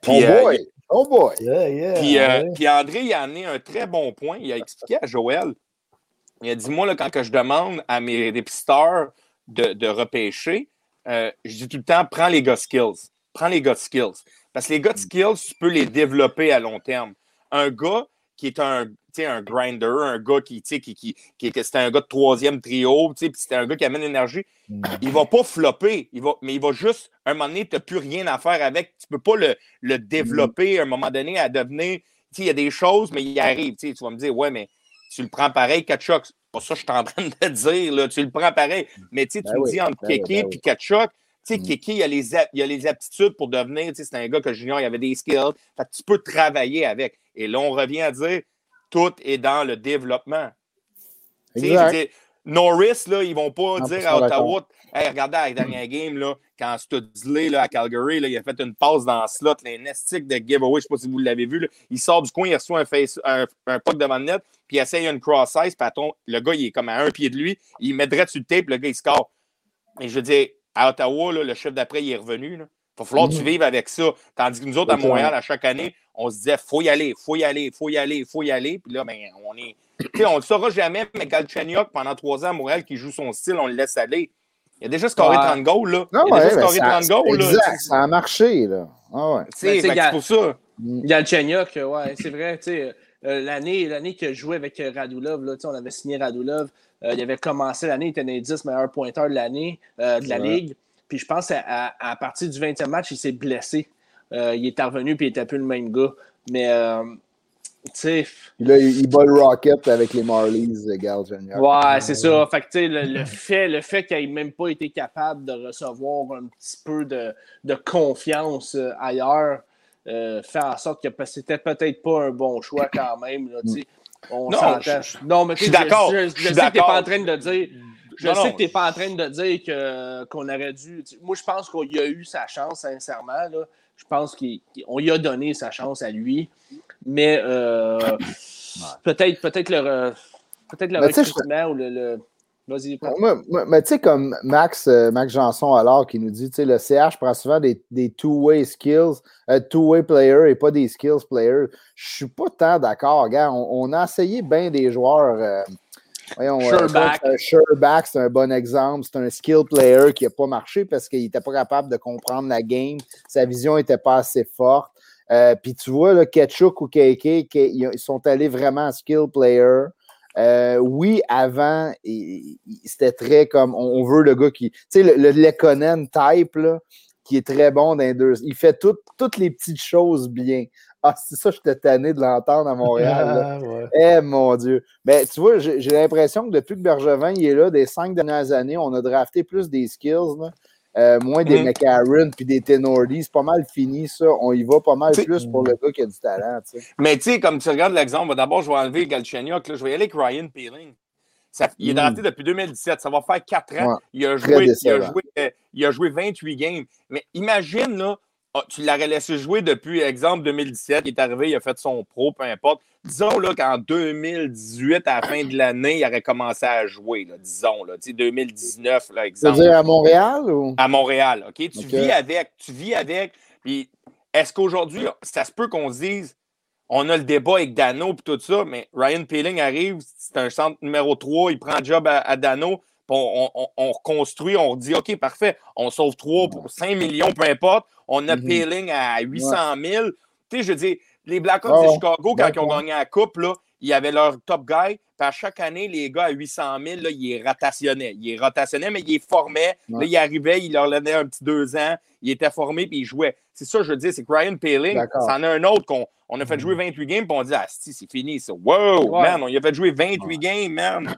Puis, oh boy! oh boy! Euh, puis, André, il a amené un très bon point. Il a expliqué à Joël. Il a dit Moi, là, quand que je demande à mes dépisteurs de, de repêcher, euh, je dis tout le temps prends les gars skills. Prends les gars skills. Parce que les gars skills, tu peux les développer à long terme. Un gars qui est un, un grinder, un gars qui, qui, qui, qui c'était un gars de troisième trio, puis c'était un gars qui amène l'énergie. Mm. Il va pas flopper, il va, mais il va juste, à un moment donné, tu n'as plus rien à faire avec. Tu peux pas le, le développer à un moment donné à devenir. Il y a des choses, mais il arrive. Tu vas me dire, ouais, mais tu le prends pareil, Kachuk. C'est pas ça que je suis en train de dire. Là. Tu le prends pareil. Mais tu ben me dis entre ben Keke et ben Kachuk, tu sais, mm. Kiki, il a, les, il a les aptitudes pour devenir, c'est un gars que junior, il avait des skills. Fait tu peux travailler avec. Et là, on revient à dire, tout est dans le développement. Norris, là, ils vont pas dire à Ottawa, hey, regardez la dernière game, là, quand Studsley là, à Calgary, là, il a fait une passe dans le slot, l'inestique de giveaway, je ne sais pas si vous l'avez vu. Là, il sort du coin, il reçoit un, face, un, un puck devant le net, puis il essaye une cross-size, le gars, il est comme à un pied de lui, il mettrait sur le tape, le gars, il score. Mais je veux dire, à Ottawa, le chef d'après, il est revenu. Il va falloir que tu vives avec ça. Tandis que nous autres, à Montréal, à chaque année, on se disait faut y aller, faut y aller, faut y aller, faut y aller. Puis là, ben, on est. on ne le saura jamais, mais Galchenyuk, pendant trois ans à Montréal, qui joue son style, on le laisse aller. Il a déjà scoré 30 goals, là. Non, il a déjà scoré 30 goals, là. Ça a marché, là. Ah ouais. C'est ben, pour ça. Galchenyuk, ouais, c'est vrai, tu sais. Euh, l'année, l'année qu'il a joué avec Radulov, là, on avait signé Radulov. Euh, il avait commencé l'année, il était dans les 10 meilleurs pointeurs de l'année, euh, de la Ligue. puis je pense à, à, partir du 20e match, il s'est blessé. il est revenu puis il n'était plus le même gars. Mais sais. Là, il, bat le Rocket avec les Marlies, Gal Junior. Ouais, c'est ça. Fait que, le, le, fait, le fait qu'il n'ait même pas été capable de recevoir un petit peu de, de confiance euh, ailleurs euh, fait en sorte que c'était peut-être pas un bon choix quand même. Là, on non, je, non, mais je suis d'accord. Je, sais que tu n'es pas en train de dire. Je sais que tu n'es pas en train de dire que, qu'on aurait dû. Moi, je pense qu'il a eu sa chance, sincèrement. Là. Je pense qu'on lui a donné sa chance à lui. Mais euh, peut-être peut-être le, peut le recrutement ou le. Vas-y. mais tu sais, comme Max, euh, Max Janson, alors, qui nous dit, tu sais, le CH prend souvent des, des two-way skills, euh, two-way players et pas des skills players. Je suis pas tant d'accord, gars. On, a essayé bien des joueurs. Voyons, Sherback. c'est un bon exemple. C'est un skill player qui n'a pas marché parce qu'il n'était pas capable de comprendre la game. Sa vision n'était pas assez forte. Euh, puis tu vois, là, Ketchuk ou KK, ils sont allés vraiment skill player. Euh, oui, avant, c'était très comme on veut le gars qui. Tu sais, le, le type, là, qui est très bon dans les deux. Il fait toutes les petites choses bien. Ah, c'est ça, je t'ai tanné de l'entendre à Montréal. Eh mon Dieu. Ben, tu vois, j'ai l'impression que depuis que Bergevin il est là, des cinq dernières années, on a drafté plus des skills. Là. Euh, moins des mm. puis des Tenordi. C'est pas mal fini, ça. On y va pas mal plus pour le gars qui a du talent. Mais tu sais, comme tu regardes l'exemple, d'abord, je vais enlever Galchenyuk. Je vais y aller avec Ryan Peeling. il est drafté mm. depuis 2017. Ça va faire quatre ans. Il a, joué, il, a joué, euh, il a joué 28 games. Mais imagine, là, ah, tu l'aurais laissé jouer depuis, exemple, 2017. Il est arrivé, il a fait son pro, peu importe. Disons là, qu'en 2018, à la fin de l'année, il aurait commencé à jouer. Là, disons, là, 2019, là, exemple. Tu veux dire à Montréal ou? À Montréal, OK? Tu vis avec, tu vis avec. Puis est-ce qu'aujourd'hui, ça se peut qu'on se dise, on a le débat avec Dano et tout ça, mais Ryan Peeling arrive, c'est un centre numéro 3, il prend un job à Dano on, on, reconstruit, on dit OK, parfait, on sauve 3 pour 5 millions, peu importe. On a mm Peeling à 800 000. Tu sais, je veux dire, les Blackhawks de Chicago, quand ils ont gagné la Coupe, là, ils avaient leur top guy. Puis à chaque année, les gars à 800 000, là, ils les rotationnaient. Ils rotationnaient, mais ils les formaient. Là, ils arrivaient, ils leur donnaient un petit deux ans. Ils étaient formés, puis ils jouaient. C'est ça, je veux dire, c'est que Ryan Peeling, c'en a un autre qu'on on a fait jouer 28 games, puis on dit, ah, c'est fini, ça. Wow, man, on y a fait jouer 28 games, man.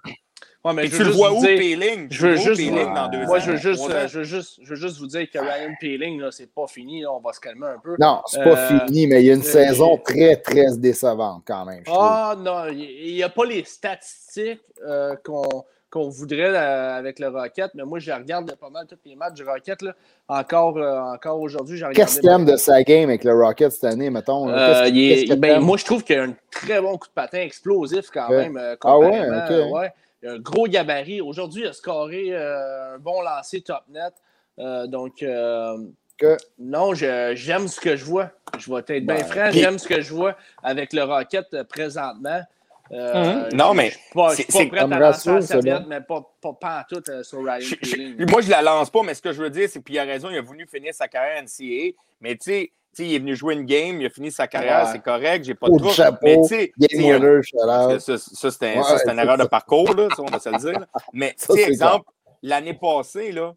Ouais, mais tu le vois où, Peeling? Je veux juste, dans deux moi, je veux, juste, je, veux juste, je veux juste vous dire que Ryan Peeling, c'est pas fini. on va se calmer un peu. Non, c'est pas euh, fini, mais il y a une euh, saison très, très décevante quand même. Ah non, il n'y a pas les statistiques euh, qu'on voudrait avec le Rocket, mais moi, je regarde pas mal tous les matchs du Rocket. Là. Encore, encore aujourd'hui, j'ai Qu'est-ce que tu aimes de sa game avec le Rocket cette année, mettons? ben, moi, je trouve qu'il y a un très bon coup de patin explosif quand même. ah ouais, ok. Ouais un gros gabarit. Aujourd'hui, il a scoré euh, un bon lancer top net. Euh, donc, euh, non, j'aime ce que je vois. Je vais être bien franc, j'aime ce que je vois avec le Rocket présentement. Mhm. Non, mais c'est pas prêt à lancer la serviette, mais pas, pas, pas en tout sur Ryan Moi, je la lance pas, mais ce que je veux dire, c'est qu'il a raison, il a voulu finir sa carrière NCAA, mais tu sais, il est venu jouer une game, il a fini sa carrière, c'est correct, j'ai pas de trouble. Mais tu sais, ça, ça c'est un, une erreur de parcours, là, on va se le dire. Mais tu sais, exemple, l'année passée, là,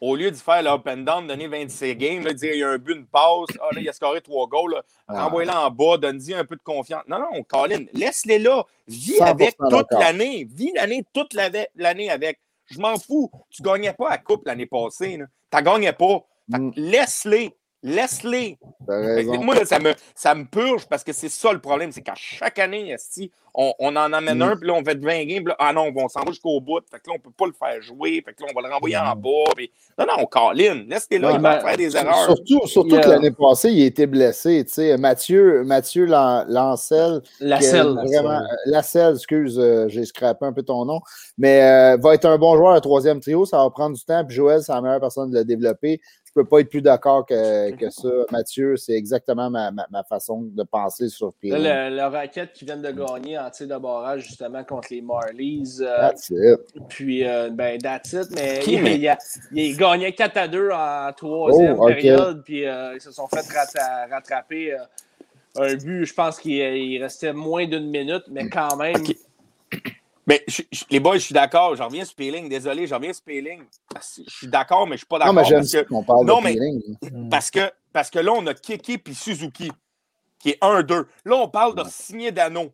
au lieu de faire l'up and down, donner 26 games, là, dire il y a un but, une passe, ah, là, il a scoré trois goals, ah. envoie-le en bas, donne-y un peu de confiance. Non, non, Colin, laisse-les là. Vis avec toute l'année. Vis l'année, toute l'année avec. Je m'en fous. Tu ne gagnais pas la coupe l'année passée. Tu ne gagnais pas. Mm. Laisse-les. Laisse-les. Moi, ça, me, ça me purge parce que c'est ça le problème. C'est qu'à chaque année, on, on en amène mm. un, puis là, on fait 20 games, là, ah non, on s'en va jusqu'au bout. Fait que là, on peut pas le faire jouer. Fait que là, on va le renvoyer en mm. bas. Puis... Non, non, on câline. Laisse-les là, il va faire des erreurs. Surtout, surtout que l'année passée, il a été blessé. sais Mathieu, Mathieu Lancel. Lacelle. Vraiment, Lacelle, excuse, euh, j'ai scrappé un peu ton nom. Mais euh, va être un bon joueur à troisième trio. Ça va prendre du temps. Puis Joël, c'est la meilleure personne de le développer je peux pas être plus d'accord que, que, ça. Mathieu, c'est exactement ma, ma, façon de penser sur Pierre. Le, le racket qui vient de gagner en tir de barrage justement contre les Marlies. Euh, that's it. Puis, euh, ben, that's it. Mais il, il, a, il, gagnait 4 à 2 en troisième oh, période. Puis, euh, ils se sont fait rattraper un but. Je pense qu'il restait moins d'une minute, mais quand même. Mais les boys, je suis d'accord. J'en reviens sur Peeling. Désolé, j'en reviens sur Peeling. Je suis d'accord, mais je ne suis pas d'accord. Non, mais j'aime parce qu'on parle non, de mais Parce que, parce que là, on a Kiki puis Suzuki, qui est 1-2. Là, on parle de signer Dano.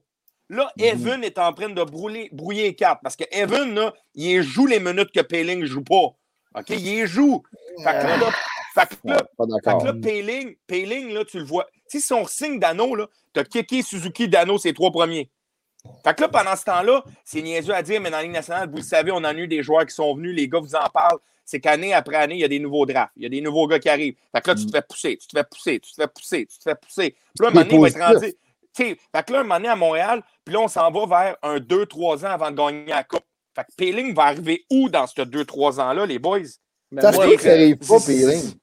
Là, mhm. Evan est en train de brouiller, brouiller les cartes parce que Evan, là, il joue les minutes que Peeling ne joue pas. OK? Il joue. Fait que là, fait que là, fait que là Payling, Payling, là, tu le vois. Si son signe Dano, là, t'as Kiki, Suzuki, Dano, c'est trois premiers. Fait que là, pendant ce temps-là, c'est niaiseux à dire, mais dans la Ligue nationale, vous le savez, on a eu des joueurs qui sont venus, les gars vous en parlent. C'est qu'année après année, il y a des nouveaux drafts. Il y a des nouveaux gars qui arrivent. Fait que là, tu te fais pousser, tu te fais pousser, tu te fais pousser, tu te fais pousser. Puis là, un moment donné, il va être rendu. fait que là, un moment donné, à Montréal, puis là, on s'en va vers un 2-3 ans avant de gagner la Coupe. Fait que Péling va arriver où dans ce 2-3 ans-là, les boys? ça se peut qu'il n'arrive pas, Péling.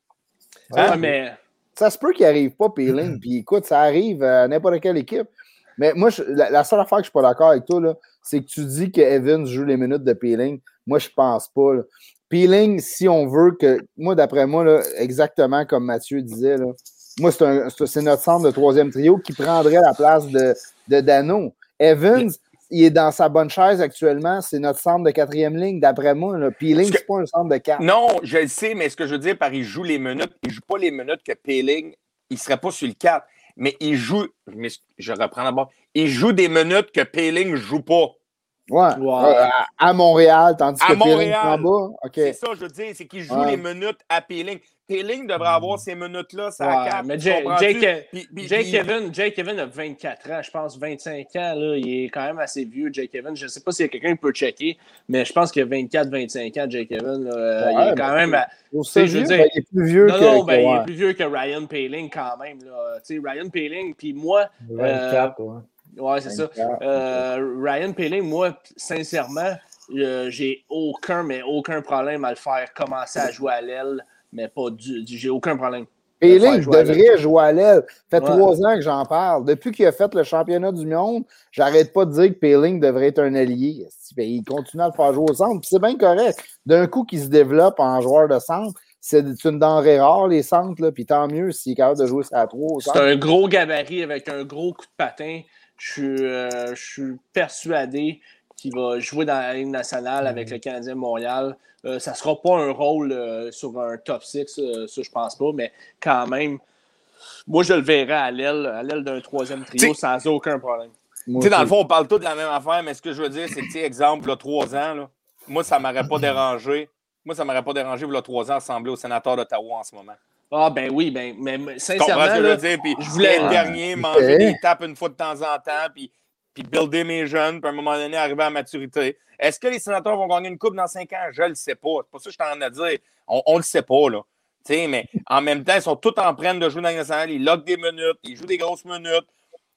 Ah, mais... Ça se peut qu'il n'arrive pas, Péling. Puis écoute, ça arrive à n'importe quelle équipe. Mais moi, la, seule affaire que je ne suis pas d'accord avec toi, c'est que tu dis que Evans joue les minutes de Peeling. Moi, je ne pense pas. Peeling, si on veut que. Moi, d'après moi, là, exactement comme Mathieu disait, là, moi, c'est notre centre de troisième trio qui prendrait la place de, de Dano. Evans, il est dans sa bonne chaise actuellement. C'est notre centre de quatrième ligne, d'après moi. Peeling, c'est pas un centre de quatre. Non, je le sais, mais ce que je veux dire par il joue les minutes, il ne joue pas les minutes que Peeling, il ne serait pas sur le 4 mais il joue, je reprends d'abord, il joue des minutes que Péling ne joue pas. Ouais. À, Montréal, tandis que Péling en bas. C'est ça, je veux dire, c'est qu'il joue les minutes à Péling. Peeling devrait avoir ces minutes-là, ça ouais, Mais Jake, Kevin, Jake Kevin a 24 ans, je pense 25 ans. Là, il est quand même assez vieux, Jake Kevin. Je ne sais pas s'il y a quelqu'un qui peut checker, mais je pense qu'il a 24-25 ans, Jake Kevin. Là, il est quand même. je veux dire, ben, il est plus vieux non, que. Non, ben, il est plus vieux que Ryan Peeling quand même. Là. Ryan Peeling, puis moi. 24, euh, ouais. c'est ça. Euh, Ryan Peeling, moi, sincèrement, euh, j'ai aucun, mais aucun problème à le faire commencer à jouer à l'aile mais pas du. J'ai aucun problème. Péling devrait jouer à l'aile. Ça fait trois ans que j'en parle. Depuis qu'il a fait le championnat du monde, j'arrête pas de dire que Péling devrait être un allié. Il continue à le faire jouer au centre. c'est bien correct. D'un coup qu'il se développe en joueur de centre, c'est une denrée rare, les centres. Là, puis tant mieux s'il est capable de jouer à trois. C'est un gros gabarit avec un gros coup de patin. Je euh, je suis persuadé qui va jouer dans la Ligue nationale avec le Canadien Montréal. Euh, ça ne sera pas un rôle euh, sur un top 6, euh, ça je pense pas, mais quand même, moi je le verrai à l'aile, à l'aile d'un troisième trio sans aucun problème. dans le fond, on parle tous de la même affaire, mais ce que je veux dire, c'est que, exemple, là, trois ans, là, moi, ça ne m'aurait pas dérangé. Moi, ça m'aurait pas dérangé, là, trois ans, ressembler au sénateur d'Ottawa en ce moment. Ah, ben oui, ben, mais sincèrement. je veux dire? Je voulais être dernier, manger des tapes une fois de temps en temps, puis puis builder mes jeunes, puis à un moment donné, arriver à maturité. Est-ce que les sénateurs vont gagner une coupe dans cinq ans? Je ne le sais pas. C'est pas ça que je suis en train de dire. On ne le sait pas, là. mais en même temps, ils sont tous en train de jouer dans la nationale. Ils lockent des minutes, ils jouent des grosses minutes.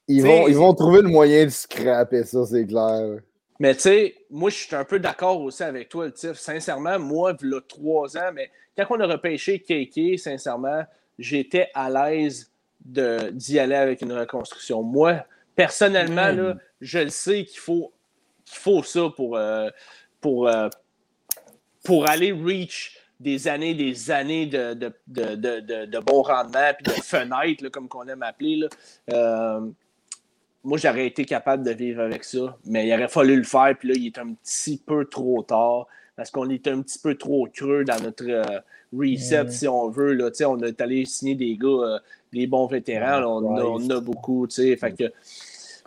Ils vont, ils vont trouver le moyen de scraper ça, c'est clair. Mais tu sais, moi, je suis un peu d'accord aussi avec toi, le Tiff. Sincèrement, moi, il y a trois ans, mais quand on a repêché Keke, sincèrement, j'étais à l'aise d'y aller avec une reconstruction. Moi, personnellement, là, je le sais qu'il faut, qu'il faut ça pour, euh, pour, euh, pour aller reach des années, des années de, de, de, de bon rendement, puis de fenêtres, comme qu'on aime appeler. Là. Euh, moi, j'aurais été capable de vivre avec ça, mais il aurait fallu le faire, puis là, il est un petit peu trop tard, parce qu'on est un petit peu trop creux dans notre reset, si on veut. Là. On est allé signer des gars, des bons vétérans, on, a, on, a, beaucoup, fait que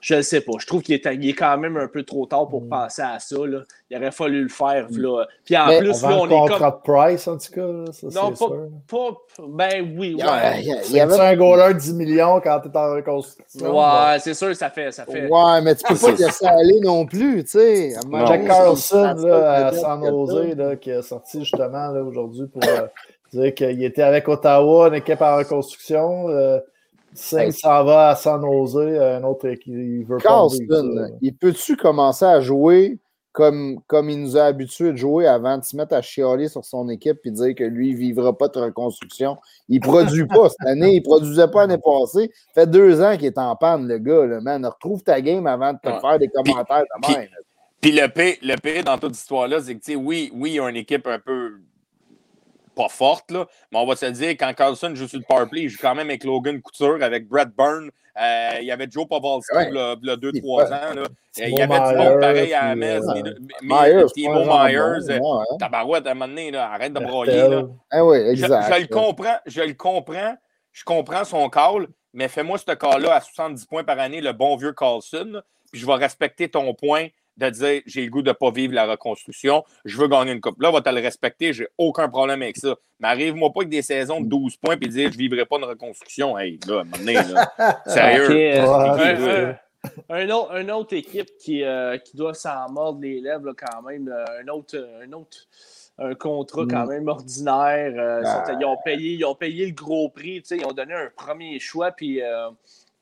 je ne sais pas. Je trouve qu'il est, est, quand même un peu trop tard pour mm. penser à ça. Là. Il aurait fallu le faire. Mm. Là. Puis en plus, là, on est comme. de Price, en tout cas. Ça, non, pas, pas, Ben oui. Ouais. Il y avait un goaler de 10 millions quand tu es en reconstruction? Ouais, c'est sûr, ça fait, ça fait. Ouais, mais tu peux pas laisser aller non plus. tu sais. Jack Carlson, là, à San Jose, là, qui a sorti justement aujourd'hui pour euh, dire qu'il était avec Ottawa, une équipe en reconstruction. Euh, Saint s'en va à San Jose, un autre équipe. Il veut Carlson, il peut-tu commencer à jouer comme, comme il nous a habitués de jouer avant de se mettre à chialer sur son équipe et dire que lui, il ne vivra pas de reconstruction? Il ne produit pas cette année, il ne produisait pas l'année passée. Ça fait deux ans qu'il est en panne, le gars. Là, man. Retrouve ta game avant de te faire des commentaires puis, de même. Puis, le P, le P dans toute cette histoire-là, c'est que, oui, oui, il y a une équipe un peu pas forte, là, mais on va se dire, quand Carlson joue sur le powerplay, il joue quand même avec Logan Couture, avec Brett Byrne. Euh, il y avait Joe Pavelski ouais. il y a 2-3 ans. Là. Il y avait du monde pareil à Metz. Mais Timo Myers, tabarouette, à un moment donné, là, arrête de broyer. Là. Ah oui, exact. Je, je, le comprends, je le comprends. Je comprends son call, mais fais-moi ce call-là à 70 points par année, le bon vieux Carlson. Puis je vais respecter ton point de dire j'ai le goût de ne pas vivre la reconstruction, je veux gagner une coupe. Là, on va te le respecter, j'ai aucun problème avec ça. Mais arrive-moi pas avec des saisons de 12 points et dire je ne vivrai pas une reconstruction. Hey, là, là. Sérieux. Euh, un, autre, une autre équipe qui, euh, qui doit s'en mordre les lèvres quand même. Un autre, un autre un contrat quand mm. même ordinaire. Euh, ah. ils, ont payé, ils ont payé le gros prix. Ils ont donné un premier choix. Puis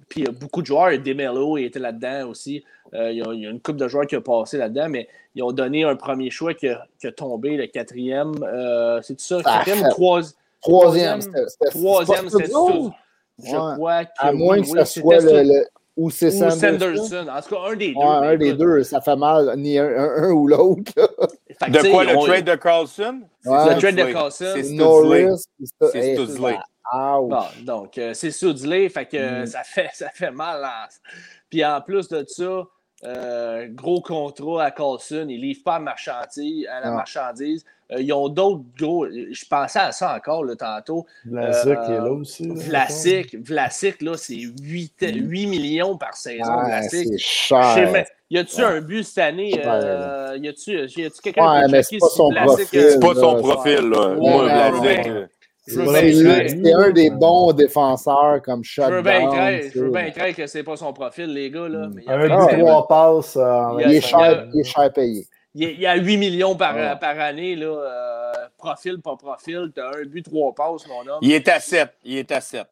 puis il y a beaucoup de joueurs, Demelo était là-dedans aussi. Euh, il, y a, une couple de joueurs qui ont passé là-dedans, mais ils ont donné un premier choix qui a, tombé, le quatrième. Euh, c'est ça, ah, quatrième ou troisième? Troisième? Troisième, c'était tout. Je crois que. À moins que ce soit le, ou c'est Sanderson. En tout cas, un des deux. un des deux, ça fait mal, ni un, ou l'autre. De quoi, le trade de Carlson? le trade de Carlson. C'est Norris. C'est Studsley. Bon, donc, euh, c'est Sudley, fait que mm. ça, fait, ça fait mal. Puis en plus de ça, euh, gros contrat à Carlson, ils ne livrent pas à, marchandise, à la marchandise. Euh, ils ont d'autres gros. Je pensais à ça encore le tantôt. Vlasic est là aussi. Vlasic, Vlasic, là, c'est 8, 8, mm. millions par saison. Ah, c'est cher. Y a-tu un but cette année? Euh, y a-tu quelqu'un ouais, qui C'est pas son profil. C'est pas son profil, là. Moi, Vlasic. C'est un des bons défenseurs comme shutdown. Je veux bien craindre que c'est pas son profil, les gars. Là. Mais un des trois passes. Euh, il, est cher, il est cher payé. Il y a 8 millions par, par année. Là, euh, profil, pas profil. Tu as un but, trois passes, mon homme. Il est à 7. Il est à 7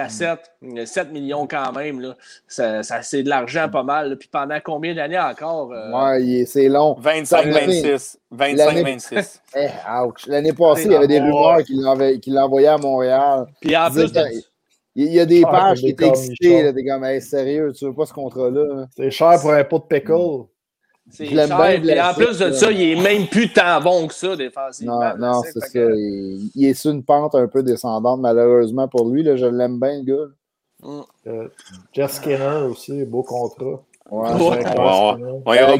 à 7, 7 millions quand même. Là. Ça, ça c'est de l'argent pas mal. Puis pendant combien d'années encore? Euh... Ouais, c'est long. 25-26. 25-26. Eh, ouch. L'année passée, il y avait des rumeurs qu'il l'envoyait à Montréal. Puis en plus de... Il y a des ah, pages qui étaient excitées. T'es comme, hey, sérieux, tu veux pas ce contrat-là? C'est cher pour un pot de pickle. C'est en plus de ça, il est même plus tant bon que ça défensivement. Non, non c'est ça. Il, est sur une pente un peu descendante, malheureusement pour lui. Là, je l'aime bien, le gars. Mm. Euh, Jeff Skinner aussi, beau contrat. Ouais, euh,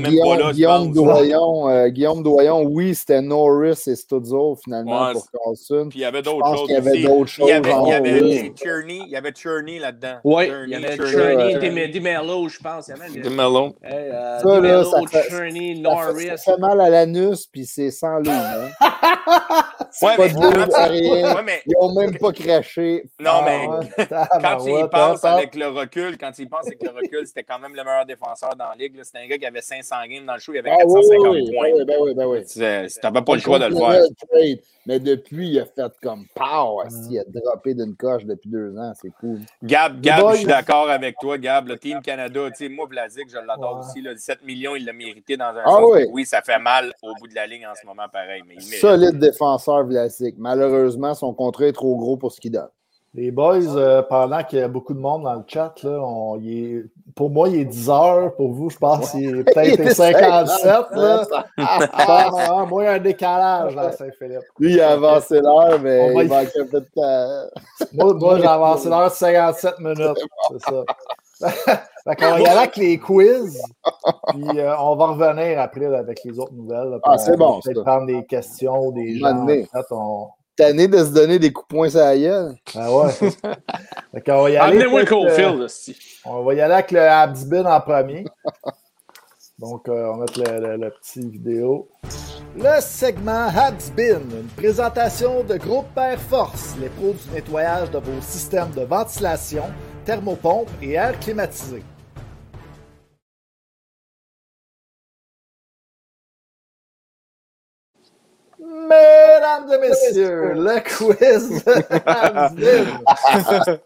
Guillaume, Doyon, euh, Guillaume Doyon, oui, c'était Norris et Studzo finalement pour Carlson. Puis il y avait d'autres choses. Il y avait d'autres choses. Il y avait, il y avait Cherney, il y avait Cherney là-dedans. Oui, il y avait Cherney, DeMello, je pense. Euh, ça, là, ça fait, Cherney, Norris. Ça fait mal à l'anus, puis c'est sans lui. Hein. ouais, pas de rien. Ils n'ont même pas craché. Non, mais quand il pense avec le recul, quand il pense avec le recul, c'était quand même le meilleur défenseur défenseur dans la ligue. C'était un gars qui avait 500 games dans le show, il avait 450 ah, oui, points. Ben oui, ben oui, Tu n'avais pas le choix de le faire. Mais depuis, il a fait comme pow, il a droppé d'une coche depuis deux ans, c'est cool. Gab, Gab je suis d'accord avec toi, Gab. Le Team Canada, tu sais, moi, Blazik, je l'adore aussi. Là, 17 millions, il l'a mérité dans un ah, oui. oui, ça fait mal au bout de la ligne en ce moment, pareil. Mais Solide défenseur, Vlasic. Malheureusement, son contrat est trop gros pour ce qu'il donne. Les boys, euh, pendant qu'il y a beaucoup de monde dans le chat, là, on, il est, pour moi, il est 10 heures. Pour vous, je pense qu'il est peut-être 57. Là. ah, moi, il y a un décalage à Saint-Philippe. Lui, il a avancé l'heure, mais il va... manque un peu de temps. moi, moi j'ai avancé l'heure de 57 minutes. C'est ça. fait qu'on va y aller avec les quiz. Puis euh, on va revenir après avec les autres nouvelles. ah, c'est bon. Peut-être prendre des questions des gens. En fait, on tanné de se donner des coups de poing sur la gueule. Ah ouais. on va y aller. Amenez-moi Cofield, euh, On va y aller avec le Abdibin en premier. Donc, euh, on va mettre le, le, petit vidéo. Le segment Habsbin, une présentation de Groupe Air Force, les pros du nettoyage de vos systèmes de ventilation, thermopompe et air climatisé. Mesdames et messieurs, le quiz.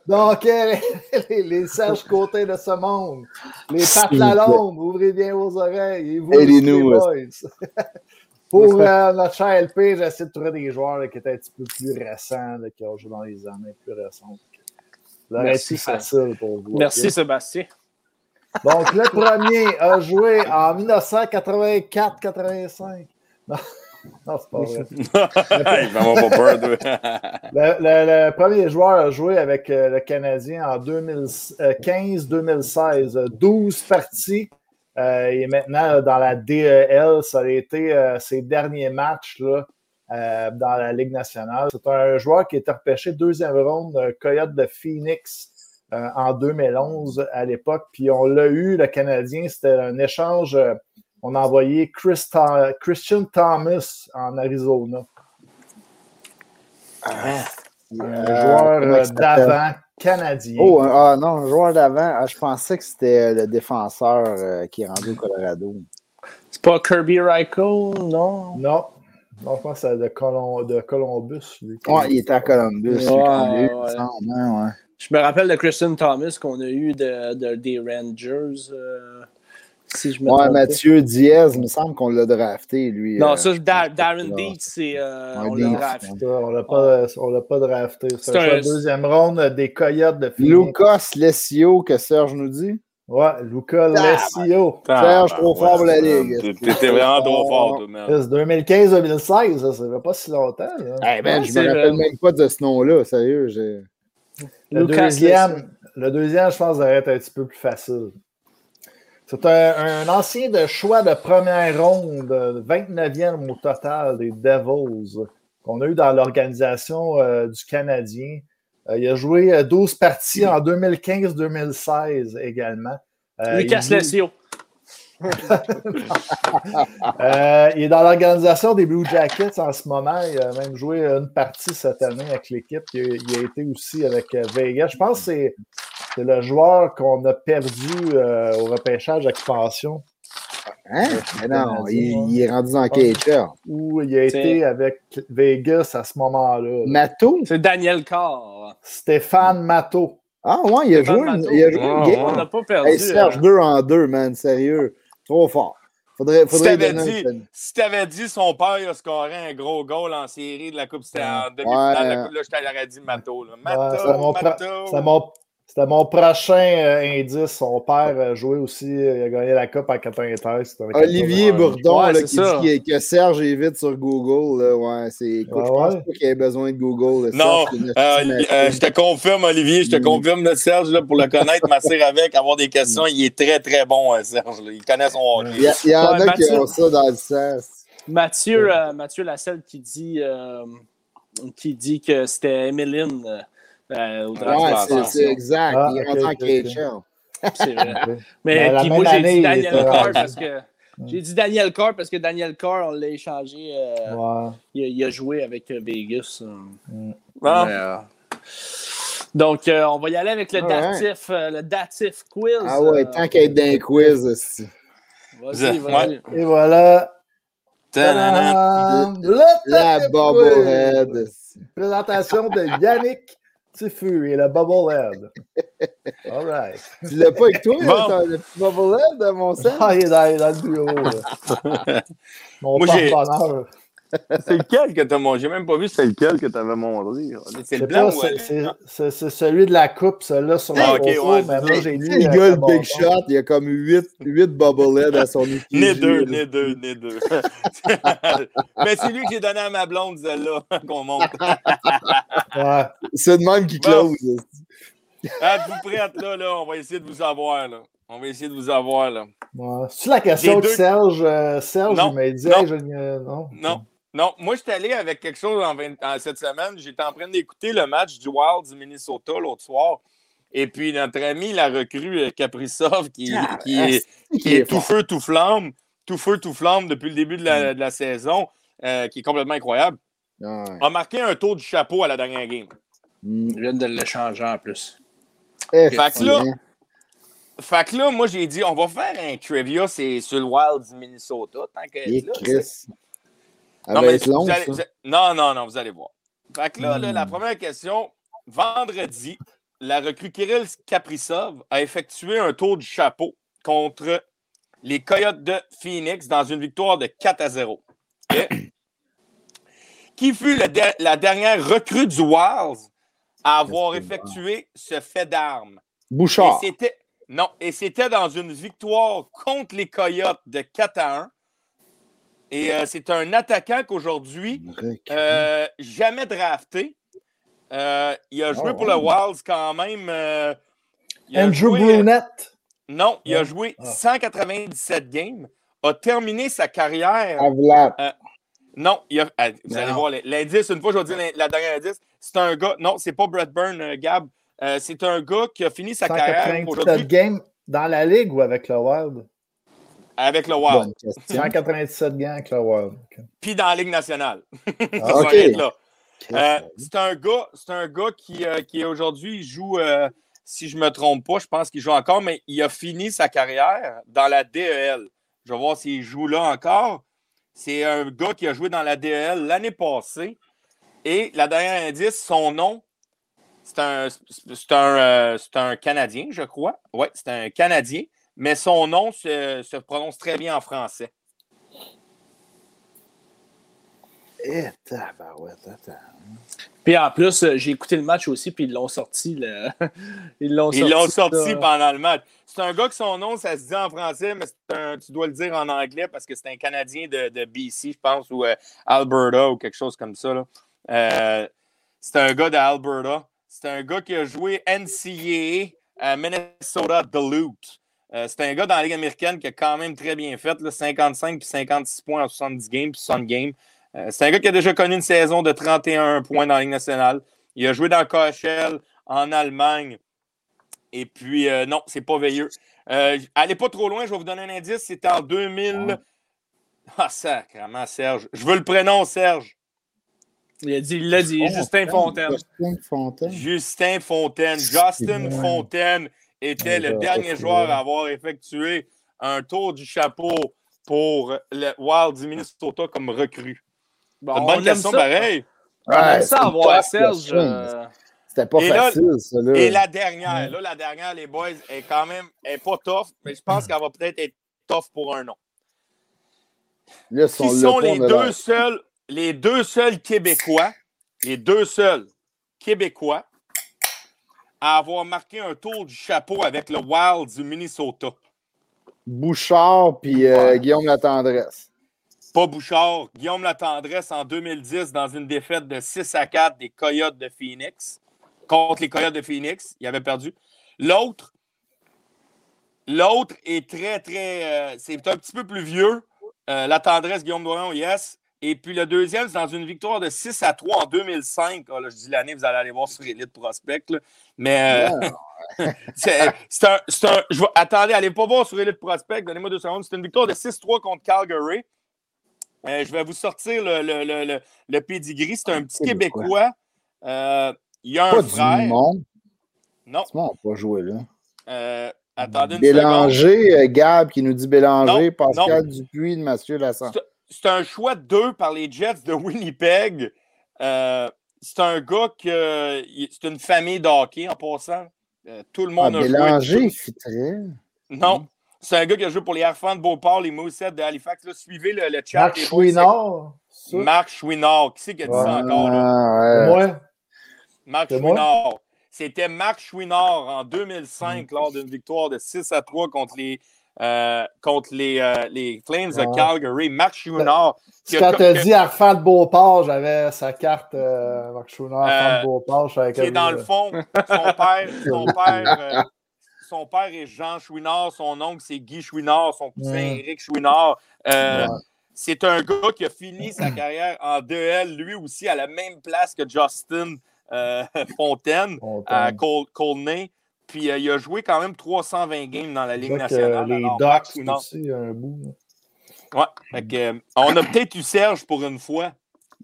Donc, euh, les, les sages côtés de ce monde, les pattes à l'ombre, ouvrez bien vos oreilles et vous, les boys. Pour euh, notre cher LP, j'essaie de trouver des joueurs qui étaient un petit peu plus récents, qui ont joué dans les années plus récentes. Merci, facile pour vous. Merci, Sébastien. Donc, le premier a joué en 1984-85. Non, c'est pas vrai. Il va peur, le, le, le, premier joueur a joué avec euh, le Canadien en 2015-2016. 12 parties. Euh, et maintenant, dans la DEL, ça a été euh, ses derniers matchs là, euh, dans la Ligue nationale. C'est un joueur qui est repêché deuxième ronde, Coyote de Phoenix en 2011 à l'époque. Puis on l'a eu, le Canadien, c'était un échange. On a envoyé Chris Christian Thomas en Arizona. Ah. Un joueur d'avant canadien. Oh, ah non, un joueur d'avant. Ah, je pensais que c'était le défenseur euh, qui est rendu au Colorado. C'est pas Kirby Ryko, non? Non. Non, je pense que c'est de, Colom de Columbus. Lui. Ouais, il était à Columbus. Ouais, ouais. ouais. Je me rappelle de Christian Thomas qu'on a eu de, de des Rangers. Euh, si je me ouais, Mathieu Diaz, il me semble qu'on l'a drafté, lui. Non, euh, ça, Dar Darren Dietz, c'est. Euh, on l'a drafté. On l'a pas, l'a pas drafté. C'est un, deuxième ronde des Coyotes de Phoenix. Lucas Lessio, que Serge nous dit? Ouais, Lucas Lessio. Serge, trop fort pour la Ligue. T'étais vraiment trop fort, toi, man. 2015-2016, ça, ça fait pas si longtemps. Hey, man, je me rappelle même pas de ce nom-là, sérieux. Le deuxième, le deuxième, je pense, devrait être un petit peu plus facile. C'est un, ancien de choix de première ronde, 29e au total des Devils, qu'on a eu dans l'organisation euh, du Canadien. Euh, il a joué 12 euh, parties en 2015-2016 également. Lucas Lessio. il est dans l'organisation des Blue Jackets en ce moment. Il a même joué une partie cette année avec l'équipe. Il, il, a été aussi avec Vegas. Je pense que c'est c'est le joueur qu'on a perdu euh, au repêchage expansion. Hein? Mais non, il, est rendu dans KHL. Où il a été avec Vegas à ce moment-là. Mato? C'est Daniel Carr. Stéphane Mato. Ah ouais, il a joué, il a joué une game. On n'a pas perdu. Hey, Serge, 2 hein. en 2, man, sérieux. Trop fort. Faudrait, faudrait si tu avais dit, son père a scoré un gros goal en série de la Coupe, c'était en demi-finale de la Coupe, là, je t'aurais dit Mato. Là. Mato, ouais, Mato. C'était mon prochain euh, indice. Son père a joué aussi, euh, il a gagné la Coupe en 93. Olivier Bourdon là, qui dit que Serge est vite sur Google. Là, ouais, c'est, écoute, ah, je pense pas qu'il ait besoin de Google. non, euh, je te confirme, Olivier, je te mm. confirme, le Serge, là, pour le connaître, m'assurer avec, avoir des questions, il est très, très bon, Serge. Il connaît son hockey. Il y, en a qui ont ça dans le sens. Mathieu, Mathieu Lasselle qui dit, qui dit que c'était Emeline euh, ouais, c'est exact. Ah, il est rentré okay, en C'est vrai. Mais puis moi, j'ai dit Daniel Carr parce que. J'ai dit Daniel Carr parce que Daniel Carr, on l'a échangé. Euh, ouais. il, a, il, a, joué avec euh, Vegas. Mm. Ah. donc, on va y aller avec le datif, le datif quiz. Ah ouais, tant qu'à être dans un quiz. Vas-y, vas-y. Et voilà. La, la bobblehead. Présentation de Yannick petit feu et le Bubblehead. All right. Tu l'as pas avec toi, bon. le petit Bubblehead, mon sang? Ah, il est dans, dans le bureau. Mon Moi. C'est lequel que tu as mangé? J'ai même pas vu c'est lequel que tu avais montré. C'est le blanc C'est celui de la coupe, celui-là sur ah, okay, ouais, mais moi, j'ai lu. Le gars, le Big Shot, il y a comme 8, 8 Bubblehead à son équipe. Né deux, né deux, né deux. mais c'est lui que j'ai donné à ma blonde, celle-là, qu'on monte. ouais. C'est de même qui close. Êtes-vous prête, là, là? On va essayer de vous avoir, là. On va essayer de vous avoir, là. Ouais. C'est la question de Serge. Euh, Serge, il m'a dit, non. je... non. Non. Non, moi, je suis allé avec quelque chose en, 20, en cette semaine. J'étais en train d'écouter le match du Wild du Minnesota l'autre soir. Et puis, notre ami, la recrue euh, Kaprizov, qui, ah, qui, est, qui est, tout feu, tout flamme, tout feu, tout flamme depuis le début de la, mm. de la saison, euh, qui est complètement incroyable, a marqué un tour du chapeau à la dernière game. Mm. Je viens de l'échanger en plus. Eh, fait, que là, fait que là, moi, j'ai dit, on va faire un trivia c'est sur le Wild du Minnesota. Tant que là, non, mais long, non, non, non, vous allez voir. Fait que là, la hmm. première question, vendredi, la recrue Kirill Kaprizov a effectué un tour du chapeau contre les Coyotes de Phoenix dans une victoire de 4 à 0. Qui fut la dernière recrue du Wild à avoir effectué ce fait d'armes? Bouchard. non, et c'était dans une victoire contre les Coyotes de 4 à 1 Et c'est un attaquant qu'aujourd'hui, jamais drafté. il a joué oh, pour le Wilds quand même. Andrew Brunette. Non, il a joué 197 ah. games, a terminé sa carrière. Euh, non, il a, euh, vous allez voir l'indice, une fois je vais dire la, dernière indice. C'est un gars, non, c'est pas Brett euh, Gab. c'est un gars qui a fini sa carrière. 197 games dans la ligue ou avec le Wild? Avec le Wild. 197 games avec le Wild. Puis dans la Ligue nationale. Ah, c'est un gars, c'est un gars qui, qui aujourd'hui joue si je ne me trompe pas, je pense qu'il joue encore, mais il a fini sa carrière dans la DEL. Je vais voir s'il joue là encore. C'est un gars qui a joué dans la DEL l'année passée. Et la dernière indice, son nom, c'est un, un, euh, Canadien, je crois. Oui, c'est un Canadien, mais son nom se, se prononce très bien en français. Eh, attends. Puis en plus, euh, j'ai écouté le match aussi, puis ils l'ont sorti. Ils l'ont sorti, sorti pendant le match. C'est un gars que son nom, ça se dit en français, mais tu dois le dire en anglais parce que c'est un Canadien de, BC, je pense, ou euh, Alberta ou quelque chose comme ça. Euh, c'est un gars d'Alberta. C'est un gars qui a joué NCAA à Minnesota Duluth. C'est un gars dans la Ligue américaine qui a quand même très bien fait, 55 puis 56 points en 70 games puis 60 games. Euh, c'est un gars qui a déjà connu une saison de 31 points dans la Ligue nationale. Il a joué dans KHL en Allemagne. Et puis, euh, non, c'est pas veilleux. Euh, allez pas trop loin, je vais vous donner un indice. C'était en 2000. Ah, sacrément, Serge. Je veux le prénom, Serge. Il a dit, il l'a dit, Justin Fontaine. Justin Fontaine. Justin Fontaine. Justin Fontaine était le dernier joueur à avoir effectué un tour du chapeau pour le Wild du Minnesota comme recrue. Bon, une bonne question, pareil. On aime ça avoir Serge. Euh, C'était pas facile, ça. Là. Et la dernière, là, la dernière, les boys, est quand même est pas tough, mais je pense qu'elle va peut-être être tough pour un nom. Qui sont les deux, seuls, les deux seuls Québécois, les deux seuls Québécois à avoir marqué un tour du chapeau avec le Wild du Minnesota? Bouchard puis euh, Guillaume Latendresse pas Bouchard, Guillaume Latendresse en 2010 dans une défaite de 6 à 4 des Coyotes de Phoenix contre les Coyotes de Phoenix. Il avait perdu. L'autre, l'autre est très, très. Euh, c'est un petit peu plus vieux. Euh, la tendresse, Guillaume Doyon, yes. Et puis le deuxième, c'est dans une victoire de 6 à 3 en 2005. Ah, je dis l'année, vous allez aller voir sur Elite Prospect. Mais euh, c'est un. un je attendez, allez pas voir sur Elite Prospect. Donnez-moi deux secondes. C'est une victoire de 6-3 contre Calgary. Euh, je vais vous sortir le, le, le, le pedigree. C'est un petit Québécois. Euh, il y a un frère. Non. on pas jouer là? Euh, attendez une Bélanger, Gab qui nous dit Bélanger, Pascal Dupuis, Mathieu Lassan. C'est un choix de deux par les Jets de Winnipeg. c'est un gars que. C'est une famille d'hockey en passant. tout le monde ah, a Bélanger, joué. Non. C'est un gars qui a joué pour les Arfans de Beauport, les Moussettes de Halifax. suivez le, le chat. Marc Chouinard. Marc Chouinard. Qui c'est qui a dit ça encore? Là? Moi. Marc Chouinard. C'était Marc Chouinard en 2005 lors d'une victoire de 6 à 3 contre les, euh, contre les, euh, les Flames de Calgary. Marc Chouinard. Quand tu as dit Arfan de Beauport, j'avais sa carte euh, Marc Chouinard, Arfan de Beauport. Qui est dans le fond, son père, son père son père est Jean Chouinard, son oncle c'est Guy Chouinard, son cousin Éric Chouinard. Euh, c'est un gars qui a fini sa carrière en 2L, lui aussi, à la même place que Justin euh, Fontaine, à Colney. Puis euh, il a joué quand même 320 games dans la Ligue nationale. les Ducks aussi, un bout. Ouais, on a peut-être eu Serge pour une fois.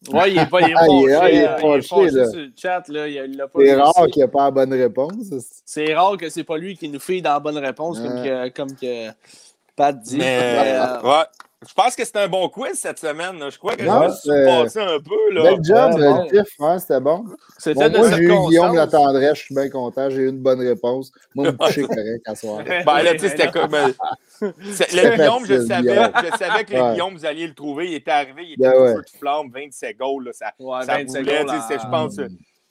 Oui, il n'est pas, il est pas, il est pas sur le chat. Là. Il, c'est rare qu'il n'y ait pas la bonne réponse. C'est rare que c'est pas lui qui nous fait dans la bonne réponse, comme, que, comme que Pat dit. Mais, euh, ouais. Je pense que c'était un bon quiz cette semaine. Je crois que non, je me suis passé un peu. Là. Bel job, le tif, hein, c'était bon. C'était bon, moi, j'ai eu Guillaume l'attendrait, je suis bien content. J'ai eu une bonne réponse. Moi, me coucher correct à soir. Ben là, tu sais, c'était comme. Euh, le Guillaume, je savais, je savais que le Guillaume, vous alliez le trouver. Il était arrivé, il était ben ouais. feu de flamme, 27 goals. Là, ça, ouais, ça boulait, goals, je pense. Euh,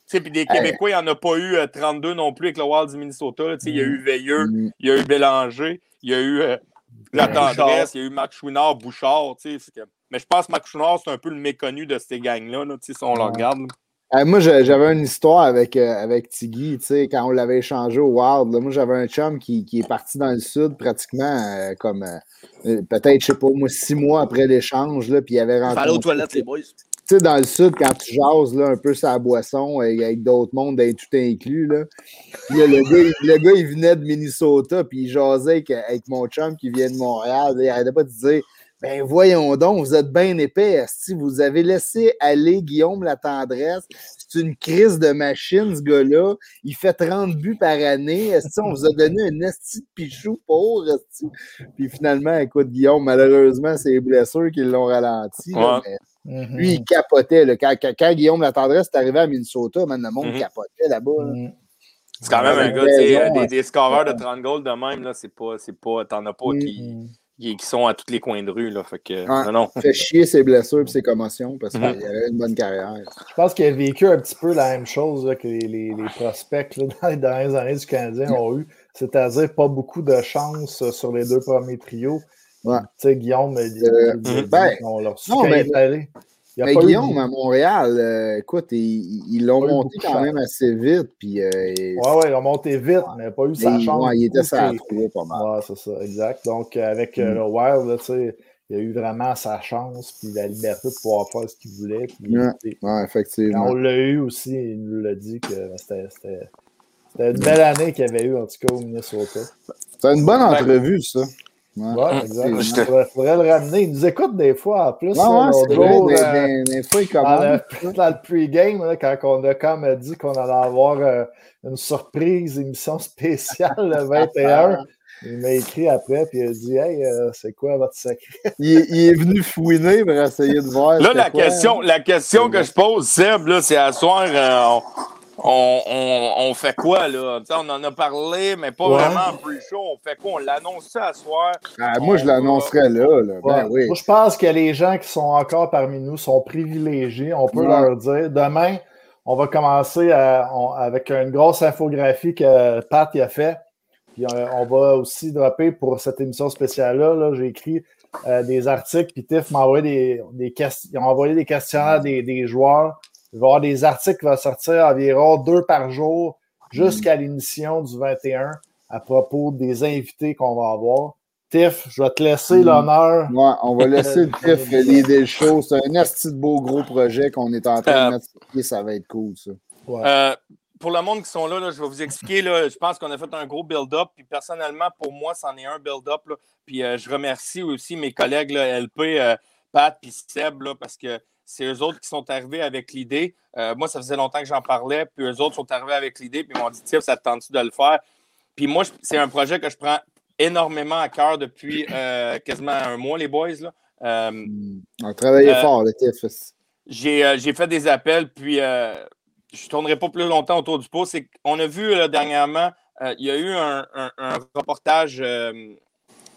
puis des Québécois, il n'y en a pas eu 32 euh, non plus avec le Wild du Minnesota. Il y a eu mm. Veilleux, mm. il y a eu Bélanger, il y a eu La tendresse, il y a eu Mac Chouinard, Bouchard. Mais je pense que Mac Chouinard, c'est un peu le méconnu de ces gangs-là, si on le regarde. moi, j'avais une histoire avec, euh, avec Tiggy, quand on l'avait échangé au Wild. moi, j'avais un chum qui, qui, est parti dans le sud pratiquement euh, comme euh, peut-être, je sais pas, moi, six mois après l'échange, puis il avait rencontré. aux toilettes, les boys dans le sud, quand tu jases là, un peu sa boisson avec d'autres mondes, d'être tout inclus, là, le, gars, le, gars, il venait de Minnesota, puis il jasait avec, mon chum qui vient de Montréal. il arrêtait pas de dire Ben voyons donc, vous êtes bien épais. Si vous avez laissé aller Guillaume la tendresse, c'est une crise de machine, ce gars-là. Il fait 30 buts par année. Est-ce on vous a donné un esti de pichou pour? Puis finalement, écoute, Guillaume, malheureusement, c'est les blessures qui l'ont ralenti. Mm-hmm. Lui, il capotait. Quand, quand, Guillaume Latendresse est arrivé à Minnesota, man, le monde mm-hmm. capotait là-bas. Mm-hmm. C'est quand même un gars, des, des, scoreurs de 30 goals de même, là, c'est pas, c'est pas, t'en as pas qui, qui, sont à tous les coins de rue, là, fait que, non, non. fait chier ses blessures et ses commotions parce qu'il avait une bonne carrière. Je pense qu'il a vécu un petit peu la même chose que les, les, prospects là, dans les dernières années du Canadien ont eu, c'est-à-dire pas beaucoup de chance sur les deux premiers trios. Tu sais, Guillaume, euh, ben, on leur non, mais, mais Guillaume, à Montréal, euh, écoute, ils l'ont monté quand même assez vite. Puis, euh, ouais, ouais, ils l'ont monté vite, mais il n'a pas eu sa chance. Ouais, il était sa trouvé pas mal. Ouais, c'est ça, exact. Donc, avec mm. le Wild, tu sais, il a eu vraiment sa chance, puis la liberté de pouvoir faire ce qu'il voulait. Puis, ouais, effectivement. on l'a eu aussi, il nous l'a dit que c'était une belle année qu'il avait eu, en tout cas, au Minnesota. C'est une bonne entrevue, ça. Ouais. Il faudrait le ramener. Il nous écoute des fois en plus. Non, c'est vrai. Des, fois, il commence. Dans le, pre-game, quand on a comme dit qu'on allait avoir euh, une surprise, émission spéciale le 21. Il m'a écrit après, puis il a dit Hey, euh, c'est quoi votre secret? Il, est venu fouiner pour essayer de voir. Là, la question, la question que je pose, Seb, c'est à soir, euh, on, fait quoi, là? on en a parlé, mais pas vraiment en pre-show. On fait quoi? On l'annonce ça à soir? Ah, moi, je l'annoncerais là. Ben oui. Moi, je pense que les gens qui sont encore parmi nous sont privilégiés. On peut leur dire demain, on va commencer avec une grosse infographie que Pat a fait. Puis euh, on, va aussi dropper pour cette émission spéciale-là. J'ai écrit euh, des articles, puis Tiff m'a envoyé des, questions. envoyé des questionnaires des, des joueurs il va y avoir des articles qui vont sortir environ deux par jour jusqu'à l'émission du 21 à propos des invités qu'on va avoir. Tiff, je vais te laisser mm. l'honneur. Ouais, on va laisser Tiff l'idée des choses. C'est un assez beau gros projet qu'on est en train de euh, mettre Ça va être cool, ça. Euh, pour le monde qui sont là, je vais vous expliquer. Là, je pense qu'on a fait un gros build-up. Puis personnellement, pour moi, c'en est un build-up. Puis euh, je remercie aussi mes collègues là, LP, Pat puis Seb, parce que c'est eux autres qui sont arrivés avec l'idée. Euh, moi, ça faisait longtemps que j'en parlais, puis eux autres sont arrivés avec l'idée, puis ils m'ont dit Tiens, ça te tente-tu de le faire? Puis moi, c'est un projet que je prends énormément à cœur depuis euh, quasiment un mois, les boys. Là. Euh, On a travaillé fort, le TFS. J'ai fait des appels, puis je ne tournerai pas plus longtemps autour du pot. On a vu dernièrement, il y a eu un, un reportage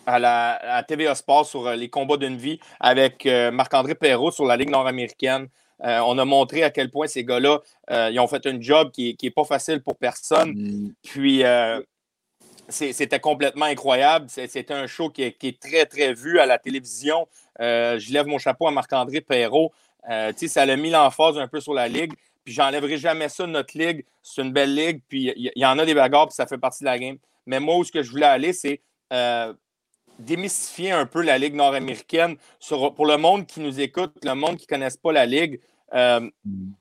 à la TVA Sport sur euh, les combats d'une vie avec euh, Marc-André Perrault sur la Ligue nord-américaine. Euh, on a montré à quel point ces gars-là, ils ont fait un job qui n'est pas facile pour personne. Mm. Puis, c'était complètement incroyable. C'était un show qui est, très, très vu à la télévision. je lève mon chapeau à Marc-André Perrault. ça l'a mis l'emphase un peu sur la Ligue. Puis, j'enlèverai jamais ça de notre Ligue. C'est une belle Ligue. Puis, il y, en a des bagarres, puis ça fait partie de la game. Mais moi, où ce que je voulais aller, c'est démystifier un peu la Ligue nord-américaine pour le monde qui nous écoute, le monde qui ne connaisse pas la Ligue. Euh,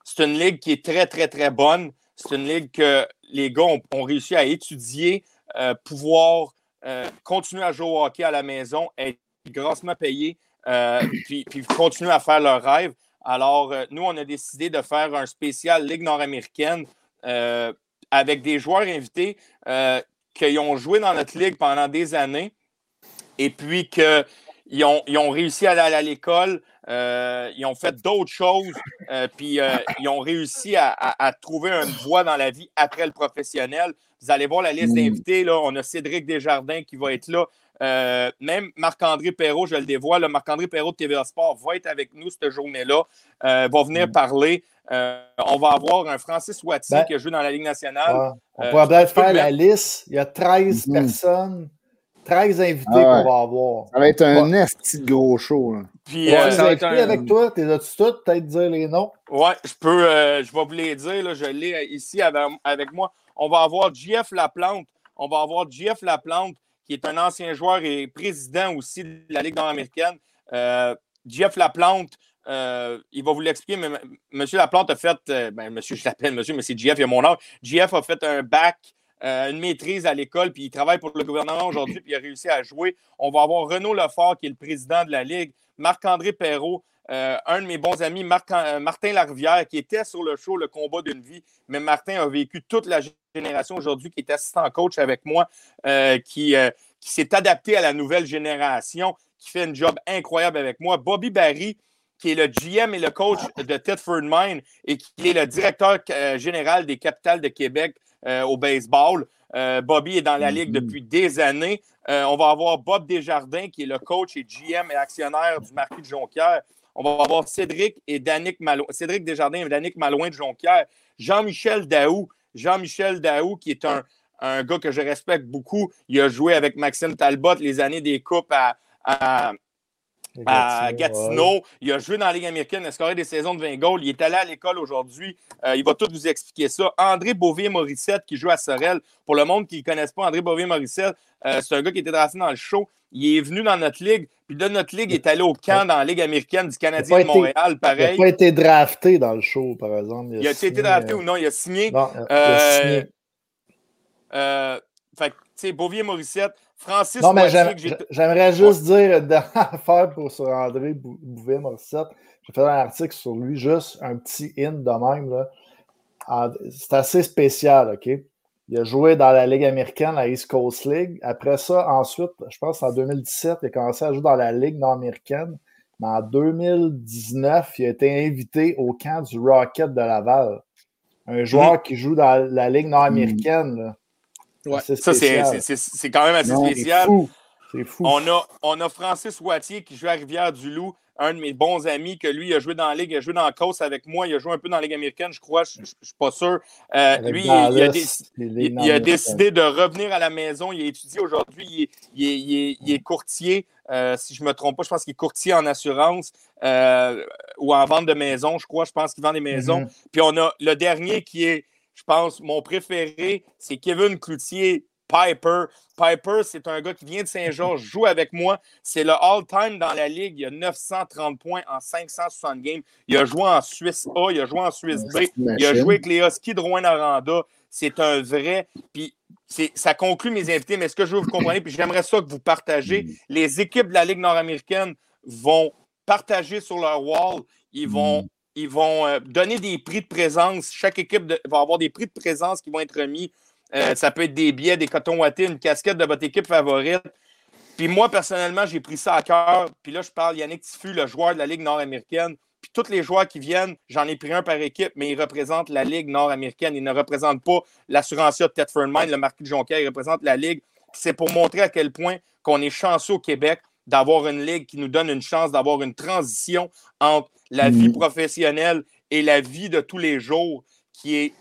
c'est une ligue qui est très, très, très bonne. C'est une ligue que les gars ont, réussi à étudier, euh, pouvoir euh, continuer à jouer au hockey à la maison, être grassement payés, puis, puis, continuer à faire leur rêve. Alors, nous, on a décidé de faire un spécial Ligue nord-américaine avec des joueurs invités qui ont joué dans notre ligue pendant des années et puis qu'ils ont, ils ont réussi à aller à l'école, euh, ils ont fait d'autres choses, euh, puis euh, ils ont réussi à, trouver une voie dans la vie après le professionnel. Vous allez voir la liste mm. d'invités, là, on a Cédric Desjardins qui va être là. même Marc-André Perrault, je le dévoile, Marc-André Perrault de TVA Sport va être avec nous cette journée-là, va venir mm. parler. on va avoir un Francis Wattier ben, qui a joué dans la Ligue nationale. on pourrait peut-être faire la liste. Il y a 13 mm. personnes 13 invités qu'on va avoir. Ça va être un esti de gros show. Puis, euh, ça va être un... avec toi, t'es là-dessus tout, peut-être dire les noms? Ouais, je peux, euh, je vais vous les dire, là, je l'ai ici avec, avec, moi. On va avoir JF Laplante. On va avoir JF Laplante, qui est un ancien joueur et président aussi de la Ligue nord-américaine. Euh, Jeff Laplante, euh, il va vous l'expliquer, mais M. Laplante a fait, euh, ben, monsieur, je l'appelle monsieur, mais c'est GF, il a mon âge. GF a fait un bac, une maîtrise à l'école, puis il travaille pour le gouvernement aujourd'hui, puis il a réussi à jouer. On va avoir Renaud Lefort, qui est le président de la Ligue, Marc-André Perrault, un de mes bons amis, Martin Larivière, qui était sur le show Le combat d'une vie, mais Martin a vécu toute la génération aujourd'hui, qui est assistant coach avec moi, qui, qui s'est adapté à la nouvelle génération qui fait un job incroyable avec moi. Bobby Barry, qui est le GM et le coach de Thetford Mine et qui est le directeur euh, général des capitales de Québec euh, au baseball. Euh, Bobby est dans la ligue mm-hmm. depuis des années. on va avoir Bob Desjardins, qui est le coach et GM et actionnaire du Marquis de Jonquière. On va avoir Cédric et Danick Malouin, Cédric Desjardins et Danick Malouin de Jonquière. Jean-Michel Daou, Jean-Michel Daou, qui est un, un gars que je respecte beaucoup. Il a joué avec Maxime Talbot les années des coupes à, à, Gatineau. Il a joué dans la Ligue américaine, il a scoré des saisons de 20 goals. Il est allé à l'école aujourd'hui. Euh, il va tout vous expliquer ça. André Beauvier-Morissette, qui joue à Sorel. Pour le monde qui ne connaisse pas André Beauvier-Morissette, euh, c'est un gars qui était drafté dans le show. Il est venu dans notre ligue. Puis de notre ligue, il est allé au camp dans la Ligue américaine du Canadien de Montréal, pareil. Il n'a pas été drafté dans le show, par exemple. Il a, été drafté euh, ou non? Il a signé. Non, il a signé. fait tu sais, Beauvier-Morissette, Francis Non, mais j'aimerais juste dire faire pour sur André Bouvet-Morissette. J'ai fait un article sur lui, juste un petit in de même. C'est assez spécial, OK? Il a joué dans la Ligue américaine, la East Coast League. Après ça, ensuite, je pense en 2017, il a commencé à jouer dans la Ligue nord-américaine. Mais en 2019, il a été invité au camp du Rocket de Laval. Un joueur mm. qui joue dans la Ligue nord-américaine. Ça, c'est quand même assez spécial. C'est fou. On a, on a Francis Wattier qui joue à Rivière-du-Loup, un de mes bons amis, que lui, il a joué dans la Ligue, il a joué dans la Coast avec moi, il a joué un peu dans la Ligue américaine, je crois, je ne suis pas sûr. Euh, lui, il, a, décidé de revenir à la maison. Il a étudié aujourd'hui, il, est courtier. Euh, si je ne me trompe pas, je pense qu'il est courtier en assurance euh, ou en vente de maison, je crois. Je pense qu'il vend des maisons. Mm-hmm. Puis on a le dernier qui est je pense, mon préféré, c'est Kevin Cloutier. Piper. Piper, c'est un gars qui vient de Saint-Georges, joue avec moi. C'est le all-time dans la ligue. Il a 930 points en 560 games. Il a joué en Suisse A, il a joué en Suisse B. Il a joué avec les Huskies de Rouen-Aranda. C'est un vrai. Puis ça conclut mes invités, mais ce que je veux vous comprendre, puis j'aimerais ça que vous partagez. Les équipes de la Ligue nord-américaine vont partager sur leur wall. Ils vont ils vont euh, donner des prix de présence. Chaque équipe va avoir des prix de présence qui vont être remis. Euh, ça peut être des billets, des cotons wattés, une casquette de votre équipe favorite. Puis moi, personnellement, j'ai pris ça à cœur. Puis là, je parle Yannick Tiffu, le joueur de la Ligue nord-américaine. Puis tous les joueurs qui viennent, j'en ai pris un par équipe, mais ils représentent la Ligue nord-américaine. Ils ne représentent pas l'assurancier de Thetford Mine, le marquis de Jonquière. Ils représentent la Ligue. C'est pour montrer à quel point qu'on est chanceux au Québec d'avoir une ligue qui nous donne une chance d'avoir une transition entre la vie mm. professionnelle et la vie de tous les jours qui est,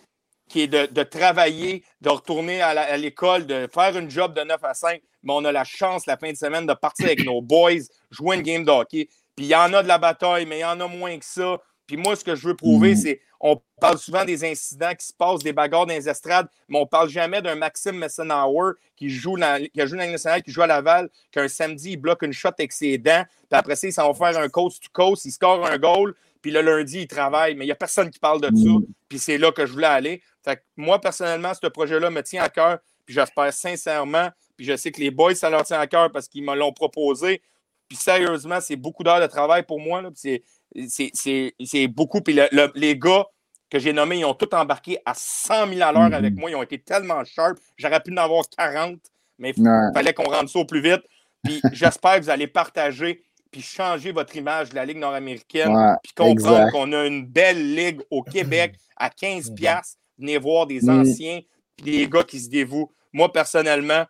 qui est de, travailler, de retourner à l'école, de faire une job de 9 à 5. Mais on a la chance la fin de semaine de partir avec nos boys, jouer une game de hockey. Puis il y en a de la bataille, mais il y en a moins que ça. Puis moi, ce que je veux prouver, c'est on parle souvent des incidents qui se passent, des bagarres dans les estrades, mais on ne parle jamais d'un Maxime Messenauer qui joue dans, qui a joué dans la nationale, qui joue à Laval, qu'un samedi, il bloque une shot avec ses dents, puis après ça, il s'en va faire un coast-to-coast, il score un goal, puis le lundi, il travaille, mais il n'y a personne qui parle de ça, mm. puis c'est là que je voulais aller. Fait moi, personnellement, ce projet-là me tient à cœur, puis j'espère sincèrement, puis je sais que les boys, ça leur tient à cœur parce qu'ils me l'ont proposé, puis sérieusement, c'est beaucoup d'heures de travail pour moi, c'est c'est beaucoup. Puis les gars que j'ai nommés, ils ont tous embarqué à 100 000 à l'heure avec mm-hmm. moi. Ils ont été tellement sharp. J'aurais pu en avoir 40, mais il fallait qu'on rentre ça au plus vite. Puis j'espère que vous allez partager puis changer votre image de la Ligue nord-américaine, puis comprendre qu'on a une belle ligue au Québec à 15 mm-hmm. piastres. Venez voir des mm. anciens, puis des gars qui se dévouent. Moi, personnellement,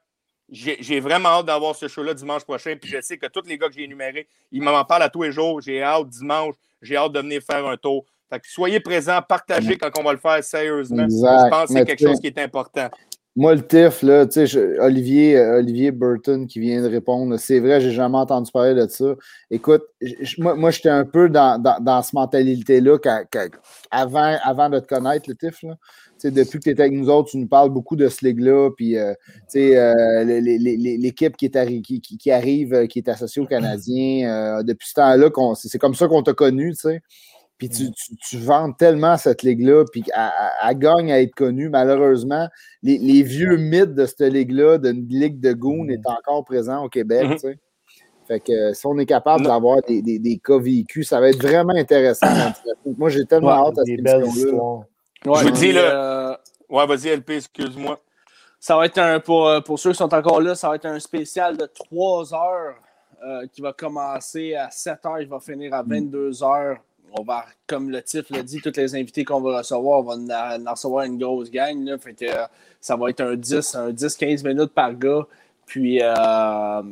j'ai vraiment hâte d'avoir ce show-là dimanche prochain. Puis je sais que tous les gars que j'ai énumérés, ils m'en parlent à tous les jours. J'ai hâte dimanche. J'ai hâte de venir faire un tour. Fait que soyez présents, partagez quand on va le faire sérieusement. Je pense que c'est quelque chose qui est important. Moi, le TIF, là, Olivier, euh, Olivier Burton qui vient de répondre, c'est vrai, j'ai jamais entendu parler de ça. Écoute, moi, moi j'étais un peu dans, dans, dans cette mentalité-là avant, avant de te connaître, le TIF. Là. Depuis que tu étais avec nous autres, tu nous parles beaucoup de ce ligue-là, puis euh, euh, l'équipe qui, qui, qui, arrive, qui est associée aux Canadiens, depuis ce temps-là, c'est comme ça qu'on t'a connu. Puis tu, tu, vends tellement cette ligue-là, puis elle, gagne à être connue. Malheureusement, les, vieux mythes de cette ligue-là, d'une ligue de goon, est encore présent au Québec. Mm-hmm. Fait que si on est capable d'avoir des, des, des, cas vécus, ça va être vraiment intéressant. Moi, j'ai tellement hâte à cette émission Je vous dis, là. Euh, ouais, vas-y, LP, excuse-moi. Ça va être un, pour, euh, pour ceux qui sont encore là, ça va être un spécial de 3 heures euh, qui va commencer à 7 heures, il va finir à 22 mm. heures on va, comme le titre l'a dit, tous les invités qu'on va recevoir, on va en, recevoir une grosse gang. Là, fait que, euh, ça va être un 10, un 10-15 minutes par gars. Puis, euh,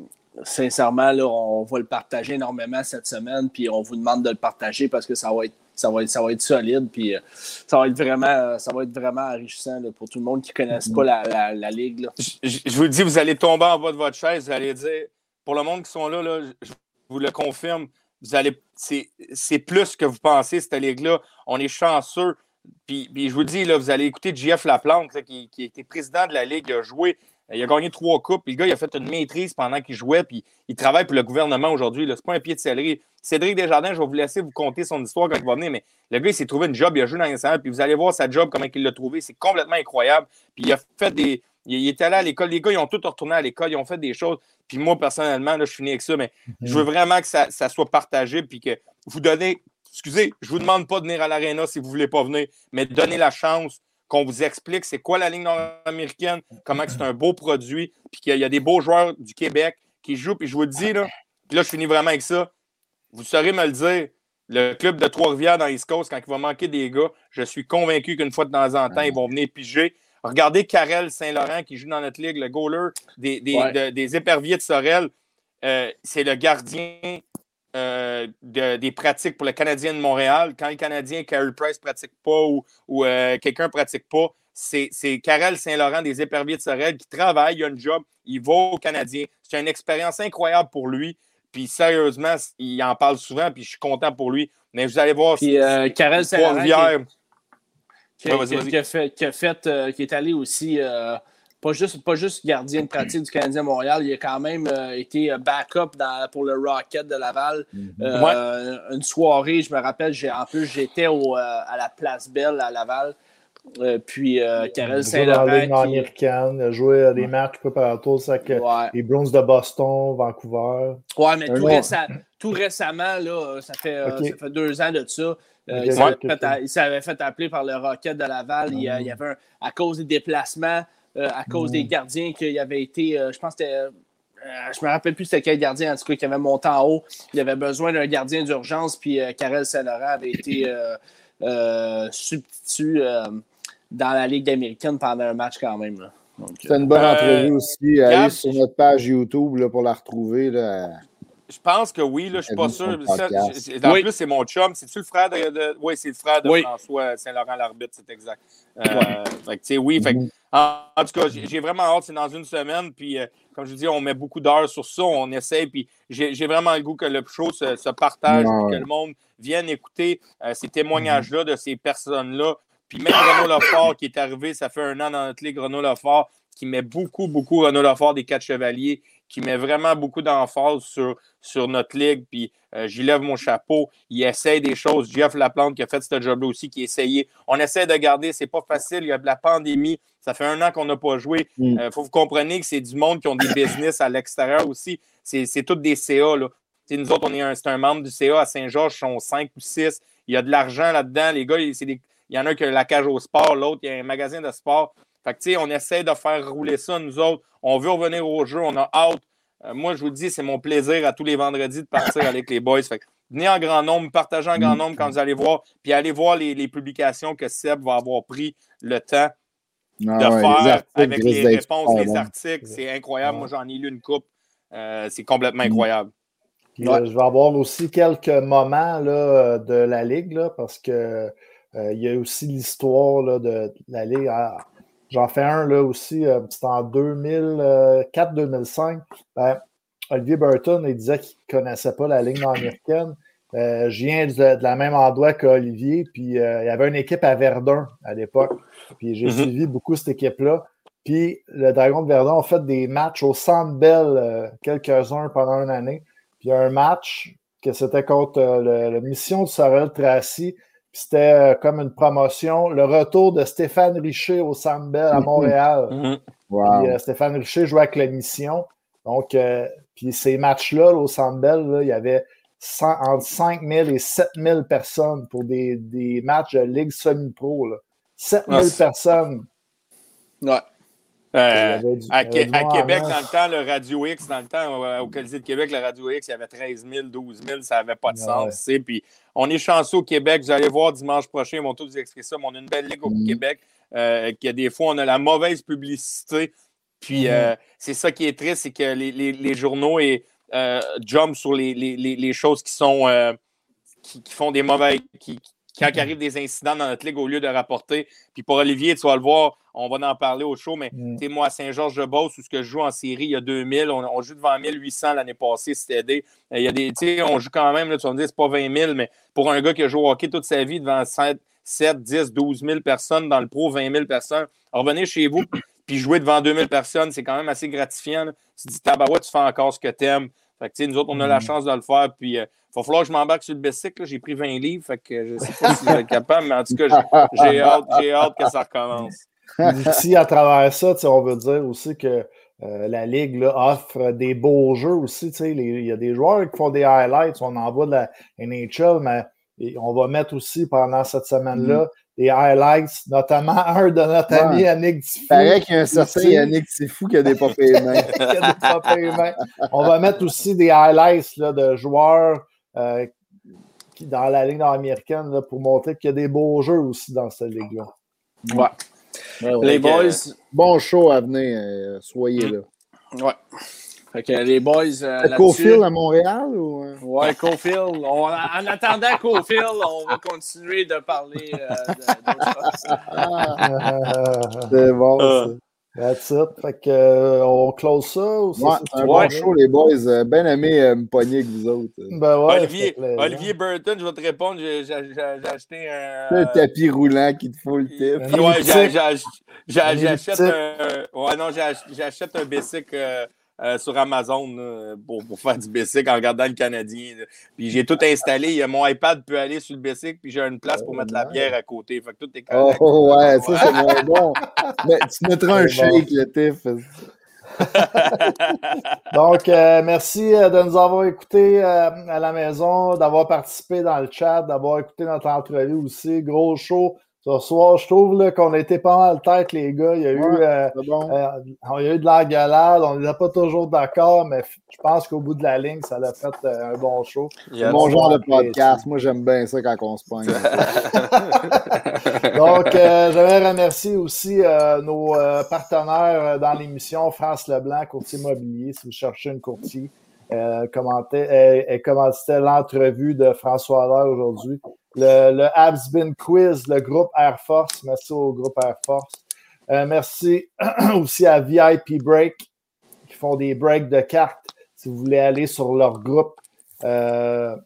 sincèrement, là, on va le partager énormément cette semaine. Puis, on vous demande de le partager parce que ça va être, ça va être, solide. Puis, euh, ça, va être vraiment, ça va être vraiment enrichissant pour tout le monde qui ne connaisse pas la, ligue. Je, vous dis, vous allez tomber en bas de votre chaise. Vous allez dire, pour le monde qui sont là, je vous le confirme, vous allez, c'est plus que vous pensez, cette ligue-là. On est chanceux. Puis, je vous dis, là, vous allez écouter JF Laplante, qui, qui était président de la Ligue, a joué, il a gagné trois coupes, le gars, il a fait une maîtrise pendant qu'il jouait, puis il travaille pour le gouvernement aujourd'hui. C'est pas un pied de céleri. Cédric Desjardins, je vais vous laisser vous conter son histoire quand il va venir, mais le gars, il s'est trouvé une job, il a joué dans les puis vous allez voir sa job, comment il l'a trouvé. C'est complètement incroyable. Puis il a fait des. Il, était allé à l'école. Les gars, ils ont tous retourné à l'école, ils ont fait des choses. Puis moi, personnellement, là, je finis avec ça, mais je veux vraiment que ça, soit partagé puis que vous donnez. Excusez, je ne vous demande pas de venir à l'aréna si vous ne voulez pas venir, mais donnez la chance qu'on vous explique c'est quoi la ligne nord-américaine, comment c'est un beau produit, puis qu'il y a des beaux joueurs du Québec qui jouent. Puis je vous le dis, là, puis là, je finis vraiment avec ça. Vous saurez me le dire. Le club de Trois-Rivières dans East Coast, quand il va manquer des gars, je suis convaincu qu'une fois de temps en temps, ils vont venir piger. Regardez Karel Saint-Laurent qui joue dans notre ligue, le goaler des, des, éperviers de Sorel. Euh, c'est le gardien euh, des pratiques pour le Canadien de Montréal. Quand le Canadien Carey Price ne pratique pas ou, euh, quelqu'un ne pratique pas, c'est Karel Saint-Laurent des éperviers de Sorel qui travaille, il a un job, il va au Canadien. C'est une expérience incroyable pour lui. Puis sérieusement, il en parle souvent, puis je suis content pour lui. Mais vous allez voir. Puis Karel Saint-Laurent qui, a fait, qui, fait euh, qui est allé aussi, euh, pas, juste, pas juste gardien de pratique du Canadien Montréal, il a quand même euh, été backup dans, pour le Rocket de Laval. Mhm. Une soirée, je me rappelle, en plus, j'étais à la Place Belle à Laval. puis Karel Saint-Laurent. Dans la Ligue américaine, il a joué à des matchs préparatoires avec les Browns de Boston, Vancouver. Ouais, mais tout, récemment, là, ça, fait, ça fait deux ans de ça. Euh, il s'avait fait, appeler par le Rocket de Laval. Il, y avait à cause des déplacements, euh, à cause des gardiens qui avait été, euh, je pense que c'était. je me rappelle plus c'était quel gardien, en tout cas, qui avait monté en haut. Il avait besoin d'un gardien d'urgence, puis Karel Saint-Laurent avait été substitut dans la Ligue américaine pendant un match quand même. C'est une bonne entrevue aussi. Allez sur notre page YouTube pour la retrouver. Là. Je pense que oui, là, je suis pas sûr. en plus, c'est mon chum. C'est-tu le frère de. Oui, c'est le frère de François Saint-Laurent l'arbitre, c'est exact. Euh, oui, mm-hmm. en, tout cas, j'ai vraiment hâte, c'est dans une semaine. Puis, euh, comme je vous dis, on met beaucoup d'heures sur ça, on essaie. Puis, j'ai vraiment le goût que le show se, partage, que le monde vienne écouter euh, ces témoignages-là de ces personnes-là. Puis, même Renaud Lefort qui est arrivé, ça fait un an dans notre ligue, Renaud Lefort, qui met beaucoup, beaucoup Renaud Lefort des quatre chevaliers qui met vraiment beaucoup d'emphase sur, sur notre ligue. Puis euh, j'y lève mon chapeau. Il essaie des choses. Jeff Laplante qui a fait ce job-là aussi, qui a essayé. On essaie de garder. C'est pas facile. Il y a de la pandémie. Ça fait un an qu'on n'a pas joué. Il mm. euh, faut vous compreniez que c'est du monde qui ont des business à l'extérieur aussi. C'est tous des CA. Là. nous autres, on est un, un membre du CA à Saint-Georges, ils sont cinq ou six. Il y a de l'argent là-dedans. Les gars, il y en a qui a la cage au sport, l'autre, il y a un magasin de sport. Fait que, on essaie de faire rouler ça, nous autres. On veut revenir au jeu, on a hâte. Euh, moi, je vous le dis, c'est mon plaisir à tous les vendredis de partir avec les boys. Fait venez en grand nombre, partagez en grand nombre quand vous allez voir, puis allez voir les, publications que Seb va avoir pris le temps ah de faire avec les réponses, les articles. C'est incroyable. Moi, j'en ai lu une coupe. Euh, c'est complètement mm. incroyable. Euh, je vais avoir aussi quelques moments là, de la Ligue, là, parce que il y a aussi l'histoire de la Ligue. J'en fais un là aussi, euh, c'était en 2004-2005. Ben, Olivier Burton, il disait qu'il ne connaissait pas la ligne américaine. Euh, je viens de, la même endroit qu'Olivier, puis euh, il y avait une équipe à Verdun à l'époque. Puis j'ai mhm. suivi beaucoup cette équipe-là. Puis le Dragon de Verdun a fait des matchs au Centre Bell, quelques-uns pendant une année. Puis il y a un match que c'était contre la mission de Sorel Tracy. C'était comme une promotion. Le retour de Stéphane Richer au Bell à mhm. Montréal. Mhm. Stéphane Richer jouait avec la mission. Donc, puis ces matchs-là, au Bell, il y avait entre 5 000 et 7 000 personnes pour des, des matchs de Ligue semi-pro. 7 000 personnes. Ouais. Euh, à, Québec, dans le temps, le Radio X, dans le temps, au Colisée de Québec, le Radio X, il y avait 13 000, 12 000, ça n'avait pas de sens. Puis on est chanceux au Québec. Vous allez voir dimanche prochain, ils vont tous vous expliquer ça. Mais on a une belle ligue au mm. Québec euh, qui a des fois, on a la mauvaise publicité. Puis mm. euh, c'est ça qui est triste, c'est que les, les, les journaux et, euh, jump sur les, choses qui sont euh, qui, font des mauvais. Qui, quand il arrive des incidents dans notre ligue, au lieu de rapporter. Puis pour Olivier, tu vas le voir, on va en parler au show, mais mm. moi, à Saint-Georges-de-Beauce, où ce que je joue en série, il y a 2000, on, joue devant 1800 l'année passée, c'était aidé. Il y a des, tu sais, on joue quand même, là, tu vas me dire, c'est pas 20 000, mais pour un gars qui a joué au hockey toute sa vie devant 7, 7 10, 12 000 personnes dans le pro, 20 000 personnes, revenez chez vous, puis jouer devant 2000 personnes, c'est quand même assez gratifiant. Tu te dis, tabarouette, tu fais encore ce que tu aimes. Fait que, nous autres, on a la mm. chance de le faire. Puis, il euh, va falloir que je m'embarque sur le bicycle. J'ai pris 20 livres. Fait que je ne sais pas si je vais être capable, mais en tout cas, j'ai hâte, hâte, que ça recommence. Ici, à travers ça, on veut dire aussi que euh, la Ligue là, offre des beaux jeux aussi. Il y a des joueurs qui font des highlights. On envoie de la NHL, mais on va mettre aussi pendant cette semaine-là mm des highlights, notamment un de notre ami Yannick Tifou. Paraît qu'il y a un certain Yannick Tifou qui a des papiers mains. mains. On va mettre aussi des highlights là, de joueurs euh, qui, dans la ligue américaine là, pour montrer qu'il y a des beaux jeux aussi dans cette ligue-là. Ouais. Les boys. bon show à venir, euh, soyez là. Ouais. Fait que les boys. Euh, Cofield à Montréal ou. Euh? Ouais, Cofield. en attendant Cofield, on va continuer de parler euh, C'est bon, ça. That's it. Fait que, euh, on close ça aussi. Ouais, un bon show, les boys. bien aimé me pogner avec vous autres. Ben ouais, Olivier, Olivier Burton, je vais te répondre. J'ai acheté un. Un tapis roulant qui te faut le type. Ouais, j'achète un. Ouais, non, j'achète un bicycle euh, sur Amazon pour, pour, faire du bicycle en regardant le Canadien. Puis j'ai tout installé. Mon iPad peut aller sur le bicycle, puis j'ai une place pour mettre la bière à côté. Fait que tout est correct. Oh ouais, ça c'est moins bon. Mais tu mettras un shake, le Tiff. Donc, euh, merci euh, de nous avoir écoutés à la maison, d'avoir participé dans le chat, d'avoir écouté notre entrevue aussi. Gros show ce soir, je trouve qu'on a été pas mal tête, les gars. Il y a, eu, euh, euh, y a eu de l'engueulade, on n'était pas toujours d'accord, mais je pense qu'au bout de la ligne, ça a fait euh, un bon show. Un bon genre de podcast. Moi, j'aime bien ça quand on se pogne. Donc, je remercier aussi nos partenaires dans l'émission, France Leblanc, courtier immobilier, si vous cherchez une courtier. Elle, commentait l'entrevue de François Allaire aujourd'hui le, le Quiz, le groupe Air Force. Merci au groupe Air Force. Euh, merci aussi à VIP Break qui font des breaks de cartes. Si vous voulez aller sur leur groupe euh,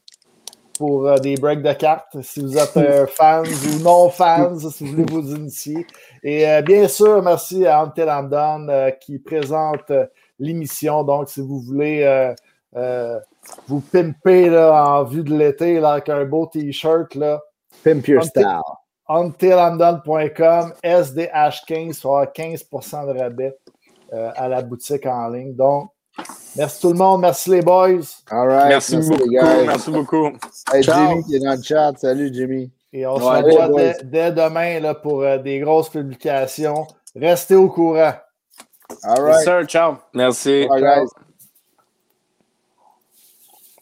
pour euh, des breaks de cartes, si vous êtes fans ou non fans, si vous voulez vous initier. Et bien sûr, merci à Ante Landon qui présente l'émission. Donc, si vous voulez vous pimpez là, en vue de l'été avec un beau t-shirt. Pimp your style. Untillandon.com, SDH15 sur 15% de rabais euh, à la boutique en ligne. Donc, merci tout le monde. Merci les boys. All right. Merci, beaucoup. Merci beaucoup. Hey, Jimmy qui est dans le chat. Salut, Jimmy. Et on se revoit dès, demain là, pour euh, des grosses publications. Restez au courant. All right. sir. Ciao. Merci. All right, guys.